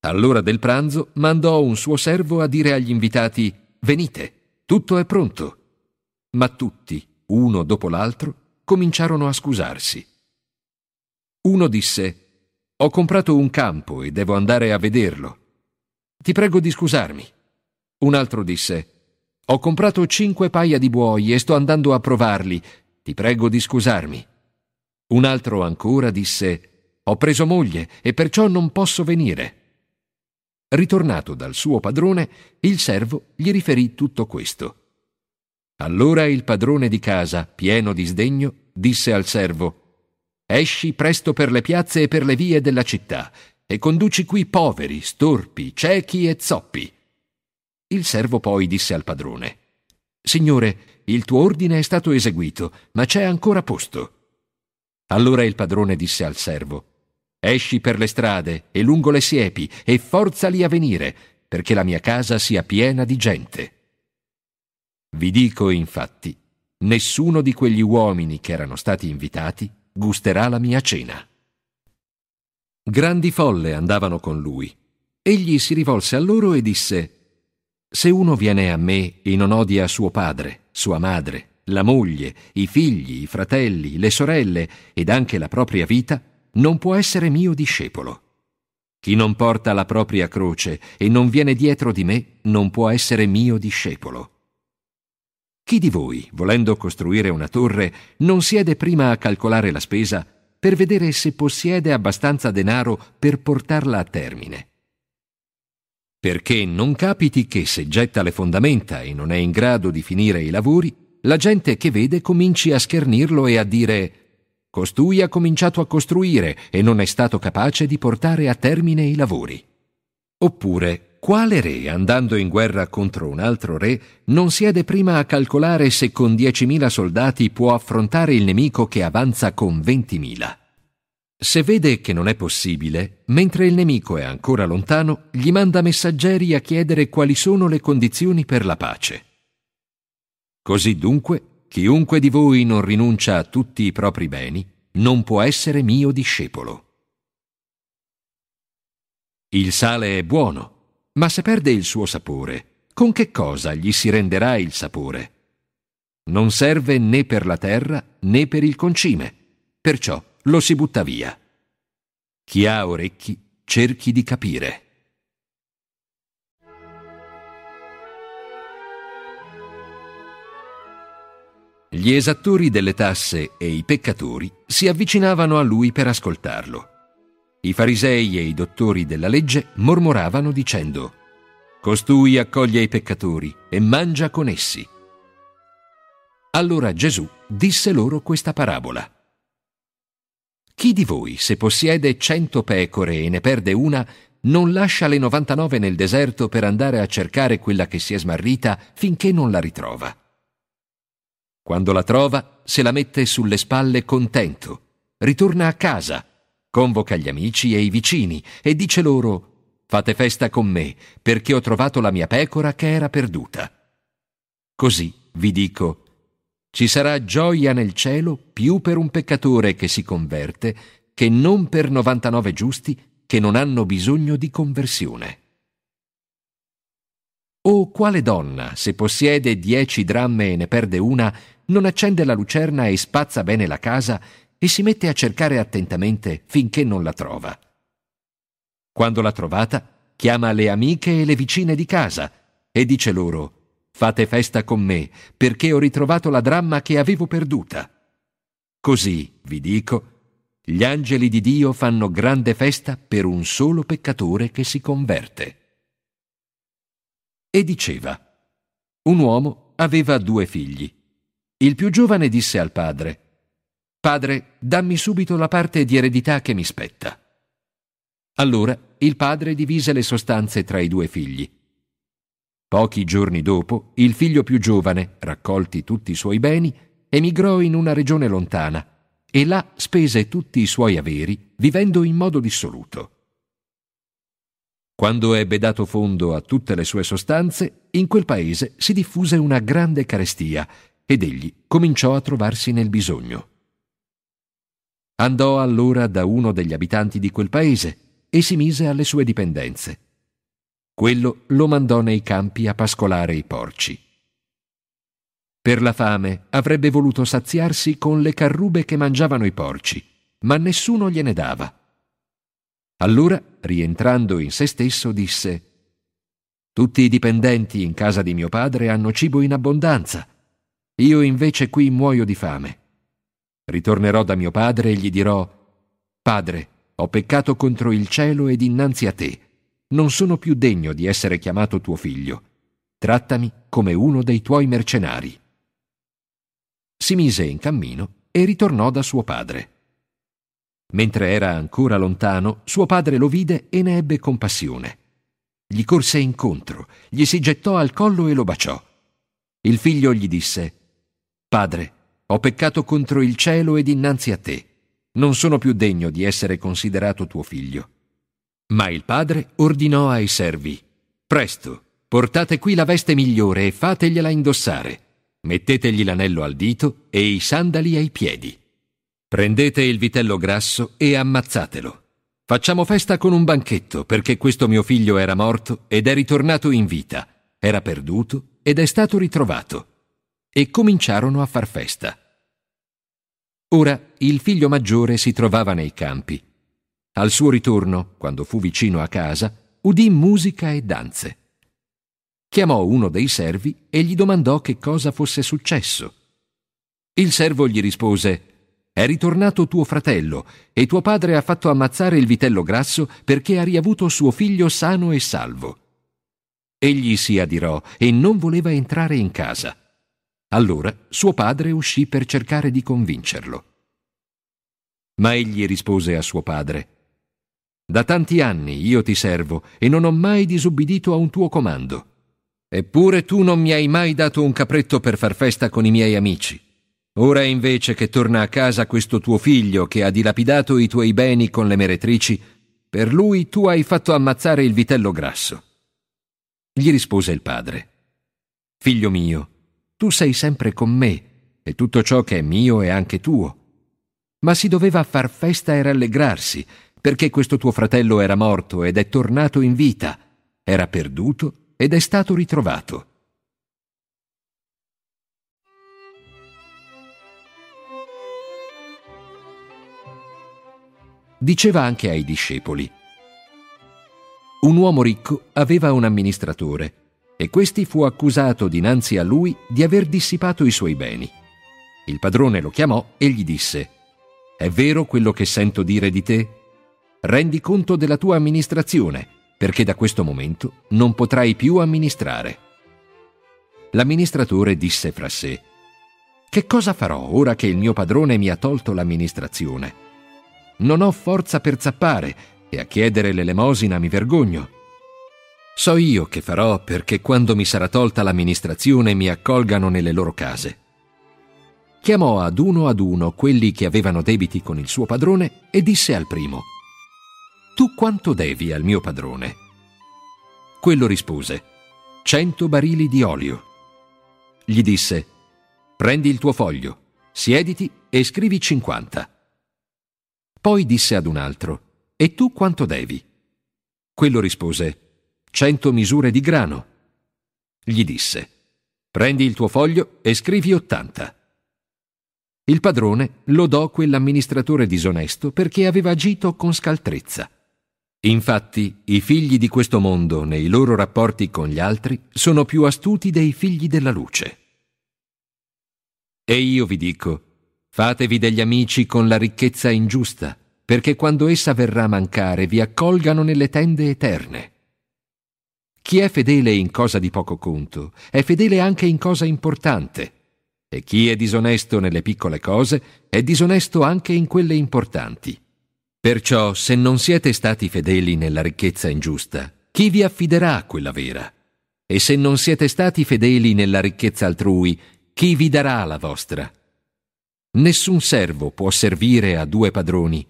All'ora del pranzo mandò un suo servo a dire agli invitati Venite, tutto è pronto. Ma tutti, uno dopo l'altro, cominciarono a scusarsi. Uno disse Ho comprato un campo e devo andare a vederlo. Ti prego di scusarmi. Un altro disse Ho comprato cinque paia di buoi e sto andando a provarli. Ti prego di scusarmi. Un altro ancora disse Ho preso moglie e perciò non posso venire. Ritornato dal suo padrone, il servo gli riferì tutto questo. Allora il padrone di casa, pieno di sdegno, disse al servo Esci presto per le piazze e per le vie della città e conduci qui poveri, storpi, ciechi e zoppi. Il servo poi disse al padrone Signore, il tuo ordine è stato eseguito, ma c'è ancora posto. Allora il padrone disse al servo Esci per le strade e lungo le siepi e forzali a venire, perché la mia casa sia piena di gente. Vi dico, infatti, nessuno di quegli uomini che erano stati invitati gusterà la mia cena. Grandi folle andavano con lui. Egli si rivolse a loro e disse, Se uno viene a me e non odia suo padre, sua madre, la moglie, i figli, i fratelli, le sorelle ed anche la propria vita, non può essere mio discepolo. Chi non porta la propria croce e non viene dietro di me non può essere mio discepolo. Chi di voi, volendo costruire una torre, non siede prima a calcolare la spesa per vedere se possiede abbastanza denaro per portarla a termine? Perché non capiti che se getta le fondamenta e non è in grado di finire i lavori, la gente che vede cominci a schernirlo e a dire Costui ha cominciato a costruire e non è stato capace di portare a termine i lavori. Oppure, quale re, andando in guerra contro un altro re, non siede prima a calcolare se con diecimila soldati può affrontare il nemico che avanza con ventimila? Se vede che non è possibile, mentre il nemico è ancora lontano, gli manda messaggeri a chiedere quali sono le condizioni per la pace. Così dunque, chiunque di voi non rinuncia a tutti i propri beni, non può essere mio discepolo. Il sale è buono, ma se perde il suo sapore, con che cosa gli si renderà il sapore? Non serve né per la terra né per il concime, perciò lo si butta via. Chi ha orecchi cerchi di capire. Gli esattori delle tasse e i peccatori si avvicinavano a lui per ascoltarlo. I farisei e i dottori della legge mormoravano dicendo Costui accoglie i peccatori e mangia con essi. Allora Gesù disse loro questa parabola. Chi di voi, se possiede cento pecore e ne perde una, non lascia le 99 nel deserto per andare a cercare quella che si è smarrita finché non la ritrova? Quando la trova, se la mette sulle spalle contento, ritorna a casa, convoca gli amici e i vicini e dice loro Fate festa con me, perché ho trovato la mia pecora che era perduta. Così, vi dico, ci sarà gioia nel cielo più per un peccatore che si converte che non per 99 giusti che non hanno bisogno di conversione. O quale donna, se possiede dieci dramme e ne perde una, non accende la lucerna e spazza bene la casa e si mette a cercare attentamente finché non la trova. Quando l'ha trovata, chiama le amiche e le vicine di casa e dice loro Fate festa con me, perché ho ritrovato la dramma che avevo perduta. Così, vi dico, gli angeli di Dio fanno grande festa per un solo peccatore che si converte. E diceva, un uomo aveva due figli. Il più giovane disse al padre, Padre, dammi subito la parte di eredità che mi spetta. Allora il padre divise le sostanze tra i due figli. Pochi giorni dopo, il figlio più giovane, raccolti tutti i suoi beni, emigrò in una regione lontana e là spese tutti i suoi averi, vivendo in modo dissoluto. Quando ebbe dato fondo a tutte le sue sostanze, in quel paese si diffuse una grande carestia ed egli cominciò a trovarsi nel bisogno. Andò allora da uno degli abitanti di quel paese e si mise alle sue dipendenze. Quello lo mandò nei campi a pascolare i porci. Per la fame avrebbe voluto saziarsi con le carrube che mangiavano i porci, ma nessuno gliene dava. Allora, rientrando in se stesso, disse Tutti i dipendenti in casa di mio padre hanno cibo in abbondanza. Io invece qui muoio di fame. Ritornerò da mio padre e gli dirò Padre, ho peccato contro il cielo ed innanzi a te. Non sono più degno di essere chiamato tuo figlio. Trattami come uno dei tuoi mercenari. Si mise in cammino e ritornò da suo padre. Mentre era ancora lontano, suo padre lo vide e ne ebbe compassione. Gli corse incontro, gli si gettò al collo e lo baciò. Il figlio gli disse Padre, ho peccato contro il cielo ed innanzi a te. Non sono più degno di essere considerato tuo figlio. Ma il padre ordinò ai servi Presto, portate qui la veste migliore e fategliela indossare. Mettetegli l'anello al dito e i sandali ai piedi. Prendete il vitello grasso e ammazzatelo. Facciamo festa con un banchetto, perché questo mio figlio era morto ed è ritornato in vita, era perduto ed è stato ritrovato. E cominciarono a far festa. Ora il figlio maggiore si trovava nei campi. Al suo ritorno, quando fu vicino a casa, udì musica e danze. Chiamò uno dei servi e gli domandò che cosa fosse successo. Il servo gli rispose è ritornato tuo fratello e tuo padre ha fatto ammazzare il vitello grasso perché ha riavuto suo figlio sano e salvo. Egli si adirò e non voleva entrare in casa. Allora suo padre uscì per cercare di convincerlo. Ma egli rispose a suo padre, Da tanti anni io ti servo e non ho mai disubbidito a un tuo comando. Eppure tu non mi hai mai dato un capretto per far festa con i miei amici. Ora invece che torna a casa questo tuo figlio che ha dilapidato i tuoi beni con le meretrici, per lui tu hai fatto ammazzare il vitello grasso. Gli rispose il padre, Figlio mio, tu sei sempre con me, e tutto ciò che è mio è anche tuo. Ma si doveva far festa e rallegrarsi, perché questo tuo fratello era morto ed è tornato in vita, era perduto ed è stato ritrovato. Diceva anche ai discepoli, un uomo ricco aveva un amministratore e questi fu accusato dinanzi a lui di aver dissipato i suoi beni. Il padrone lo chiamò e gli disse, È vero quello che sento dire di te? Rendi conto della tua amministrazione, perché da questo momento non potrai più amministrare. L'amministratore disse fra sé, Che cosa farò ora che il mio padrone mi ha tolto l'amministrazione? Non ho forza per zappare e a chiedere l'elemosina mi vergogno. So io che farò perché quando mi sarà tolta l'amministrazione mi accolgano nelle loro case. Chiamò ad uno ad uno quelli che avevano debiti con il suo padrone e disse al primo, Tu quanto devi al mio padrone? Quello rispose, Cento barili di olio. Gli disse, Prendi il tuo foglio, siediti e scrivi cinquanta. Poi disse ad un altro, E tu quanto devi? Quello rispose, cento misure di grano. Gli disse, prendi il tuo foglio e scrivi ottanta. Il padrone lodò quell'amministratore disonesto perché aveva agito con scaltrezza. Infatti, i figli di questo mondo, nei loro rapporti con gli altri, sono più astuti dei figli della luce. E io vi dico, fatevi degli amici con la ricchezza ingiusta, perché quando essa verrà a mancare vi accolgano nelle tende eterne. Chi è fedele in cosa di poco conto è fedele anche in cosa importante, e chi è disonesto nelle piccole cose è disonesto anche in quelle importanti. Perciò, se non siete stati fedeli nella ricchezza ingiusta, chi vi affiderà quella vera? E se non siete stati fedeli nella ricchezza altrui, chi vi darà la vostra? Nessun servo può servire a due padroni,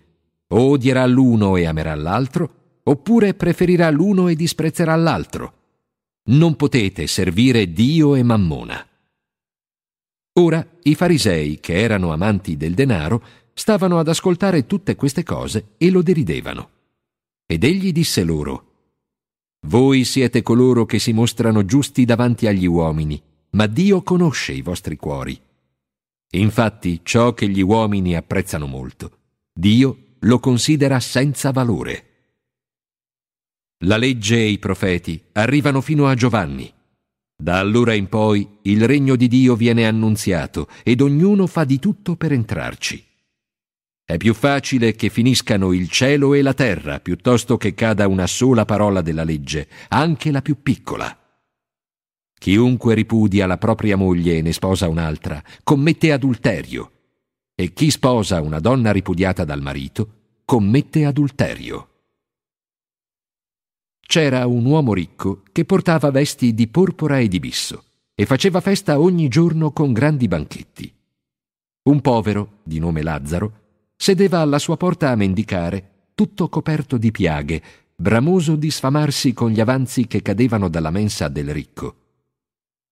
o odierà l'uno e amerà l'altro, oppure preferirà l'uno e disprezzerà l'altro. Non potete servire Dio e Mammona. Ora i farisei, che erano amanti del denaro, stavano ad ascoltare tutte queste cose e lo deridevano. Ed egli disse loro, Voi siete coloro che si mostrano giusti davanti agli uomini, ma Dio conosce i vostri cuori. Infatti ciò che gli uomini apprezzano molto, Dio lo considera senza valore. La legge e i profeti arrivano fino a Giovanni. Da allora in poi il regno di Dio viene annunziato ed ognuno fa di tutto per entrarci. È più facile che finiscano il cielo e la terra piuttosto che cada una sola parola della legge, anche la più piccola. Chiunque ripudia la propria moglie e ne sposa un'altra, commette adulterio, e chi sposa una donna ripudiata dal marito, commette adulterio. C'era un uomo ricco che portava vesti di porpora e di bisso e faceva festa ogni giorno con grandi banchetti. Un povero, di nome Lazzaro, sedeva alla sua porta a mendicare, tutto coperto di piaghe, bramoso di sfamarsi con gli avanzi che cadevano dalla mensa del ricco.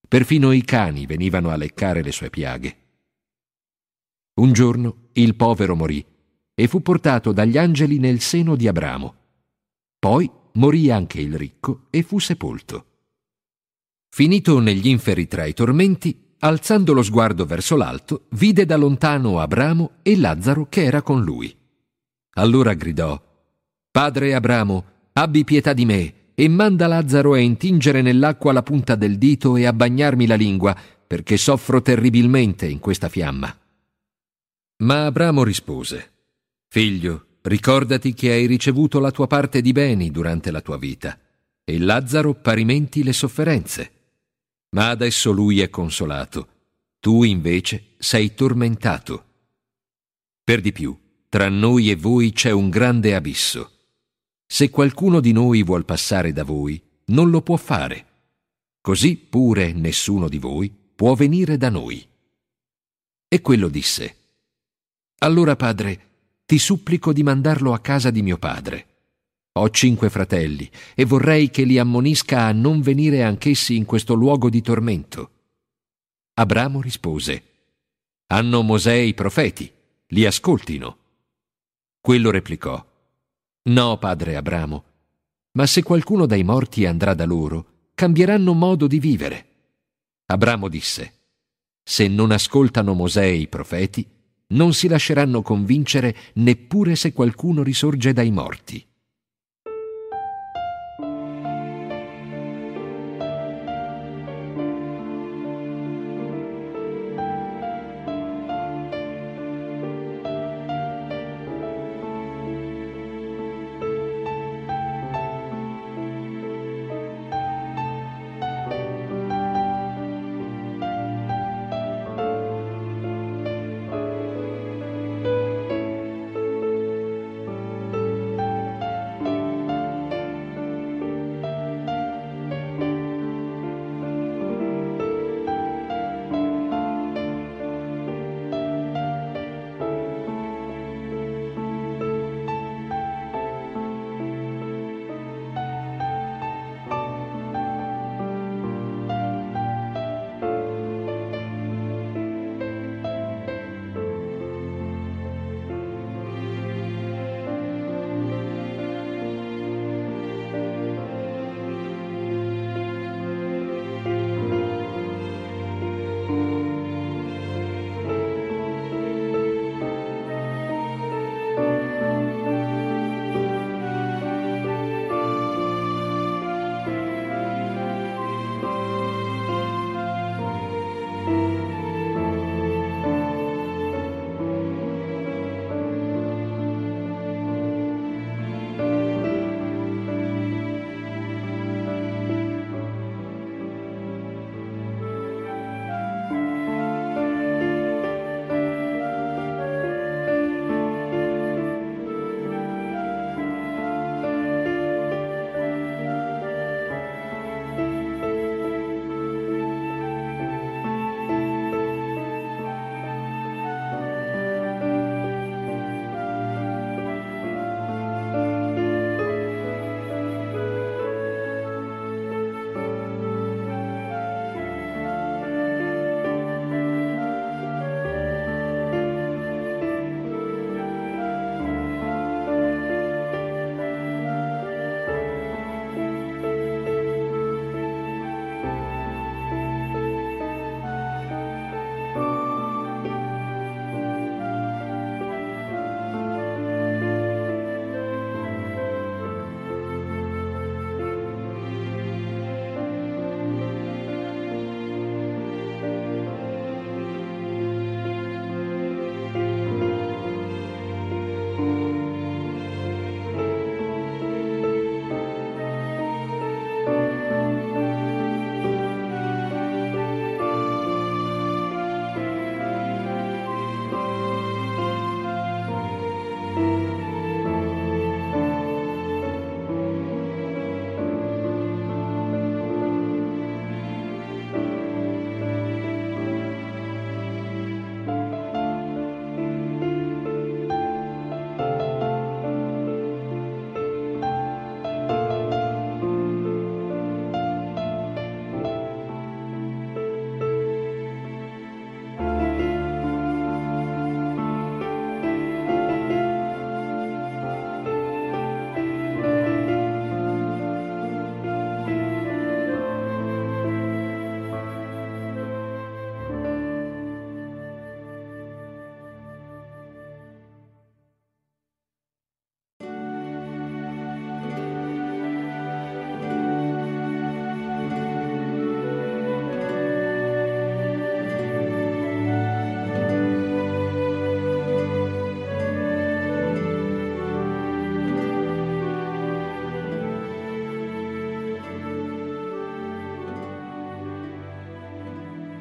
Perfino i cani venivano a leccare le sue piaghe. Un giorno il povero morì e fu portato dagli angeli nel seno di Abramo. Poi morì anche il ricco e fu sepolto. Finito negli inferi tra i tormenti, alzando lo sguardo verso l'alto, vide da lontano Abramo e Lazzaro che era con lui. Allora gridò, Padre Abramo, abbi pietà di me e manda Lazzaro a intingere nell'acqua la punta del dito e a bagnarmi la lingua, perché soffro terribilmente in questa fiamma. Ma Abramo rispose, Figlio, Ricordati che hai ricevuto la tua parte di beni durante la tua vita. e Lazzaro parimenti le sofferenze. Ma adesso lui è consolato, tu invece sei tormentato. Per di più, tra noi e voi c'è un grande abisso. Se qualcuno di noi vuol passare da voi, non lo può fare. Così pure nessuno di voi può venire da noi. E quello disse, Allora padre, ti supplico di mandarlo a casa di mio padre. Ho cinque fratelli e vorrei che li ammonisca a non venire anch'essi in questo luogo di tormento. Abramo rispose, Hanno Mosè i profeti, li ascoltino. Quello replicò, No, padre Abramo, ma se qualcuno dai morti andrà da loro, cambieranno modo di vivere. Abramo disse, Se non ascoltano Mosè i profeti, non si lasceranno convincere neppure se qualcuno risorge dai morti.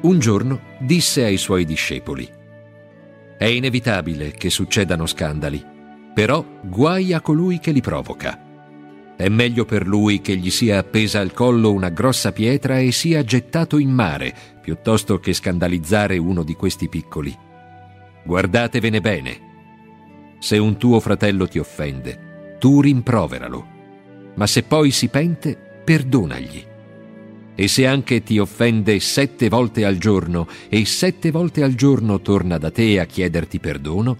Un giorno disse ai suoi discepoli, È inevitabile che succedano scandali, però guai a colui che li provoca. È meglio per lui che gli sia appesa al collo una grossa pietra e sia gettato in mare, piuttosto che scandalizzare uno di questi piccoli. Guardatevene bene. Se un tuo fratello ti offende, tu rimproveralo, ma se poi si pente, perdonagli. E se anche ti offende sette volte al giorno e sette volte al giorno torna da te a chiederti perdono,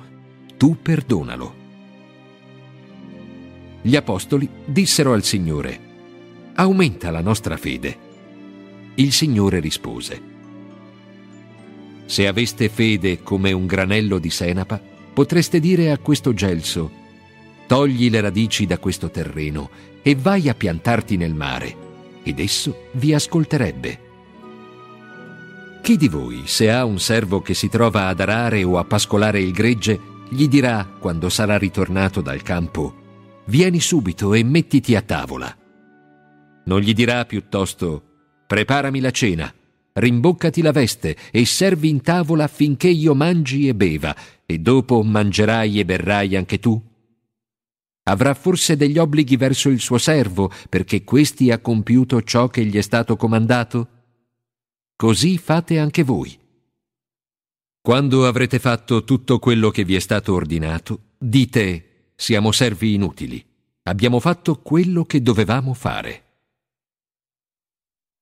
tu perdonalo. Gli apostoli dissero al Signore, aumenta la nostra fede. Il Signore rispose, se aveste fede come un granello di senapa, potreste dire a questo gelso, togli le radici da questo terreno e vai a piantarti nel mare ed esso vi ascolterebbe. Chi di voi, se ha un servo che si trova ad arare o a pascolare il gregge, gli dirà, quando sarà ritornato dal campo, Vieni subito e mettiti a tavola. Non gli dirà piuttosto, Preparami la cena, rimboccati la veste e servi in tavola finché io mangi e beva, e dopo mangerai e berrai anche tu? Avrà forse degli obblighi verso il suo servo perché questi ha compiuto ciò che gli è stato comandato? Così fate anche voi. Quando avrete fatto tutto quello che vi è stato ordinato, dite siamo servi inutili, abbiamo fatto quello che dovevamo fare.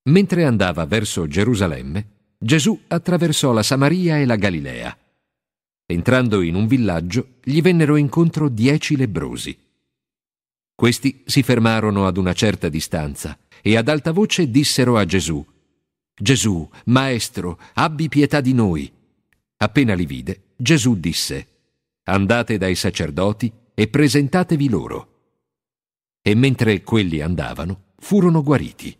Mentre andava verso Gerusalemme, Gesù attraversò la Samaria e la Galilea. Entrando in un villaggio, gli vennero incontro dieci lebrosi. Questi si fermarono ad una certa distanza e ad alta voce dissero a Gesù, Gesù, Maestro, abbi pietà di noi. Appena li vide, Gesù disse, Andate dai sacerdoti e presentatevi loro. E mentre quelli andavano, furono guariti.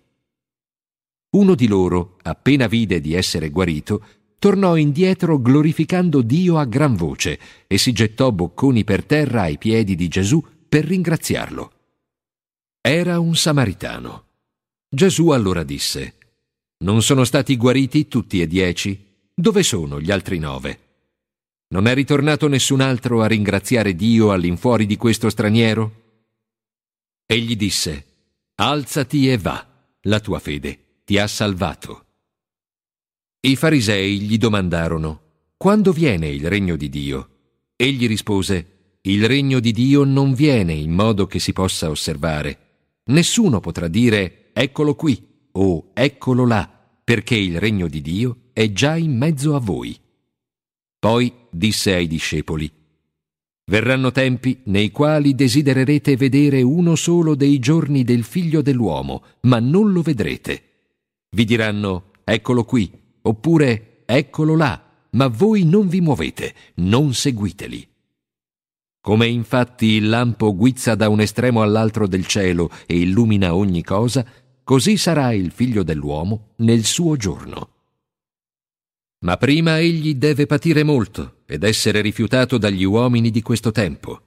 Uno di loro, appena vide di essere guarito, tornò indietro glorificando Dio a gran voce e si gettò bocconi per terra ai piedi di Gesù per ringraziarlo. Era un samaritano. Gesù allora disse, Non sono stati guariti tutti e dieci? Dove sono gli altri nove? Non è ritornato nessun altro a ringraziare Dio all'infuori di questo straniero? Egli disse, Alzati e va, la tua fede ti ha salvato. I farisei gli domandarono, Quando viene il regno di Dio? Egli rispose, il regno di Dio non viene in modo che si possa osservare. Nessuno potrà dire eccolo qui o eccolo là, perché il regno di Dio è già in mezzo a voi. Poi disse ai discepoli, Verranno tempi nei quali desidererete vedere uno solo dei giorni del figlio dell'uomo, ma non lo vedrete. Vi diranno, eccolo qui, oppure eccolo là, ma voi non vi muovete, non seguiteli. Come infatti il lampo guizza da un estremo all'altro del cielo e illumina ogni cosa, così sarà il figlio dell'uomo nel suo giorno. Ma prima egli deve patire molto ed essere rifiutato dagli uomini di questo tempo.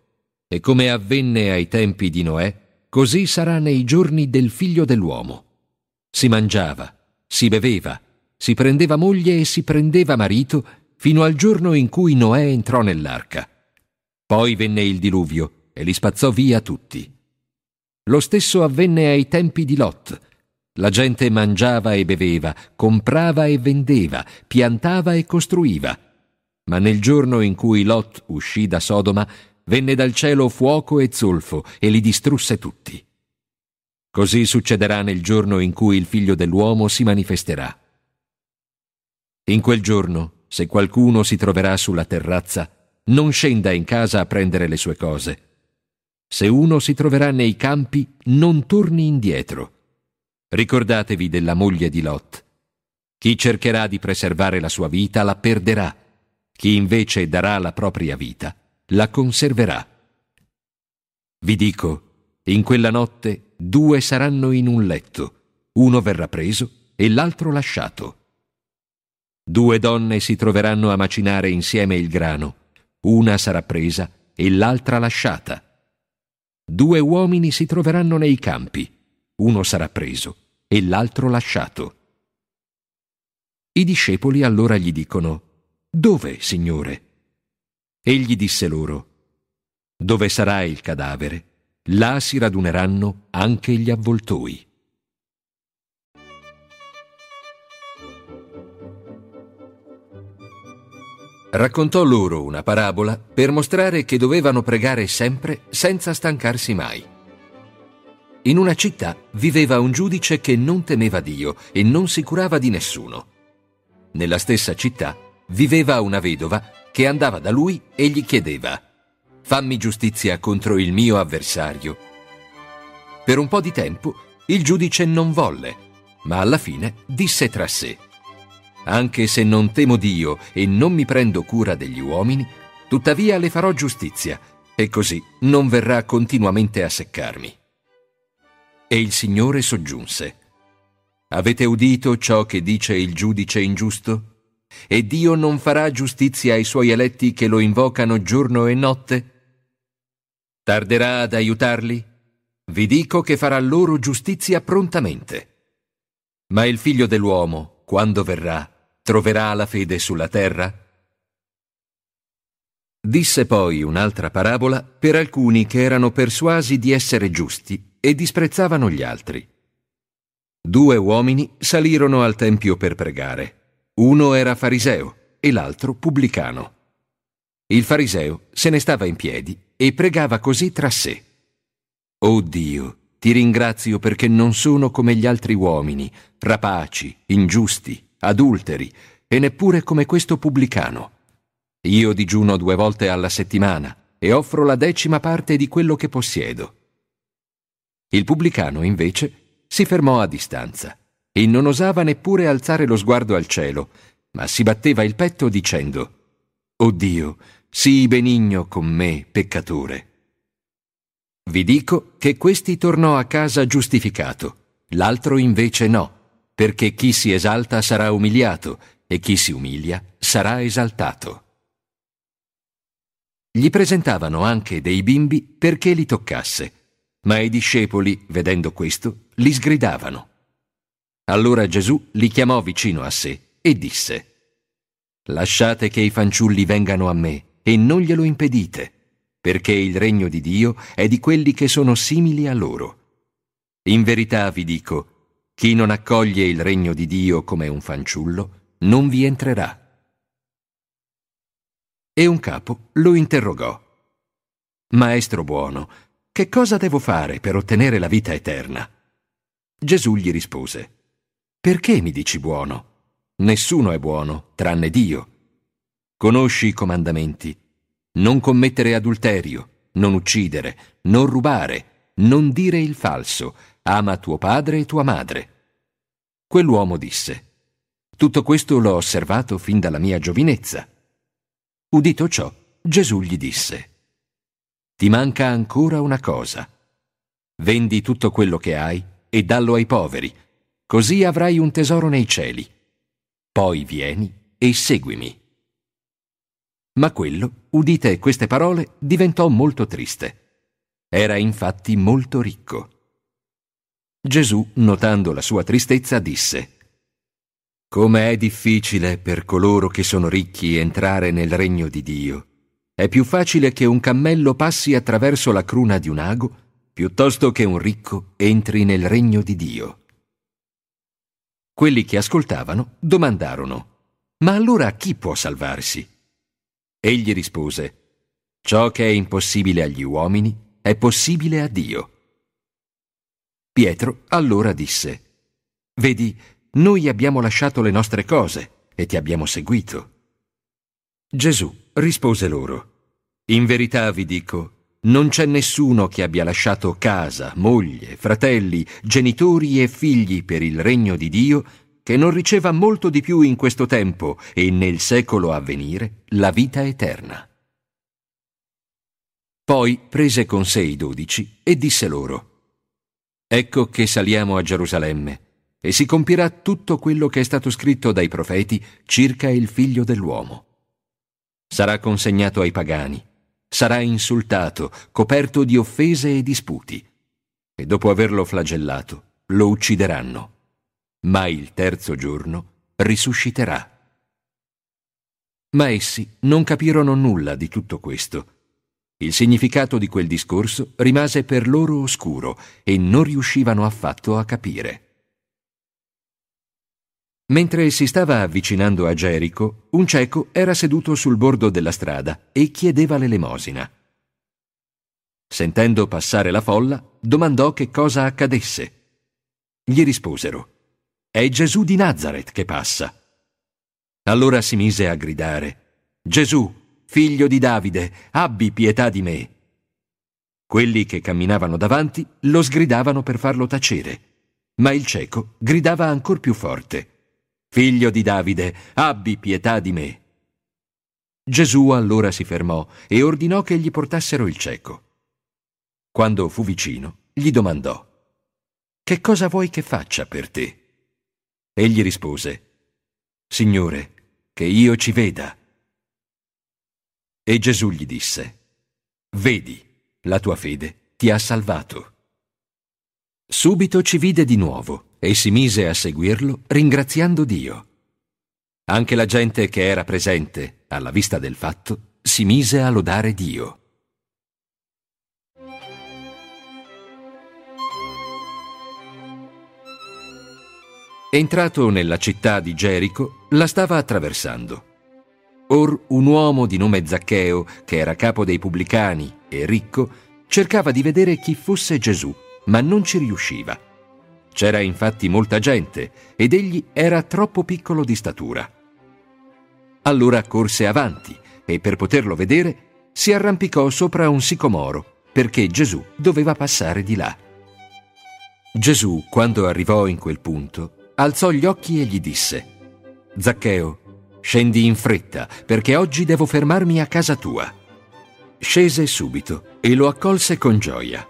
E come avvenne ai tempi di Noè, così sarà nei giorni del figlio dell'uomo. Si mangiava, si beveva, si prendeva moglie e si prendeva marito fino al giorno in cui Noè entrò nell'arca poi venne il diluvio e li spazzò via tutti. Lo stesso avvenne ai tempi di Lot. La gente mangiava e beveva, comprava e vendeva, piantava e costruiva. Ma nel giorno in cui Lot uscì da Sodoma, venne dal cielo fuoco e zolfo e li distrusse tutti. Così succederà nel giorno in cui il figlio dell'uomo si manifesterà. In quel giorno, se qualcuno si troverà sulla terrazza, non scenda in casa a prendere le sue cose. Se uno si troverà nei campi, non torni indietro. Ricordatevi della moglie di Lot. Chi cercherà di preservare la sua vita la perderà. Chi invece darà la propria vita la conserverà. Vi dico, in quella notte due saranno in un letto, uno verrà preso e l'altro lasciato. Due donne si troveranno a macinare insieme il grano una sarà presa e l'altra lasciata. Due uomini si troveranno nei campi, uno sarà preso e l'altro lasciato. I discepoli allora gli dicono, Dove, Signore? Egli disse loro, Dove sarà il cadavere, là si raduneranno anche gli avvoltoi. Raccontò loro una parabola per mostrare che dovevano pregare sempre senza stancarsi mai. In una città viveva un giudice che non temeva Dio e non si curava di nessuno. Nella stessa città viveva una vedova che andava da lui e gli chiedeva Fammi giustizia contro il mio avversario. Per un po' di tempo il giudice non volle, ma alla fine disse tra sé Anche se non temo Dio e non mi prendo cura degli uomini, tuttavia le farò giustizia e così non verrà continuamente a seccarmi. E il Signore soggiunse Avete udito ciò che dice il giudice ingiusto? E Dio non farà giustizia ai suoi eletti che lo invocano giorno e notte? Tarderà ad aiutarli? Vi dico che farà loro giustizia prontamente. Ma il figlio dell'uomo, quando verrà, troverà la fede sulla terra? Disse poi un'altra parabola per alcuni che erano persuasi di essere giusti e disprezzavano gli altri. Due uomini salirono al Tempio per pregare. Uno era fariseo e l'altro pubblicano. Il fariseo se ne stava in piedi e pregava così tra sé. Oh Dio, ti ringrazio perché non sono come gli altri uomini, rapaci, ingiusti, adulteri e neppure come questo pubblicano. Io digiuno due volte alla settimana e offro la decima parte di quello che possiedo. Il pubblicano, invece, si fermò a distanza e non osava neppure alzare lo sguardo al cielo, ma si batteva il petto dicendo O Dio, sii benigno con me, peccatore. Vi dico che questi tornò a casa giustificato, l'altro invece no, perché chi si esalta sarà umiliato e chi si umilia sarà esaltato. Gli presentavano anche dei bimbi perché li toccasse, ma i discepoli, vedendo questo, li sgridavano. Allora Gesù li chiamò vicino a sé e disse, Lasciate che i fanciulli vengano a me e non glielo impedite, perché il regno di Dio è di quelli che sono simili a loro. In verità vi dico, chi non accoglie il regno di Dio come un fanciullo, non vi entrerà. E un capo lo interrogò. Maestro buono, che cosa devo fare per ottenere la vita eterna? Gesù gli rispose, perché mi dici buono? Nessuno è buono, tranne Dio. Conosci i comandamenti. Non commettere adulterio, non uccidere, non rubare, non dire il falso, ama tuo padre e tua madre. Quell'uomo disse, Tutto questo l'ho osservato fin dalla mia giovinezza. Udito ciò, Gesù gli disse, Ti manca ancora una cosa. Vendi tutto quello che hai e dallo ai poveri così avrai un tesoro nei cieli. Poi vieni e seguimi. Ma quello, udite queste parole, diventò molto triste. Era infatti molto ricco. Gesù, notando la sua tristezza, disse, Come è difficile per coloro che sono ricchi entrare nel regno di Dio. È più facile che un cammello passi attraverso la cruna di un ago, piuttosto che un ricco entri nel regno di Dio. Quelli che ascoltavano domandarono, Ma allora chi può salvarsi? Egli rispose, Ciò che è impossibile agli uomini è possibile a Dio. Pietro allora disse, Vedi, noi abbiamo lasciato le nostre cose e ti abbiamo seguito. Gesù rispose loro, In verità vi dico, non c'è nessuno che abbia lasciato casa, moglie, fratelli, genitori e figli per il regno di Dio che non riceva molto di più in questo tempo e nel secolo a venire la vita eterna. Poi prese con sé i dodici e disse loro, Ecco che saliamo a Gerusalemme e si compirà tutto quello che è stato scritto dai profeti circa il figlio dell'uomo. Sarà consegnato ai pagani sarà insultato, coperto di offese e disputi, e dopo averlo flagellato lo uccideranno. Ma il terzo giorno risusciterà. Ma essi non capirono nulla di tutto questo. Il significato di quel discorso rimase per loro oscuro e non riuscivano affatto a capire. Mentre si stava avvicinando a Gerico, un cieco era seduto sul bordo della strada e chiedeva l'elemosina. Sentendo passare la folla, domandò che cosa accadesse. Gli risposero: È Gesù di Nazareth che passa. Allora si mise a gridare: Gesù, figlio di Davide, abbi pietà di me. Quelli che camminavano davanti lo sgridavano per farlo tacere, ma il cieco gridava ancor più forte: Figlio di Davide, abbi pietà di me. Gesù allora si fermò e ordinò che gli portassero il cieco. Quando fu vicino, gli domandò, Che cosa vuoi che faccia per te? Egli rispose, Signore, che io ci veda. E Gesù gli disse, Vedi, la tua fede ti ha salvato. Subito ci vide di nuovo e si mise a seguirlo ringraziando Dio. Anche la gente che era presente, alla vista del fatto, si mise a lodare Dio. Entrato nella città di Gerico, la stava attraversando. Or un uomo di nome Zaccheo, che era capo dei pubblicani e ricco, cercava di vedere chi fosse Gesù, ma non ci riusciva. C'era infatti molta gente ed egli era troppo piccolo di statura. Allora corse avanti e per poterlo vedere si arrampicò sopra un sicomoro perché Gesù doveva passare di là. Gesù, quando arrivò in quel punto, alzò gli occhi e gli disse, Zaccheo, scendi in fretta, perché oggi devo fermarmi a casa tua. Scese subito e lo accolse con gioia.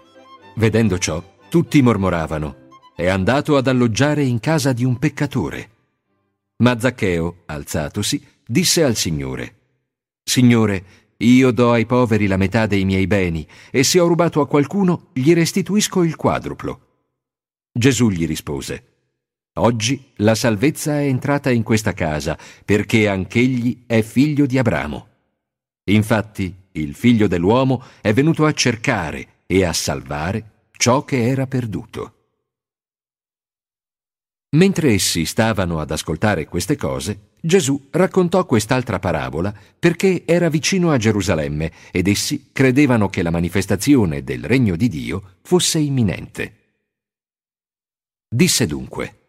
Vedendo ciò, tutti mormoravano, è andato ad alloggiare in casa di un peccatore. Ma Zaccheo, alzatosi, disse al Signore, Signore, io do ai poveri la metà dei miei beni, e se ho rubato a qualcuno, gli restituisco il quadruplo. Gesù gli rispose, Oggi la salvezza è entrata in questa casa, perché anch'egli è figlio di Abramo. Infatti, il figlio dell'uomo è venuto a cercare e a salvare ciò che era perduto. Mentre essi stavano ad ascoltare queste cose, Gesù raccontò quest'altra parabola perché era vicino a Gerusalemme ed essi credevano che la manifestazione del regno di Dio fosse imminente. Disse dunque,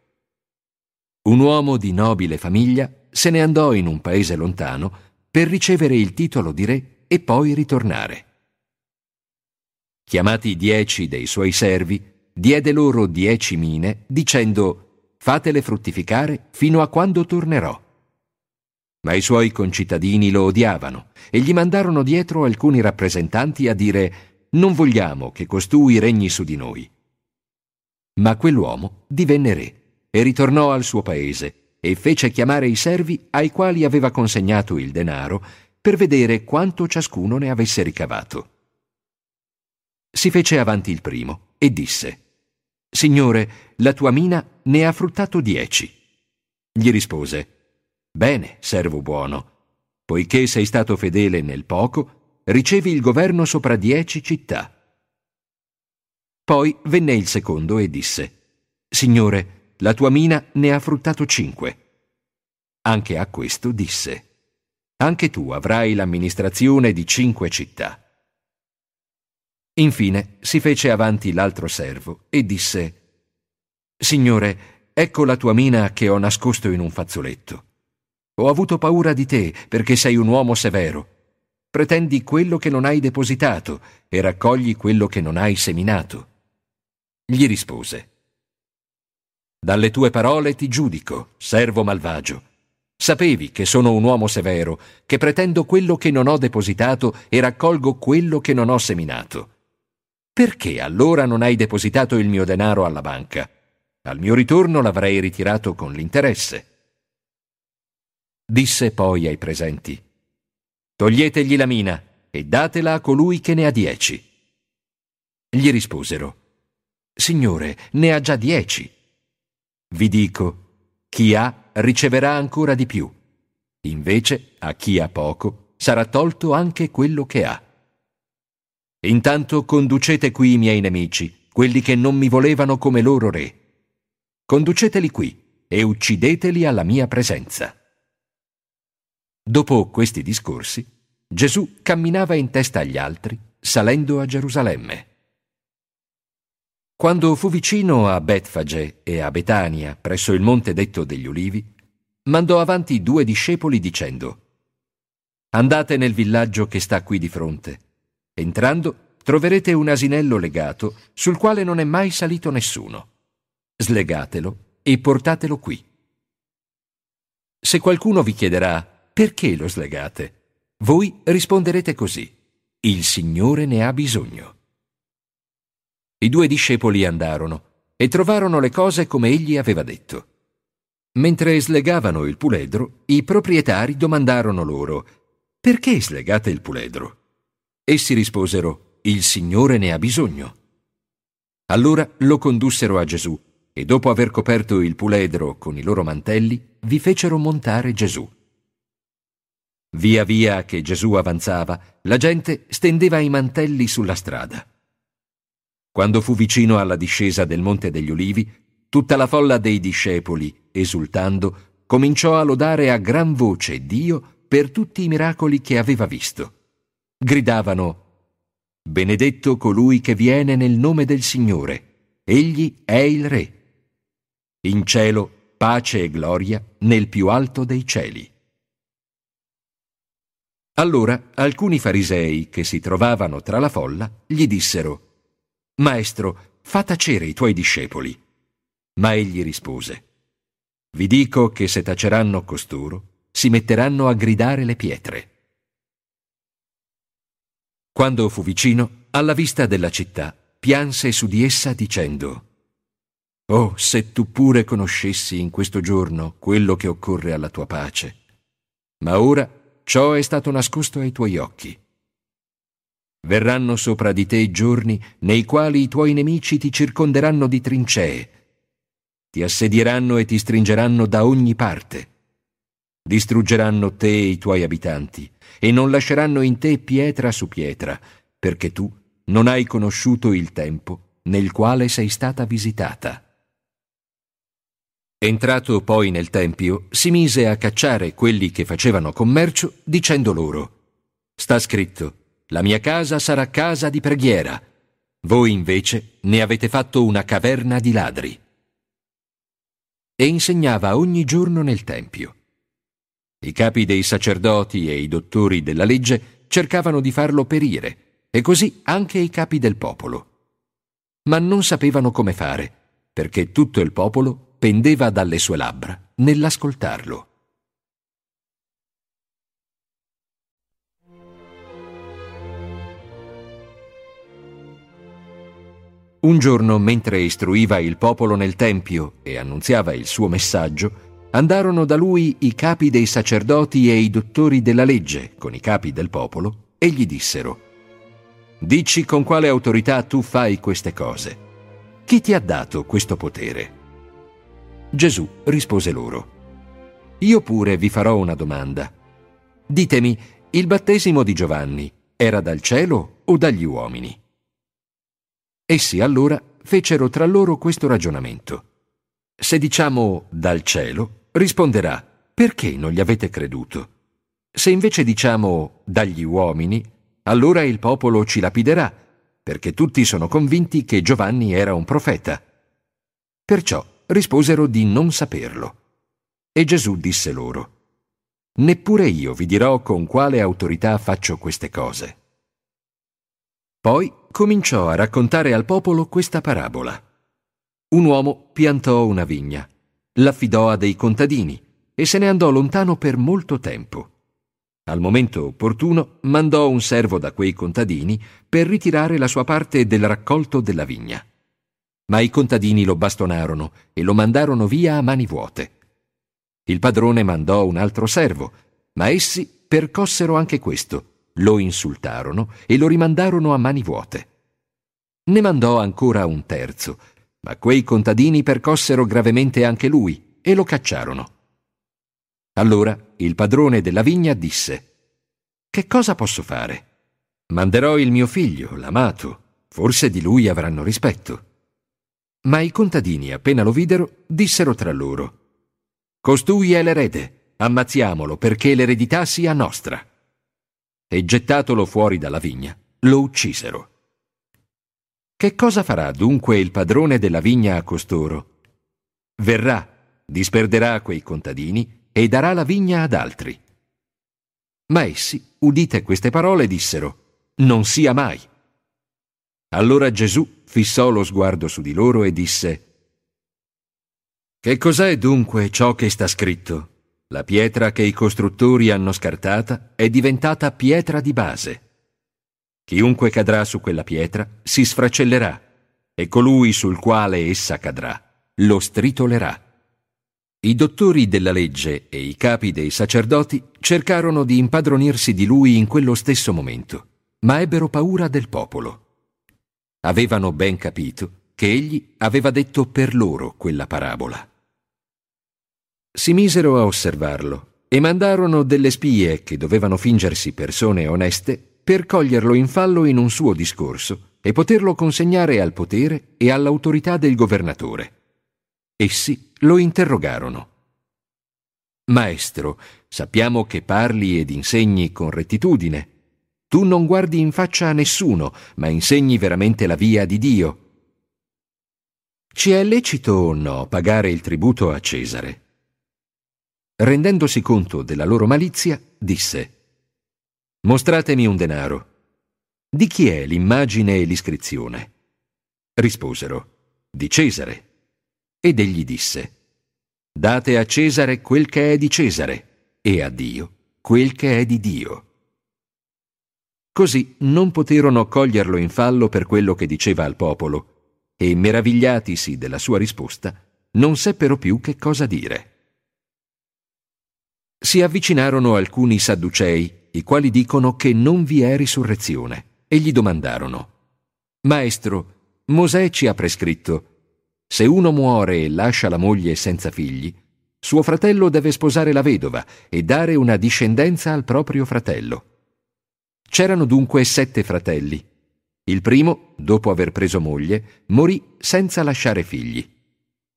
un uomo di nobile famiglia se ne andò in un paese lontano per ricevere il titolo di re e poi ritornare. Chiamati dieci dei suoi servi, diede loro dieci mine, dicendo Fatele fruttificare fino a quando tornerò. Ma i suoi concittadini lo odiavano e gli mandarono dietro alcuni rappresentanti a dire Non vogliamo che costui regni su di noi. Ma quell'uomo divenne re e ritornò al suo paese e fece chiamare i servi ai quali aveva consegnato il denaro per vedere quanto ciascuno ne avesse ricavato. Si fece avanti il primo e disse Signore, la tua mina ne ha fruttato dieci. Gli rispose Bene, servo buono, poiché sei stato fedele nel poco, ricevi il governo sopra dieci città. Poi venne il secondo e disse Signore, la tua mina ne ha fruttato cinque. Anche a questo disse, anche tu avrai l'amministrazione di cinque città. Infine si fece avanti l'altro servo e disse, Signore, ecco la tua mina che ho nascosto in un fazzoletto. Ho avuto paura di te perché sei un uomo severo. Pretendi quello che non hai depositato e raccogli quello che non hai seminato. Gli rispose, dalle tue parole ti giudico, servo malvagio. Sapevi che sono un uomo severo, che pretendo quello che non ho depositato e raccolgo quello che non ho seminato. Perché allora non hai depositato il mio denaro alla banca? Al mio ritorno l'avrei ritirato con l'interesse. Disse poi ai presenti, Toglietegli la mina e datela a colui che ne ha dieci. Gli risposero, Signore, ne ha già dieci. Vi dico, chi ha riceverà ancora di più. Invece, a chi ha poco, sarà tolto anche quello che ha. Intanto conducete qui i miei nemici, quelli che non mi volevano come loro re. Conduceteli qui e uccideteli alla mia presenza. Dopo questi discorsi, Gesù camminava in testa agli altri, salendo a Gerusalemme. Quando fu vicino a Betfage e a Betania, presso il monte detto degli Ulivi, mandò avanti due discepoli dicendo Andate nel villaggio che sta qui di fronte. Entrando, troverete un asinello legato sul quale non è mai salito nessuno. Slegatelo e portatelo qui. Se qualcuno vi chiederà perché lo slegate, voi risponderete così. Il Signore ne ha bisogno. I due discepoli andarono e trovarono le cose come egli aveva detto. Mentre slegavano il puledro, i proprietari domandarono loro Perché slegate il puledro? Essi risposero Il Signore ne ha bisogno. Allora lo condussero a Gesù e dopo aver coperto il puledro con i loro mantelli, vi fecero montare Gesù. Via via che Gesù avanzava, la gente stendeva i mantelli sulla strada. Quando fu vicino alla discesa del Monte degli Ulivi, tutta la folla dei discepoli esultando, cominciò a lodare a gran voce Dio per tutti i miracoli che aveva visto. Gridavano Benedetto colui che viene nel nome del Signore, egli è il Re. In cielo pace e gloria nel più alto dei cieli. Allora alcuni farisei che si trovavano tra la folla gli dissero Maestro, fa tacere i tuoi discepoli. Ma egli rispose vi dico che se taceranno costoro, si metteranno a gridare le pietre. Quando fu vicino, alla vista della città, pianse su di essa dicendo Oh, se tu pure conoscessi in questo giorno quello che occorre alla tua pace. Ma ora ciò è stato nascosto ai tuoi occhi. Verranno sopra di te giorni nei quali i tuoi nemici ti circonderanno di trincee ti assedieranno e ti stringeranno da ogni parte. Distruggeranno te e i tuoi abitanti e non lasceranno in te pietra su pietra, perché tu non hai conosciuto il tempo nel quale sei stata visitata. Entrato poi nel tempio, si mise a cacciare quelli che facevano commercio, dicendo loro Sta scritto, la mia casa sarà casa di preghiera. Voi invece ne avete fatto una caverna di ladri e insegnava ogni giorno nel Tempio. I capi dei sacerdoti e i dottori della legge cercavano di farlo perire, e così anche i capi del popolo. Ma non sapevano come fare, perché tutto il popolo pendeva dalle sue labbra nell'ascoltarlo. Un giorno, mentre istruiva il popolo nel Tempio e annunziava il suo messaggio, andarono da lui i capi dei sacerdoti e i dottori della legge con i capi del popolo e gli dissero Dici con quale autorità tu fai queste cose. Chi ti ha dato questo potere? Gesù rispose loro Io pure vi farò una domanda. Ditemi, il battesimo di Giovanni era dal cielo o dagli uomini? Essi allora fecero tra loro questo ragionamento. Se diciamo dal cielo, risponderà perché non gli avete creduto? Se invece diciamo dagli uomini, allora il popolo ci lapiderà, perché tutti sono convinti che Giovanni era un profeta. Perciò risposero di non saperlo. E Gesù disse loro, Neppure io vi dirò con quale autorità faccio queste cose. Poi cominciò a raccontare al popolo questa parabola. Un uomo piantò una vigna, l'affidò a dei contadini e se ne andò lontano per molto tempo. Al momento opportuno mandò un servo da quei contadini per ritirare la sua parte del raccolto della vigna. Ma i contadini lo bastonarono e lo mandarono via a mani vuote. Il padrone mandò un altro servo, ma essi percossero anche questo lo insultarono e lo rimandarono a mani vuote. Ne mandò ancora un terzo, ma quei contadini percossero gravemente anche lui e lo cacciarono. Allora il padrone della vigna disse Che cosa posso fare? Manderò il mio figlio, l'amato, forse di lui avranno rispetto. Ma i contadini, appena lo videro, dissero tra loro Costui è l'erede, ammazziamolo perché l'eredità sia nostra. E gettatolo fuori dalla vigna, lo uccisero. Che cosa farà dunque il padrone della vigna a costoro? Verrà, disperderà quei contadini e darà la vigna ad altri. Ma essi, udite queste parole, dissero, Non sia mai. Allora Gesù fissò lo sguardo su di loro e disse, Che cos'è dunque ciò che sta scritto? La pietra che i costruttori hanno scartata è diventata pietra di base. Chiunque cadrà su quella pietra si sfracellerà e colui sul quale essa cadrà lo stritolerà. I dottori della legge e i capi dei sacerdoti cercarono di impadronirsi di lui in quello stesso momento, ma ebbero paura del popolo. Avevano ben capito che egli aveva detto per loro quella parabola. Si misero a osservarlo e mandarono delle spie che dovevano fingersi persone oneste per coglierlo in fallo in un suo discorso e poterlo consegnare al potere e all'autorità del governatore. Essi lo interrogarono. Maestro, sappiamo che parli ed insegni con rettitudine. Tu non guardi in faccia a nessuno, ma insegni veramente la via di Dio. Ci è lecito o no pagare il tributo a Cesare? Rendendosi conto della loro malizia, disse Mostratemi un denaro. Di chi è l'immagine e l'iscrizione? Risposero Di Cesare. Ed egli disse, Date a Cesare quel che è di Cesare e a Dio quel che è di Dio. Così non poterono coglierlo in fallo per quello che diceva al popolo, e meravigliatisi della sua risposta, non seppero più che cosa dire. Si avvicinarono alcuni sadducei, i quali dicono che non vi è risurrezione, e gli domandarono, Maestro, Mosè ci ha prescritto se uno muore e lascia la moglie senza figli, suo fratello deve sposare la vedova e dare una discendenza al proprio fratello. C'erano dunque sette fratelli. Il primo, dopo aver preso moglie, morì senza lasciare figli.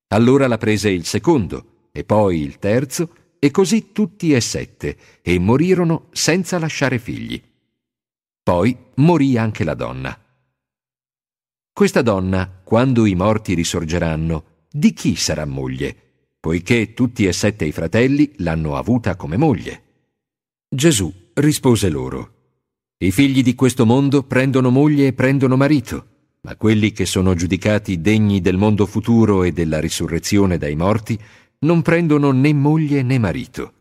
Allora la prese il secondo, e poi il terzo, e così tutti e sette, e morirono senza lasciare figli. Poi morì anche la donna. Questa donna, quando i morti risorgeranno, di chi sarà moglie? Poiché tutti e sette i fratelli l'hanno avuta come moglie. Gesù rispose loro, I figli di questo mondo prendono moglie e prendono marito, ma quelli che sono giudicati degni del mondo futuro e della risurrezione dai morti non prendono né moglie né marito.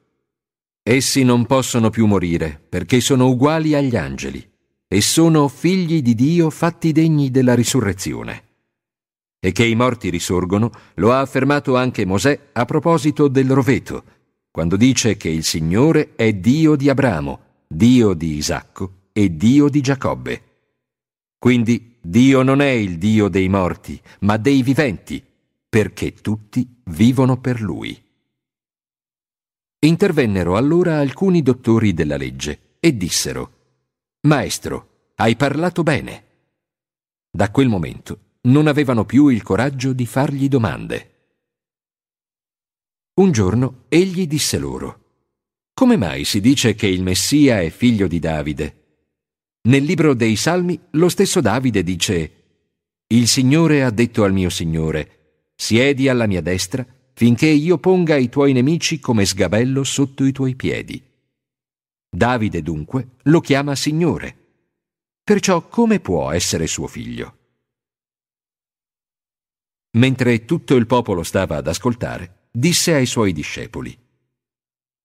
Essi non possono più morire perché sono uguali agli angeli e sono figli di Dio fatti degni della risurrezione. E che i morti risorgono lo ha affermato anche Mosè a proposito del roveto, quando dice che il Signore è Dio di Abramo, Dio di Isacco e Dio di Giacobbe. Quindi Dio non è il Dio dei morti, ma dei viventi, perché tutti vivono per Lui. Intervennero allora alcuni dottori della legge e dissero Maestro, hai parlato bene. Da quel momento non avevano più il coraggio di fargli domande. Un giorno egli disse loro, Come mai si dice che il Messia è figlio di Davide? Nel libro dei Salmi lo stesso Davide dice, Il Signore ha detto al mio Signore, Siedi alla mia destra finché io ponga i tuoi nemici come sgabello sotto i tuoi piedi. Davide dunque lo chiama Signore. Perciò come può essere suo figlio? Mentre tutto il popolo stava ad ascoltare, disse ai suoi discepoli,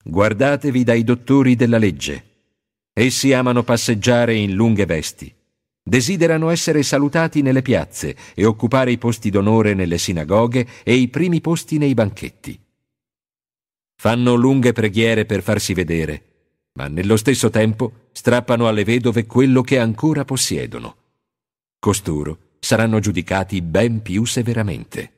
Guardatevi dai dottori della legge. Essi amano passeggiare in lunghe vesti. Desiderano essere salutati nelle piazze e occupare i posti d'onore nelle sinagoghe e i primi posti nei banchetti. Fanno lunghe preghiere per farsi vedere ma nello stesso tempo strappano alle vedove quello che ancora possiedono. Costoro saranno giudicati ben più severamente.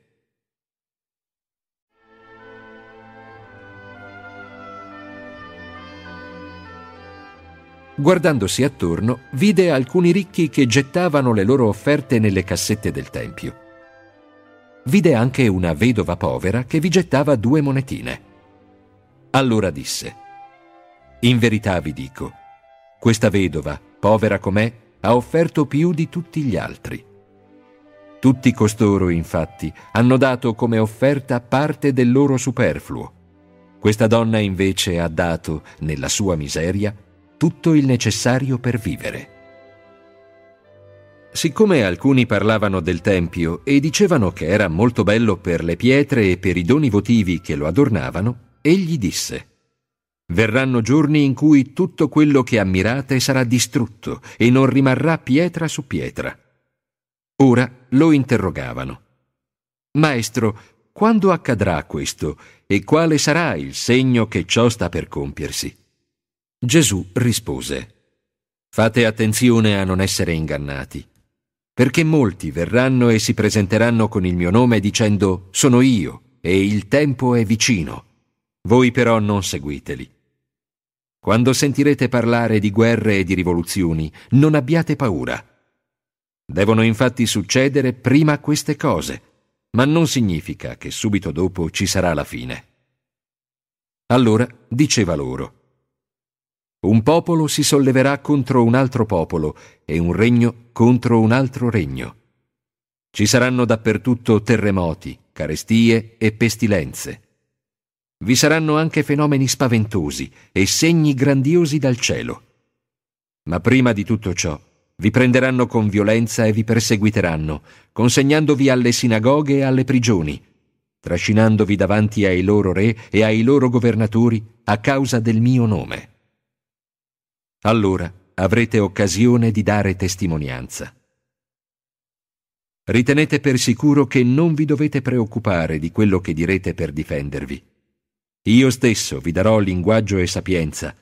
Guardandosi attorno, vide alcuni ricchi che gettavano le loro offerte nelle cassette del tempio. Vide anche una vedova povera che vi gettava due monetine. Allora disse, In verità vi dico, questa vedova, povera com'è, ha offerto più di tutti gli altri. Tutti costoro, infatti, hanno dato come offerta parte del loro superfluo. Questa donna invece ha dato, nella sua miseria, tutto il necessario per vivere. Siccome alcuni parlavano del Tempio e dicevano che era molto bello per le pietre e per i doni votivi che lo adornavano, egli disse Verranno giorni in cui tutto quello che ammirate sarà distrutto e non rimarrà pietra su pietra. Ora lo interrogavano. Maestro, quando accadrà questo e quale sarà il segno che ciò sta per compiersi? Gesù rispose, Fate attenzione a non essere ingannati, perché molti verranno e si presenteranno con il mio nome dicendo Sono io e il tempo è vicino. Voi però non seguiteli. Quando sentirete parlare di guerre e di rivoluzioni, non abbiate paura. Devono infatti succedere prima queste cose, ma non significa che subito dopo ci sarà la fine. Allora diceva loro, un popolo si solleverà contro un altro popolo e un regno contro un altro regno. Ci saranno dappertutto terremoti, carestie e pestilenze. Vi saranno anche fenomeni spaventosi e segni grandiosi dal cielo. Ma prima di tutto ciò, vi prenderanno con violenza e vi perseguiteranno, consegnandovi alle sinagoghe e alle prigioni, trascinandovi davanti ai loro re e ai loro governatori a causa del mio nome. Allora avrete occasione di dare testimonianza. Ritenete per sicuro che non vi dovete preoccupare di quello che direte per difendervi. Io stesso vi darò linguaggio e sapienza,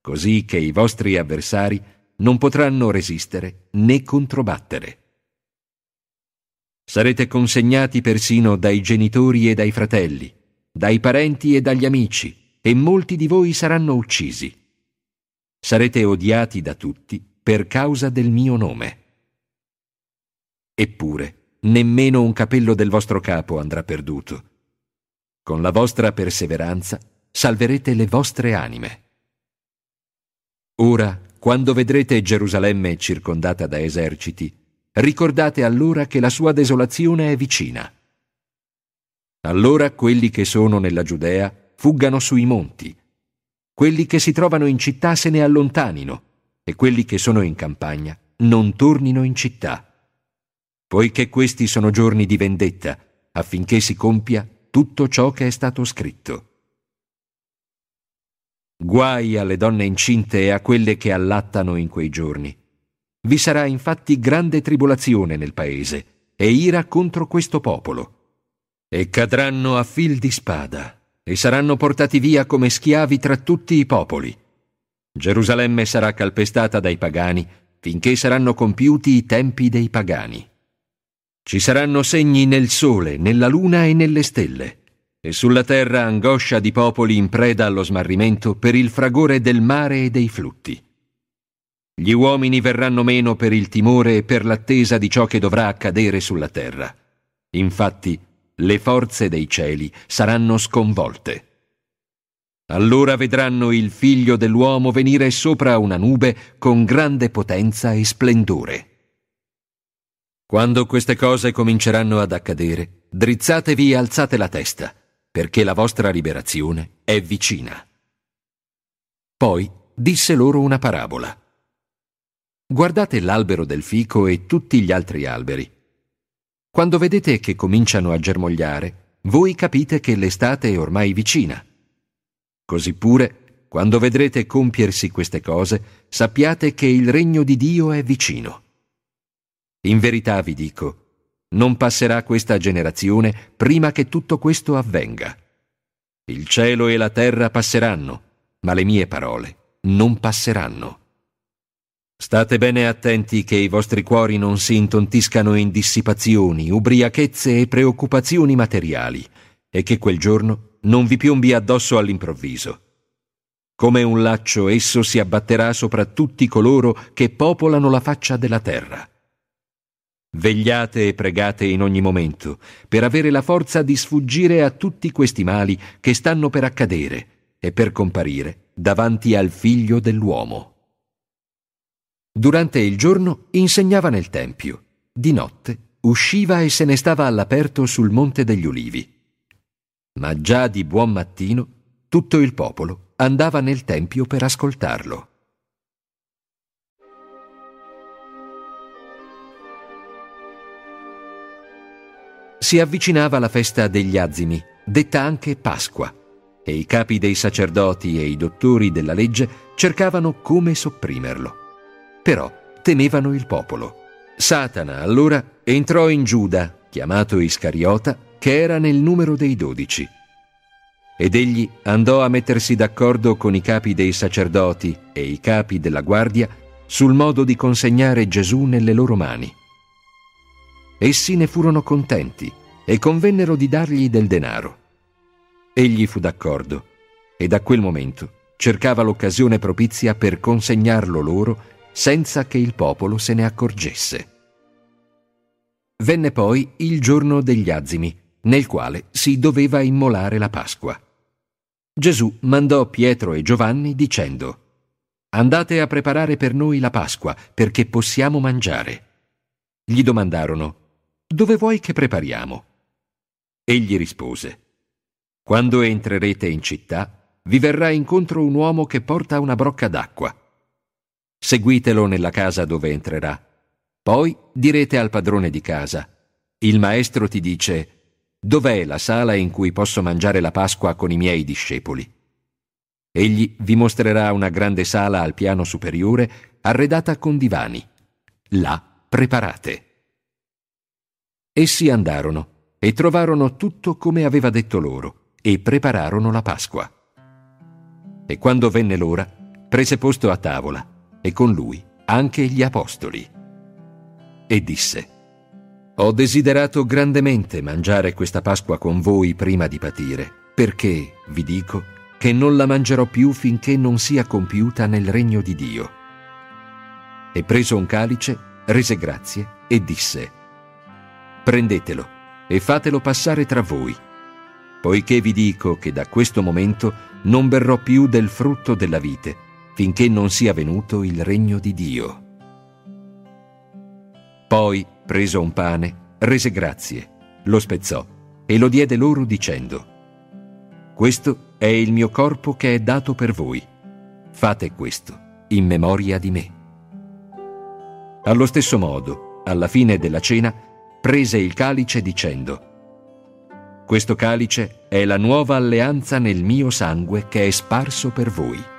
così che i vostri avversari non potranno resistere né controbattere. Sarete consegnati persino dai genitori e dai fratelli, dai parenti e dagli amici, e molti di voi saranno uccisi sarete odiati da tutti per causa del mio nome. Eppure, nemmeno un capello del vostro capo andrà perduto. Con la vostra perseveranza salverete le vostre anime. Ora, quando vedrete Gerusalemme circondata da eserciti, ricordate allora che la sua desolazione è vicina. Allora quelli che sono nella Giudea fuggano sui monti, quelli che si trovano in città se ne allontanino e quelli che sono in campagna non tornino in città, poiché questi sono giorni di vendetta, affinché si compia tutto ciò che è stato scritto. Guai alle donne incinte e a quelle che allattano in quei giorni. Vi sarà infatti grande tribolazione nel paese e ira contro questo popolo. E cadranno a fil di spada e saranno portati via come schiavi tra tutti i popoli. Gerusalemme sarà calpestata dai pagani finché saranno compiuti i tempi dei pagani. Ci saranno segni nel sole, nella luna e nelle stelle, e sulla terra angoscia di popoli in preda allo smarrimento per il fragore del mare e dei flutti. Gli uomini verranno meno per il timore e per l'attesa di ciò che dovrà accadere sulla terra. Infatti, le forze dei cieli saranno sconvolte. Allora vedranno il figlio dell'uomo venire sopra una nube con grande potenza e splendore. Quando queste cose cominceranno ad accadere, drizzatevi e alzate la testa, perché la vostra liberazione è vicina. Poi disse loro una parabola. Guardate l'albero del fico e tutti gli altri alberi. Quando vedete che cominciano a germogliare, voi capite che l'estate è ormai vicina. Così pure, quando vedrete compiersi queste cose, sappiate che il regno di Dio è vicino. In verità vi dico, non passerà questa generazione prima che tutto questo avvenga. Il cielo e la terra passeranno, ma le mie parole non passeranno. State bene attenti che i vostri cuori non si intontiscano in dissipazioni, ubriachezze e preoccupazioni materiali, e che quel giorno non vi piombi addosso all'improvviso. Come un laccio esso si abbatterà sopra tutti coloro che popolano la faccia della terra. Vegliate e pregate in ogni momento per avere la forza di sfuggire a tutti questi mali che stanno per accadere e per comparire davanti al figlio dell'uomo. Durante il giorno insegnava nel Tempio, di notte usciva e se ne stava all'aperto sul Monte degli Ulivi. Ma già di buon mattino tutto il popolo andava nel Tempio per ascoltarlo. Si avvicinava la festa degli azimi, detta anche Pasqua, e i capi dei sacerdoti e i dottori della legge cercavano come sopprimerlo. Però temevano il popolo. Satana allora entrò in Giuda, chiamato Iscariota, che era nel numero dei dodici. Ed egli andò a mettersi d'accordo con i capi dei sacerdoti e i capi della guardia sul modo di consegnare Gesù nelle loro mani. Essi ne furono contenti e convennero di dargli del denaro. Egli fu d'accordo e da quel momento cercava l'occasione propizia per consegnarlo loro senza che il popolo se ne accorgesse. Venne poi il giorno degli azimi, nel quale si doveva immolare la Pasqua. Gesù mandò Pietro e Giovanni dicendo, Andate a preparare per noi la Pasqua, perché possiamo mangiare. Gli domandarono, Dove vuoi che prepariamo? Egli rispose, Quando entrerete in città, vi verrà incontro un uomo che porta una brocca d'acqua seguitelo nella casa dove entrerà. Poi direte al padrone di casa, il maestro ti dice, dov'è la sala in cui posso mangiare la Pasqua con i miei discepoli? Egli vi mostrerà una grande sala al piano superiore, arredata con divani. Là preparate. Essi andarono e trovarono tutto come aveva detto loro e prepararono la Pasqua. E quando venne l'ora, prese posto a tavola e con lui anche gli apostoli. E disse, Ho desiderato grandemente mangiare questa Pasqua con voi prima di patire, perché, vi dico, che non la mangerò più finché non sia compiuta nel regno di Dio. E preso un calice, rese grazie e disse, Prendetelo e fatelo passare tra voi, poiché vi dico che da questo momento non berrò più del frutto della vite, finché non sia venuto il regno di Dio. Poi, preso un pane, rese grazie, lo spezzò e lo diede loro dicendo, Questo è il mio corpo che è dato per voi. Fate questo in memoria di me. Allo stesso modo, alla fine della cena, prese il calice dicendo, questo calice è la nuova alleanza nel mio sangue che è sparso per voi.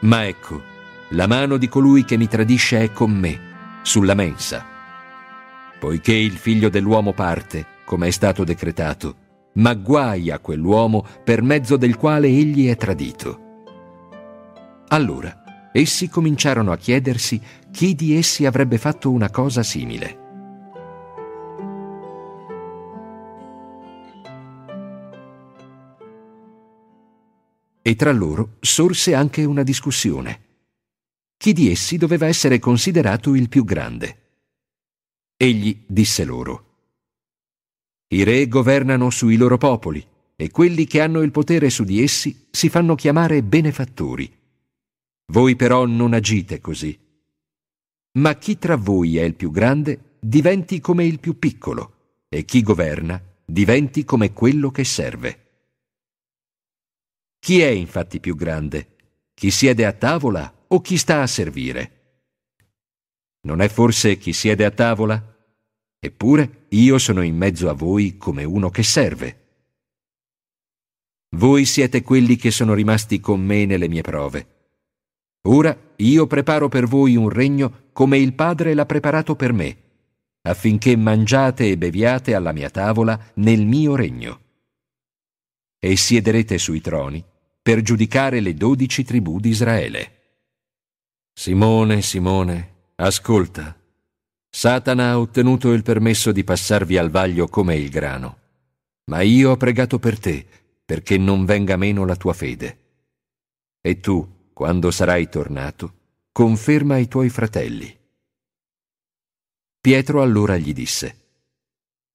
Ma ecco, la mano di colui che mi tradisce è con me, sulla mensa. Poiché il figlio dell'uomo parte, come è stato decretato, ma guai a quell'uomo per mezzo del quale egli è tradito. Allora, essi cominciarono a chiedersi chi di essi avrebbe fatto una cosa simile. E tra loro sorse anche una discussione. Chi di essi doveva essere considerato il più grande? Egli disse loro, I re governano sui loro popoli e quelli che hanno il potere su di essi si fanno chiamare benefattori. Voi però non agite così. Ma chi tra voi è il più grande diventi come il più piccolo e chi governa diventi come quello che serve. Chi è infatti più grande? Chi siede a tavola o chi sta a servire? Non è forse chi siede a tavola? Eppure io sono in mezzo a voi come uno che serve. Voi siete quelli che sono rimasti con me nelle mie prove. Ora io preparo per voi un regno come il Padre l'ha preparato per me, affinché mangiate e beviate alla mia tavola nel mio regno e siederete sui troni per giudicare le dodici tribù di Israele. Simone, Simone, ascolta. Satana ha ottenuto il permesso di passarvi al vaglio come il grano. Ma io ho pregato per te, perché non venga meno la tua fede. E tu, quando sarai tornato, conferma i tuoi fratelli. Pietro allora gli disse,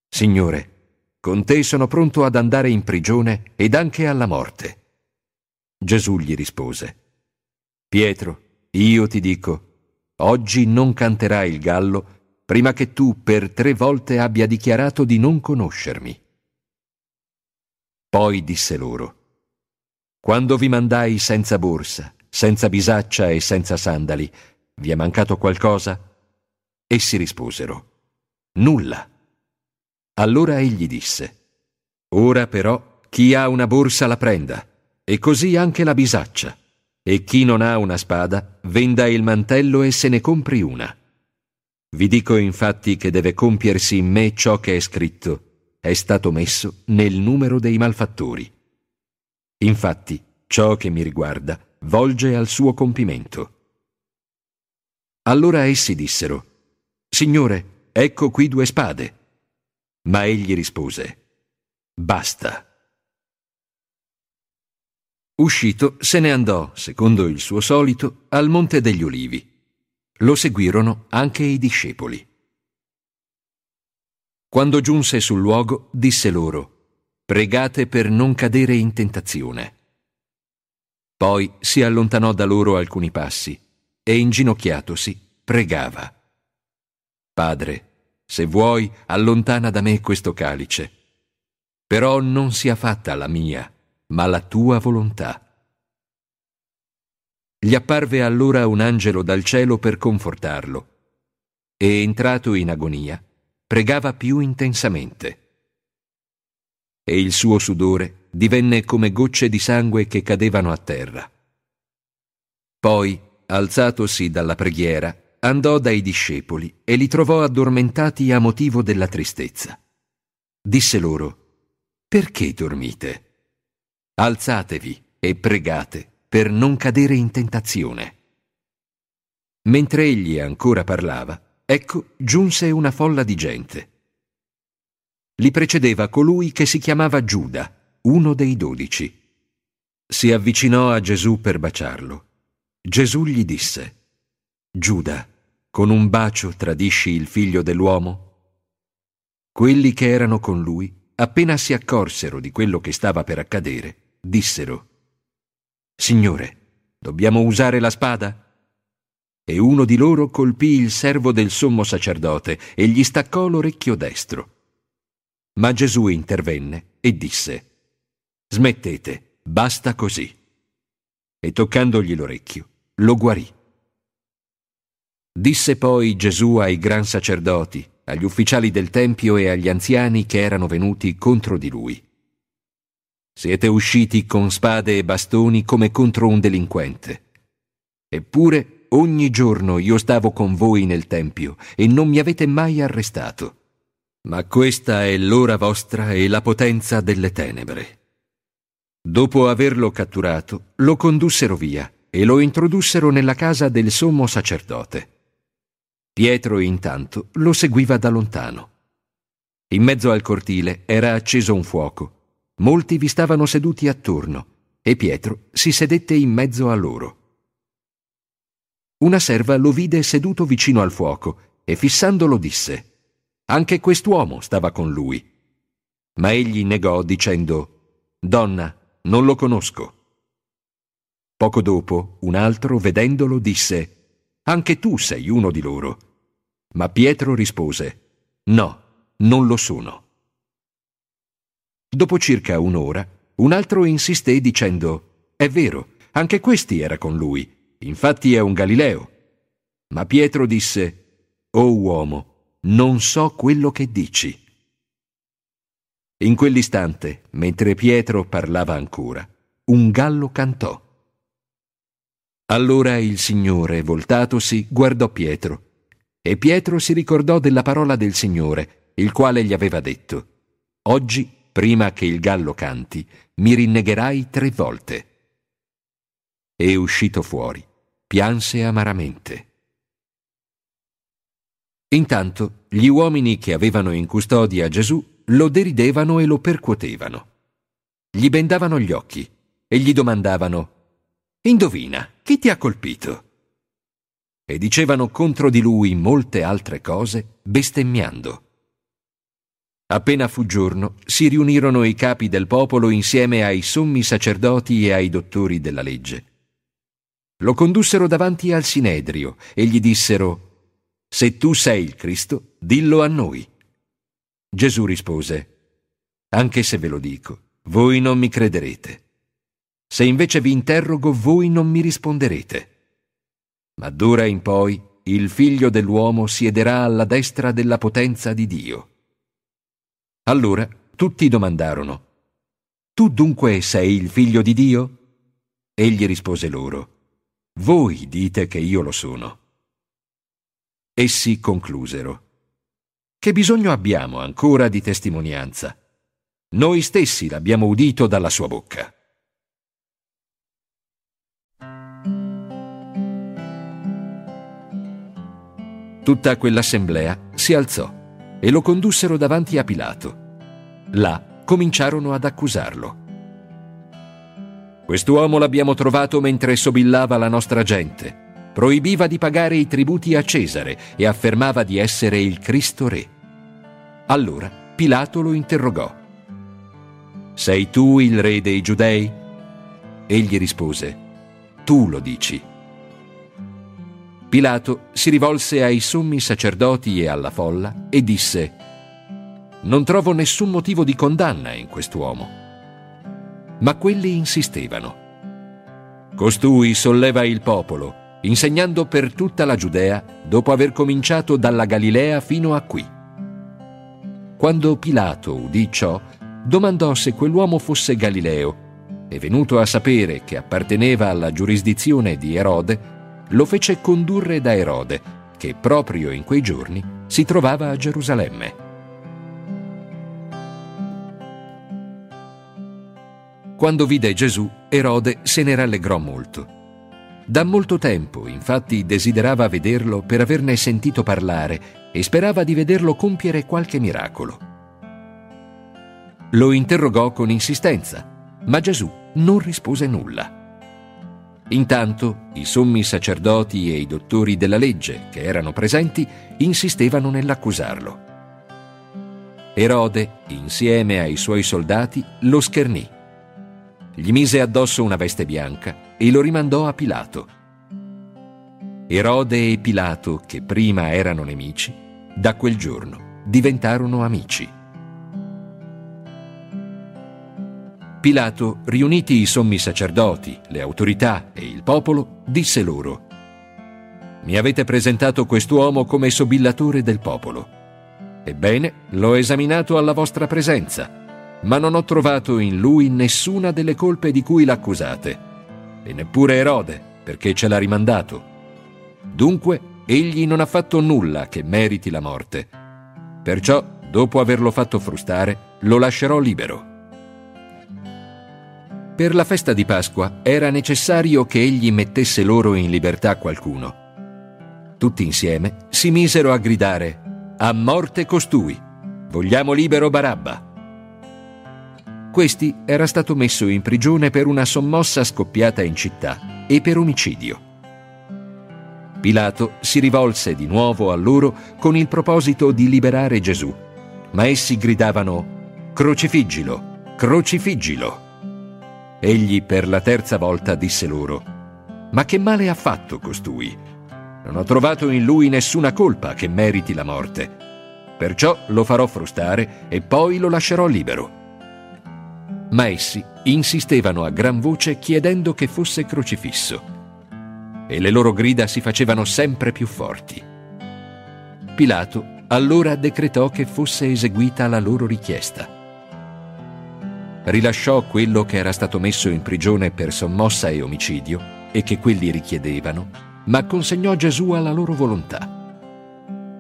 Signore, con te sono pronto ad andare in prigione ed anche alla morte. Gesù gli rispose, Pietro, io ti dico, oggi non canterà il gallo prima che tu per tre volte abbia dichiarato di non conoscermi. Poi disse loro, Quando vi mandai senza borsa, senza bisaccia e senza sandali, vi è mancato qualcosa? Essi risposero, Nulla. Allora egli disse, Ora però chi ha una borsa la prenda, e così anche la bisaccia, e chi non ha una spada venda il mantello e se ne compri una. Vi dico infatti che deve compiersi in me ciò che è scritto, è stato messo nel numero dei malfattori. Infatti, ciò che mi riguarda volge al suo compimento. Allora essi dissero, Signore, ecco qui due spade. Ma egli rispose, Basta. Uscito, se ne andò, secondo il suo solito, al Monte degli Ulivi lo seguirono anche i discepoli. Quando giunse sul luogo, disse loro, Pregate per non cadere in tentazione. Poi si allontanò da loro alcuni passi e inginocchiatosi pregava. Padre, se vuoi, allontana da me questo calice. Però non sia fatta la mia, ma la tua volontà. Gli apparve allora un angelo dal cielo per confortarlo e, entrato in agonia, pregava più intensamente. E il suo sudore divenne come gocce di sangue che cadevano a terra. Poi, alzatosi dalla preghiera, andò dai discepoli e li trovò addormentati a motivo della tristezza. Disse loro, Perché dormite? Alzatevi e pregate per non cadere in tentazione. Mentre egli ancora parlava, ecco giunse una folla di gente. Li precedeva colui che si chiamava Giuda, uno dei dodici. Si avvicinò a Gesù per baciarlo. Gesù gli disse, Giuda, con un bacio tradisci il figlio dell'uomo? Quelli che erano con lui, appena si accorsero di quello che stava per accadere, dissero, Signore, dobbiamo usare la spada? E uno di loro colpì il servo del sommo sacerdote e gli staccò l'orecchio destro. Ma Gesù intervenne e disse, Smettete, basta così. E toccandogli l'orecchio, lo guarì. Disse poi Gesù ai gran sacerdoti, agli ufficiali del Tempio e agli anziani che erano venuti contro di lui. Siete usciti con spade e bastoni come contro un delinquente. Eppure ogni giorno io stavo con voi nel Tempio e non mi avete mai arrestato. Ma questa è l'ora vostra e la potenza delle tenebre. Dopo averlo catturato, lo condussero via e lo introdussero nella casa del sommo sacerdote. Pietro intanto lo seguiva da lontano. In mezzo al cortile era acceso un fuoco Molti vi stavano seduti attorno e Pietro si sedette in mezzo a loro. Una serva lo vide seduto vicino al fuoco e fissandolo disse, Anche quest'uomo stava con lui. Ma egli negò dicendo, Donna, non lo conosco. Poco dopo, un altro, vedendolo, disse, Anche tu sei uno di loro. Ma Pietro rispose, No, non lo sono. Dopo circa un'ora, un altro insisté dicendo È vero, anche questi era con lui, infatti è un Galileo. Ma Pietro disse O uomo, non so quello che dici. In quell'istante, mentre Pietro parlava ancora, un gallo cantò. Allora il Signore, voltatosi, guardò Pietro, e Pietro si ricordò della parola del Signore, il quale gli aveva detto Oggi prima che il gallo canti, mi rinnegherai tre volte. E uscito fuori, pianse amaramente. Intanto gli uomini che avevano in custodia Gesù lo deridevano e lo percuotevano. gli bendavano gli occhi e gli domandavano Indovina, chi ti ha colpito? E dicevano contro di lui molte altre cose, bestemmiando. Appena fu giorno, si riunirono i capi del popolo insieme ai sommi sacerdoti e ai dottori della legge. Lo condussero davanti al Sinedrio e gli dissero, Se tu sei il Cristo, dillo a noi. Gesù rispose, Anche se ve lo dico, voi non mi crederete. Se invece vi interrogo, voi non mi risponderete. Ma d'ora in poi il figlio dell'uomo siederà alla destra della potenza di Dio. Allora tutti domandarono, Tu dunque sei il figlio di Dio? Egli rispose loro, Voi dite che io lo sono. Essi conclusero, Che bisogno abbiamo ancora di testimonianza? Noi stessi l'abbiamo udito dalla sua bocca. Tutta quell'assemblea si alzò e lo condussero davanti a Pilato. Là cominciarono ad accusarlo. Quest'uomo l'abbiamo trovato mentre sobillava la nostra gente, proibiva di pagare i tributi a Cesare e affermava di essere il Cristo Re. Allora Pilato lo interrogò. Sei tu il re dei giudei? Egli rispose, Tu lo dici. Pilato si rivolse ai sommi sacerdoti e alla folla e disse, Non trovo nessun motivo di condanna in quest'uomo. Ma quelli insistevano. Costui solleva il popolo, insegnando per tutta la Giudea, dopo aver cominciato dalla Galilea fino a qui. Quando Pilato udì ciò, domandò se quell'uomo fosse Galileo e venuto a sapere che apparteneva alla giurisdizione di Erode, lo fece condurre da Erode, che proprio in quei giorni si trovava a Gerusalemme. Quando vide Gesù, Erode se ne rallegrò molto. Da molto tempo, infatti, desiderava vederlo per averne sentito parlare e sperava di vederlo compiere qualche miracolo. Lo interrogò con insistenza, ma Gesù non rispose nulla. Intanto i sommi sacerdoti e i dottori della legge, che erano presenti, insistevano nell'accusarlo. Erode, insieme ai suoi soldati, lo schernì. Gli mise addosso una veste bianca e lo rimandò a Pilato. Erode e Pilato, che prima erano nemici, da quel giorno diventarono amici. Pilato, riuniti i sommi sacerdoti, le autorità e il popolo, disse loro, Mi avete presentato quest'uomo come sobillatore del popolo. Ebbene, l'ho esaminato alla vostra presenza, ma non ho trovato in lui nessuna delle colpe di cui l'accusate, e neppure Erode, perché ce l'ha rimandato. Dunque, egli non ha fatto nulla che meriti la morte. Perciò, dopo averlo fatto frustare, lo lascerò libero. Per la festa di Pasqua era necessario che egli mettesse loro in libertà qualcuno. Tutti insieme si misero a gridare A morte costui! Vogliamo libero Barabba! Questi era stato messo in prigione per una sommossa scoppiata in città e per omicidio. Pilato si rivolse di nuovo a loro con il proposito di liberare Gesù, ma essi gridavano Crocifiggilo, crocifiggilo. Egli per la terza volta disse loro, Ma che male ha fatto costui? Non ho trovato in lui nessuna colpa che meriti la morte. Perciò lo farò frustare e poi lo lascerò libero. Ma essi insistevano a gran voce chiedendo che fosse crocifisso. E le loro grida si facevano sempre più forti. Pilato allora decretò che fosse eseguita la loro richiesta rilasciò quello che era stato messo in prigione per sommossa e omicidio e che quelli richiedevano, ma consegnò Gesù alla loro volontà.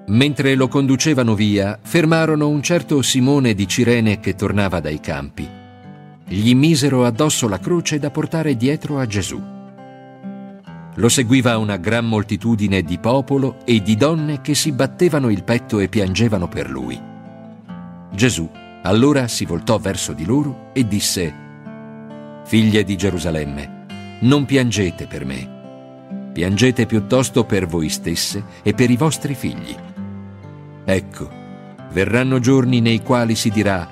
Mentre lo conducevano via, fermarono un certo Simone di Cirene che tornava dai campi. Gli misero addosso la croce da portare dietro a Gesù. Lo seguiva una gran moltitudine di popolo e di donne che si battevano il petto e piangevano per lui. Gesù allora si voltò verso di loro e disse, Figlie di Gerusalemme, non piangete per me, piangete piuttosto per voi stesse e per i vostri figli. Ecco, verranno giorni nei quali si dirà,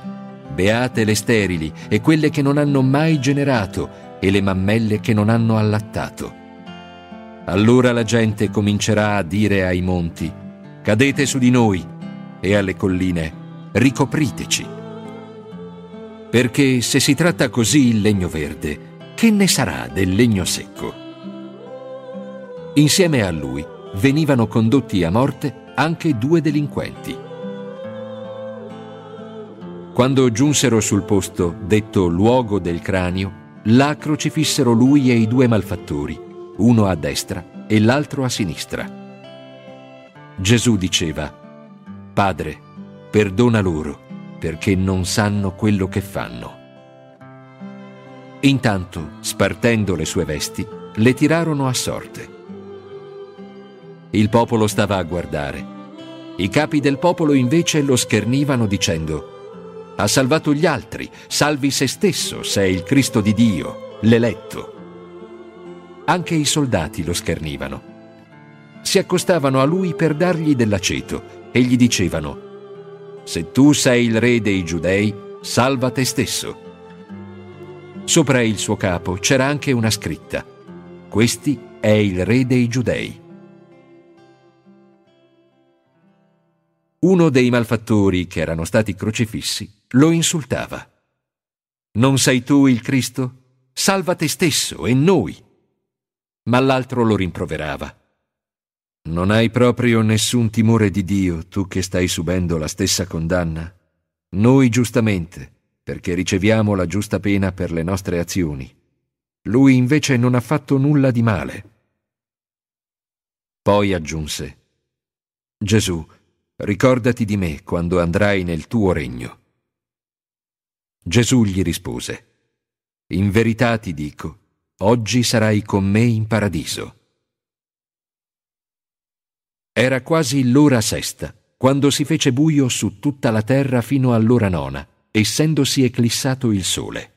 beate le sterili e quelle che non hanno mai generato e le mammelle che non hanno allattato. Allora la gente comincerà a dire ai monti, cadete su di noi, e alle colline, ricopriteci. Perché se si tratta così il legno verde, che ne sarà del legno secco? Insieme a lui venivano condotti a morte anche due delinquenti. Quando giunsero sul posto detto luogo del cranio, là crocifissero lui e i due malfattori, uno a destra e l'altro a sinistra. Gesù diceva, Padre, perdona loro, perché non sanno quello che fanno. Intanto, spartendo le sue vesti, le tirarono a sorte. Il popolo stava a guardare. I capi del popolo invece lo schernivano dicendo Ha salvato gli altri, salvi se stesso, se è il Cristo di Dio, l'eletto. Anche i soldati lo schernivano. Si accostavano a lui per dargli dell'aceto e gli dicevano, Se tu sei il re dei giudei, salva te stesso. Sopra il suo capo c'era anche una scritta, Questi è il re dei giudei. Uno dei malfattori che erano stati crocifissi lo insultava. Non sei tu il Cristo? Salva te stesso e noi. Ma l'altro lo rimproverava. Non hai proprio nessun timore di Dio, tu che stai subendo la stessa condanna? Noi giustamente, perché riceviamo la giusta pena per le nostre azioni. Lui invece non ha fatto nulla di male. Poi aggiunse, Gesù, ricordati di me quando andrai nel tuo regno. Gesù gli rispose, In verità ti dico, oggi sarai con me in paradiso. Era quasi l'ora sesta, quando si fece buio su tutta la terra fino all'ora nona, essendosi eclissato il sole.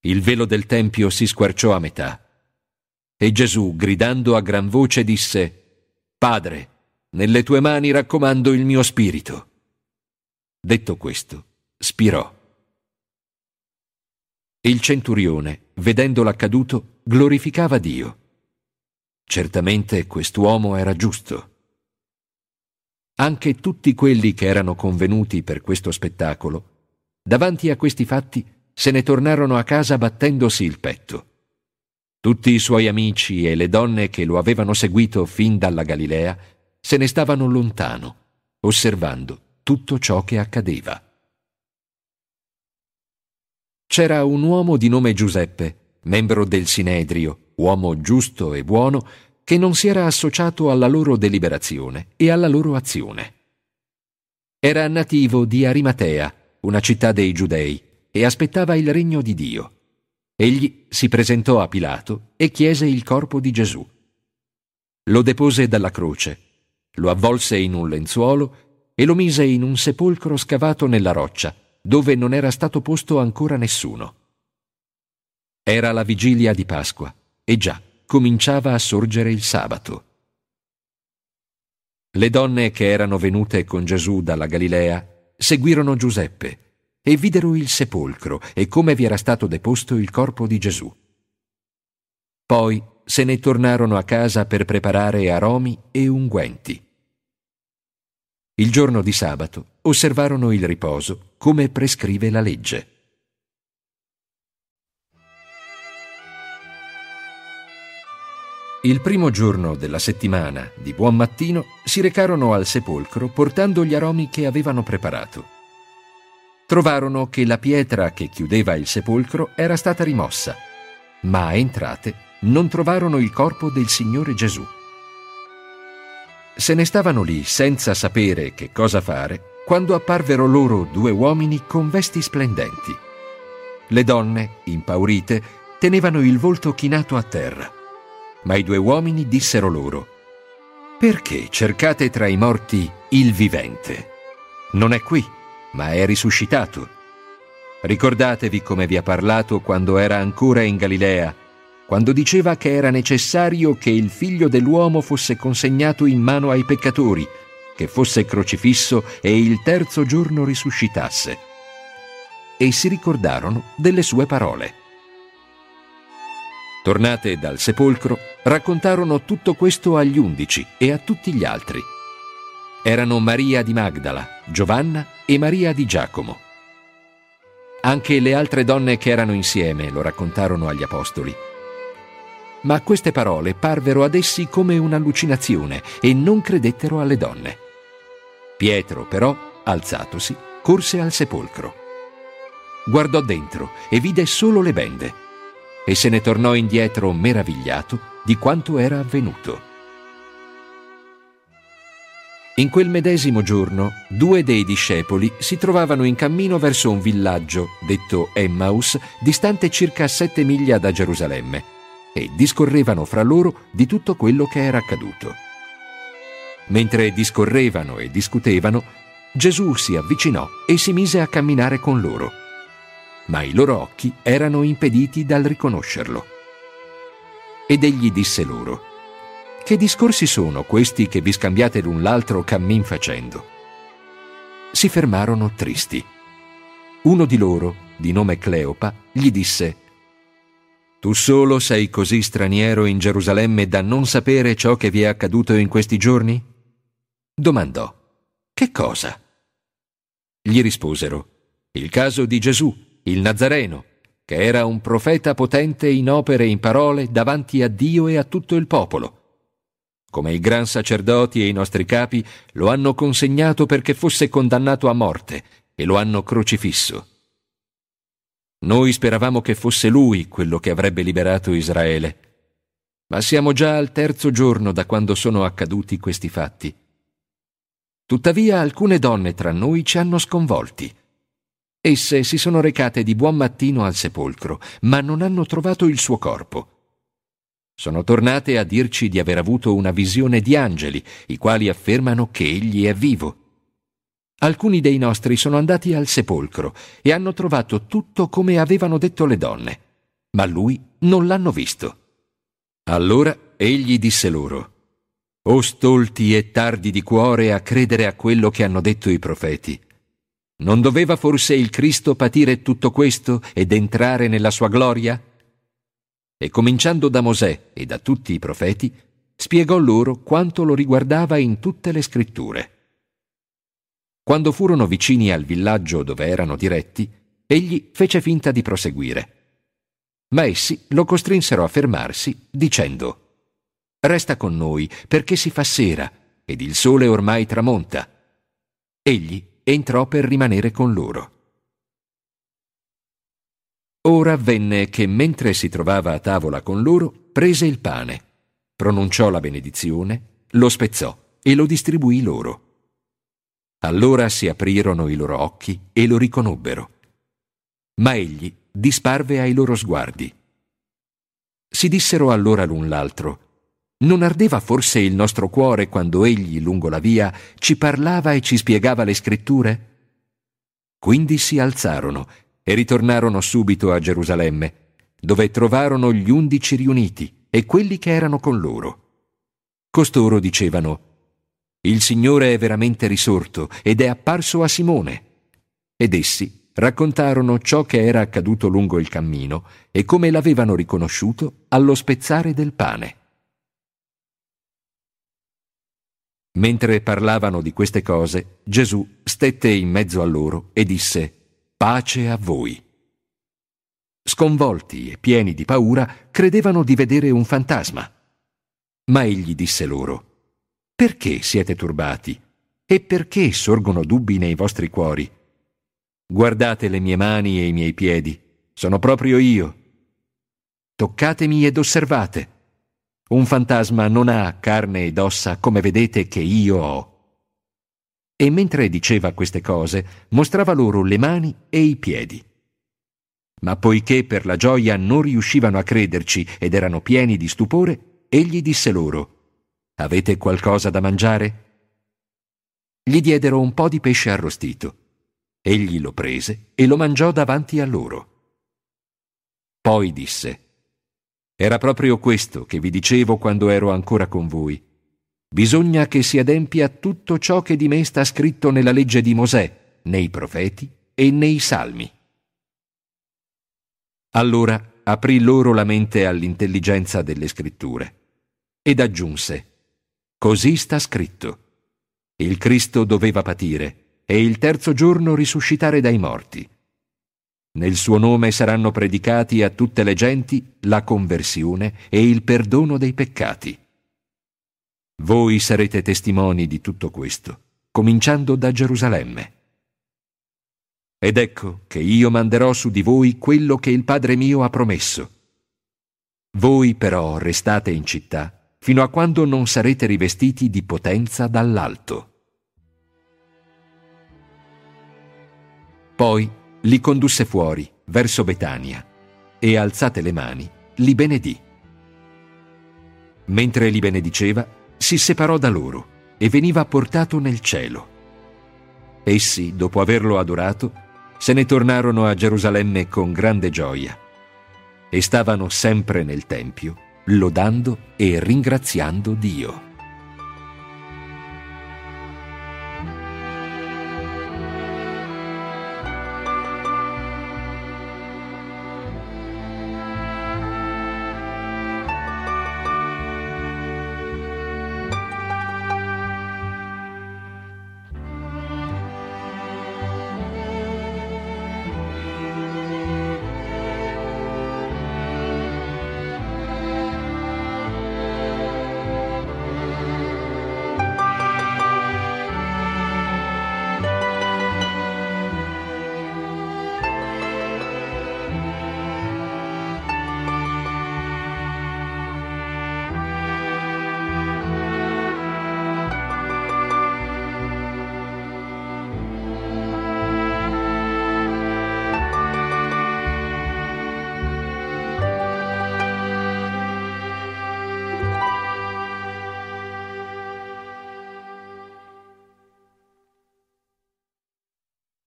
Il velo del Tempio si squarciò a metà, e Gesù, gridando a gran voce, disse, Padre, nelle tue mani raccomando il mio spirito. Detto questo, spirò. Il centurione, vedendo l'accaduto, glorificava Dio Certamente quest'uomo era giusto. Anche tutti quelli che erano convenuti per questo spettacolo, davanti a questi fatti, se ne tornarono a casa battendosi il petto. Tutti i suoi amici e le donne che lo avevano seguito fin dalla Galilea se ne stavano lontano, osservando tutto ciò che accadeva. C'era un uomo di nome Giuseppe, membro del Sinedrio, uomo giusto e buono, che non si era associato alla loro deliberazione e alla loro azione. Era nativo di Arimatea, una città dei Giudei, e aspettava il regno di Dio. Egli si presentò a Pilato e chiese il corpo di Gesù. Lo depose dalla croce, lo avvolse in un lenzuolo e lo mise in un sepolcro scavato nella roccia, dove non era stato posto ancora nessuno. Era la vigilia di Pasqua e già cominciava a sorgere il sabato. Le donne che erano venute con Gesù dalla Galilea seguirono Giuseppe e videro il sepolcro e come vi era stato deposto il corpo di Gesù. Poi se ne tornarono a casa per preparare aromi e unguenti. Il giorno di sabato osservarono il riposo come prescrive la legge. Il primo giorno della settimana, di buon mattino, si recarono al sepolcro portando gli aromi che avevano preparato. Trovarono che la pietra che chiudeva il sepolcro era stata rimossa, ma a entrate non trovarono il corpo del Signore Gesù. Se ne stavano lì senza sapere che cosa fare quando apparvero loro due uomini con vesti splendenti. Le donne, impaurite, tenevano il volto chinato a terra ma i due uomini dissero loro, Perché cercate tra i morti il vivente? Non è qui, ma è risuscitato. Ricordatevi come vi ha parlato quando era ancora in Galilea, quando diceva che era necessario che il figlio dell'uomo fosse consegnato in mano ai peccatori, che fosse crocifisso e il terzo giorno risuscitasse. E si ricordarono delle sue parole. Tornate dal sepolcro, raccontarono tutto questo agli undici e a tutti gli altri. Erano Maria di Magdala, Giovanna e Maria di Giacomo. Anche le altre donne che erano insieme lo raccontarono agli apostoli. Ma queste parole parvero ad essi come un'allucinazione e non credettero alle donne. Pietro, però, alzatosi, corse al sepolcro. Guardò dentro e vide solo le bende e se ne tornò indietro meravigliato di quanto era avvenuto. In quel medesimo giorno, due dei discepoli si trovavano in cammino verso un villaggio, detto Emmaus, distante circa sette miglia da Gerusalemme, e discorrevano fra loro di tutto quello che era accaduto. Mentre discorrevano e discutevano, Gesù si avvicinò e si mise a camminare con loro, ma i loro occhi erano impediti dal riconoscerlo. Ed egli disse loro, che discorsi sono questi che vi scambiate l'un l'altro cammin facendo? Si fermarono tristi. Uno di loro, di nome Cleopa, gli disse Tu solo sei così straniero in Gerusalemme da non sapere ciò che vi è accaduto in questi giorni? Domandò Che cosa? Gli risposero Il caso di Gesù, il Nazareno, che era un profeta potente in opere e in parole davanti a Dio e a tutto il popolo come i gran sacerdoti e i nostri capi lo hanno consegnato perché fosse condannato a morte e lo hanno crocifisso. Noi speravamo che fosse lui quello che avrebbe liberato Israele, ma siamo già al terzo giorno da quando sono accaduti questi fatti. Tuttavia alcune donne tra noi ci hanno sconvolti. Esse si sono recate di buon mattino al sepolcro, ma non hanno trovato il suo corpo. Sono tornate a dirci di aver avuto una visione di angeli, i quali affermano che egli è vivo. Alcuni dei nostri sono andati al sepolcro e hanno trovato tutto come avevano detto le donne, ma lui non l'hanno visto. Allora egli disse loro, O stolti e tardi di cuore a credere a quello che hanno detto i profeti. Non doveva forse il Cristo patire tutto questo ed entrare nella sua gloria? e cominciando da Mosè e da tutti i profeti, spiegò loro quanto lo riguardava in tutte le scritture. Quando furono vicini al villaggio dove erano diretti, egli fece finta di proseguire. Ma essi lo costrinsero a fermarsi, dicendo Resta con noi, perché si fa sera, ed il sole ormai tramonta. Egli entrò per rimanere con loro. Ora avvenne che mentre si trovava a tavola con loro, prese il pane, pronunciò la benedizione, lo spezzò e lo distribuì loro. Allora si aprirono i loro occhi e lo riconobbero. Ma egli disparve ai loro sguardi. Si dissero allora l'un l'altro, non ardeva forse il nostro cuore quando egli, lungo la via, ci parlava e ci spiegava le scritture? Quindi si alzarono e ritornarono subito a Gerusalemme, dove trovarono gli undici riuniti e quelli che erano con loro. Costoro dicevano, Il Signore è veramente risorto ed è apparso a Simone. Ed essi raccontarono ciò che era accaduto lungo il cammino e come l'avevano riconosciuto allo spezzare del pane. Mentre parlavano di queste cose, Gesù stette in mezzo a loro e disse, Pace a voi. Sconvolti e pieni di paura, credevano di vedere un fantasma. Ma egli disse loro, Perché siete turbati? E perché sorgono dubbi nei vostri cuori? Guardate le mie mani e i miei piedi, sono proprio io. Toccatemi ed osservate. Un fantasma non ha carne ed ossa come vedete che io ho. E mentre diceva queste cose, mostrava loro le mani e i piedi. Ma poiché per la gioia non riuscivano a crederci ed erano pieni di stupore, egli disse loro, Avete qualcosa da mangiare? Gli diedero un po' di pesce arrostito. Egli lo prese e lo mangiò davanti a loro. Poi disse, Era proprio questo che vi dicevo quando ero ancora con voi. Bisogna che si adempia tutto ciò che di me sta scritto nella legge di Mosè, nei profeti e nei salmi. Allora aprì loro la mente all'intelligenza delle scritture ed aggiunse, Così sta scritto. Il Cristo doveva patire e il terzo giorno risuscitare dai morti. Nel suo nome saranno predicati a tutte le genti la conversione e il perdono dei peccati. Voi sarete testimoni di tutto questo, cominciando da Gerusalemme. Ed ecco che io manderò su di voi quello che il Padre mio ha promesso. Voi però restate in città fino a quando non sarete rivestiti di potenza dall'alto. Poi li condusse fuori, verso Betania, e alzate le mani, li benedì. Mentre li benediceva, si separò da loro e veniva portato nel cielo. Essi, dopo averlo adorato, se ne tornarono a Gerusalemme con grande gioia e stavano sempre nel Tempio, lodando e ringraziando Dio.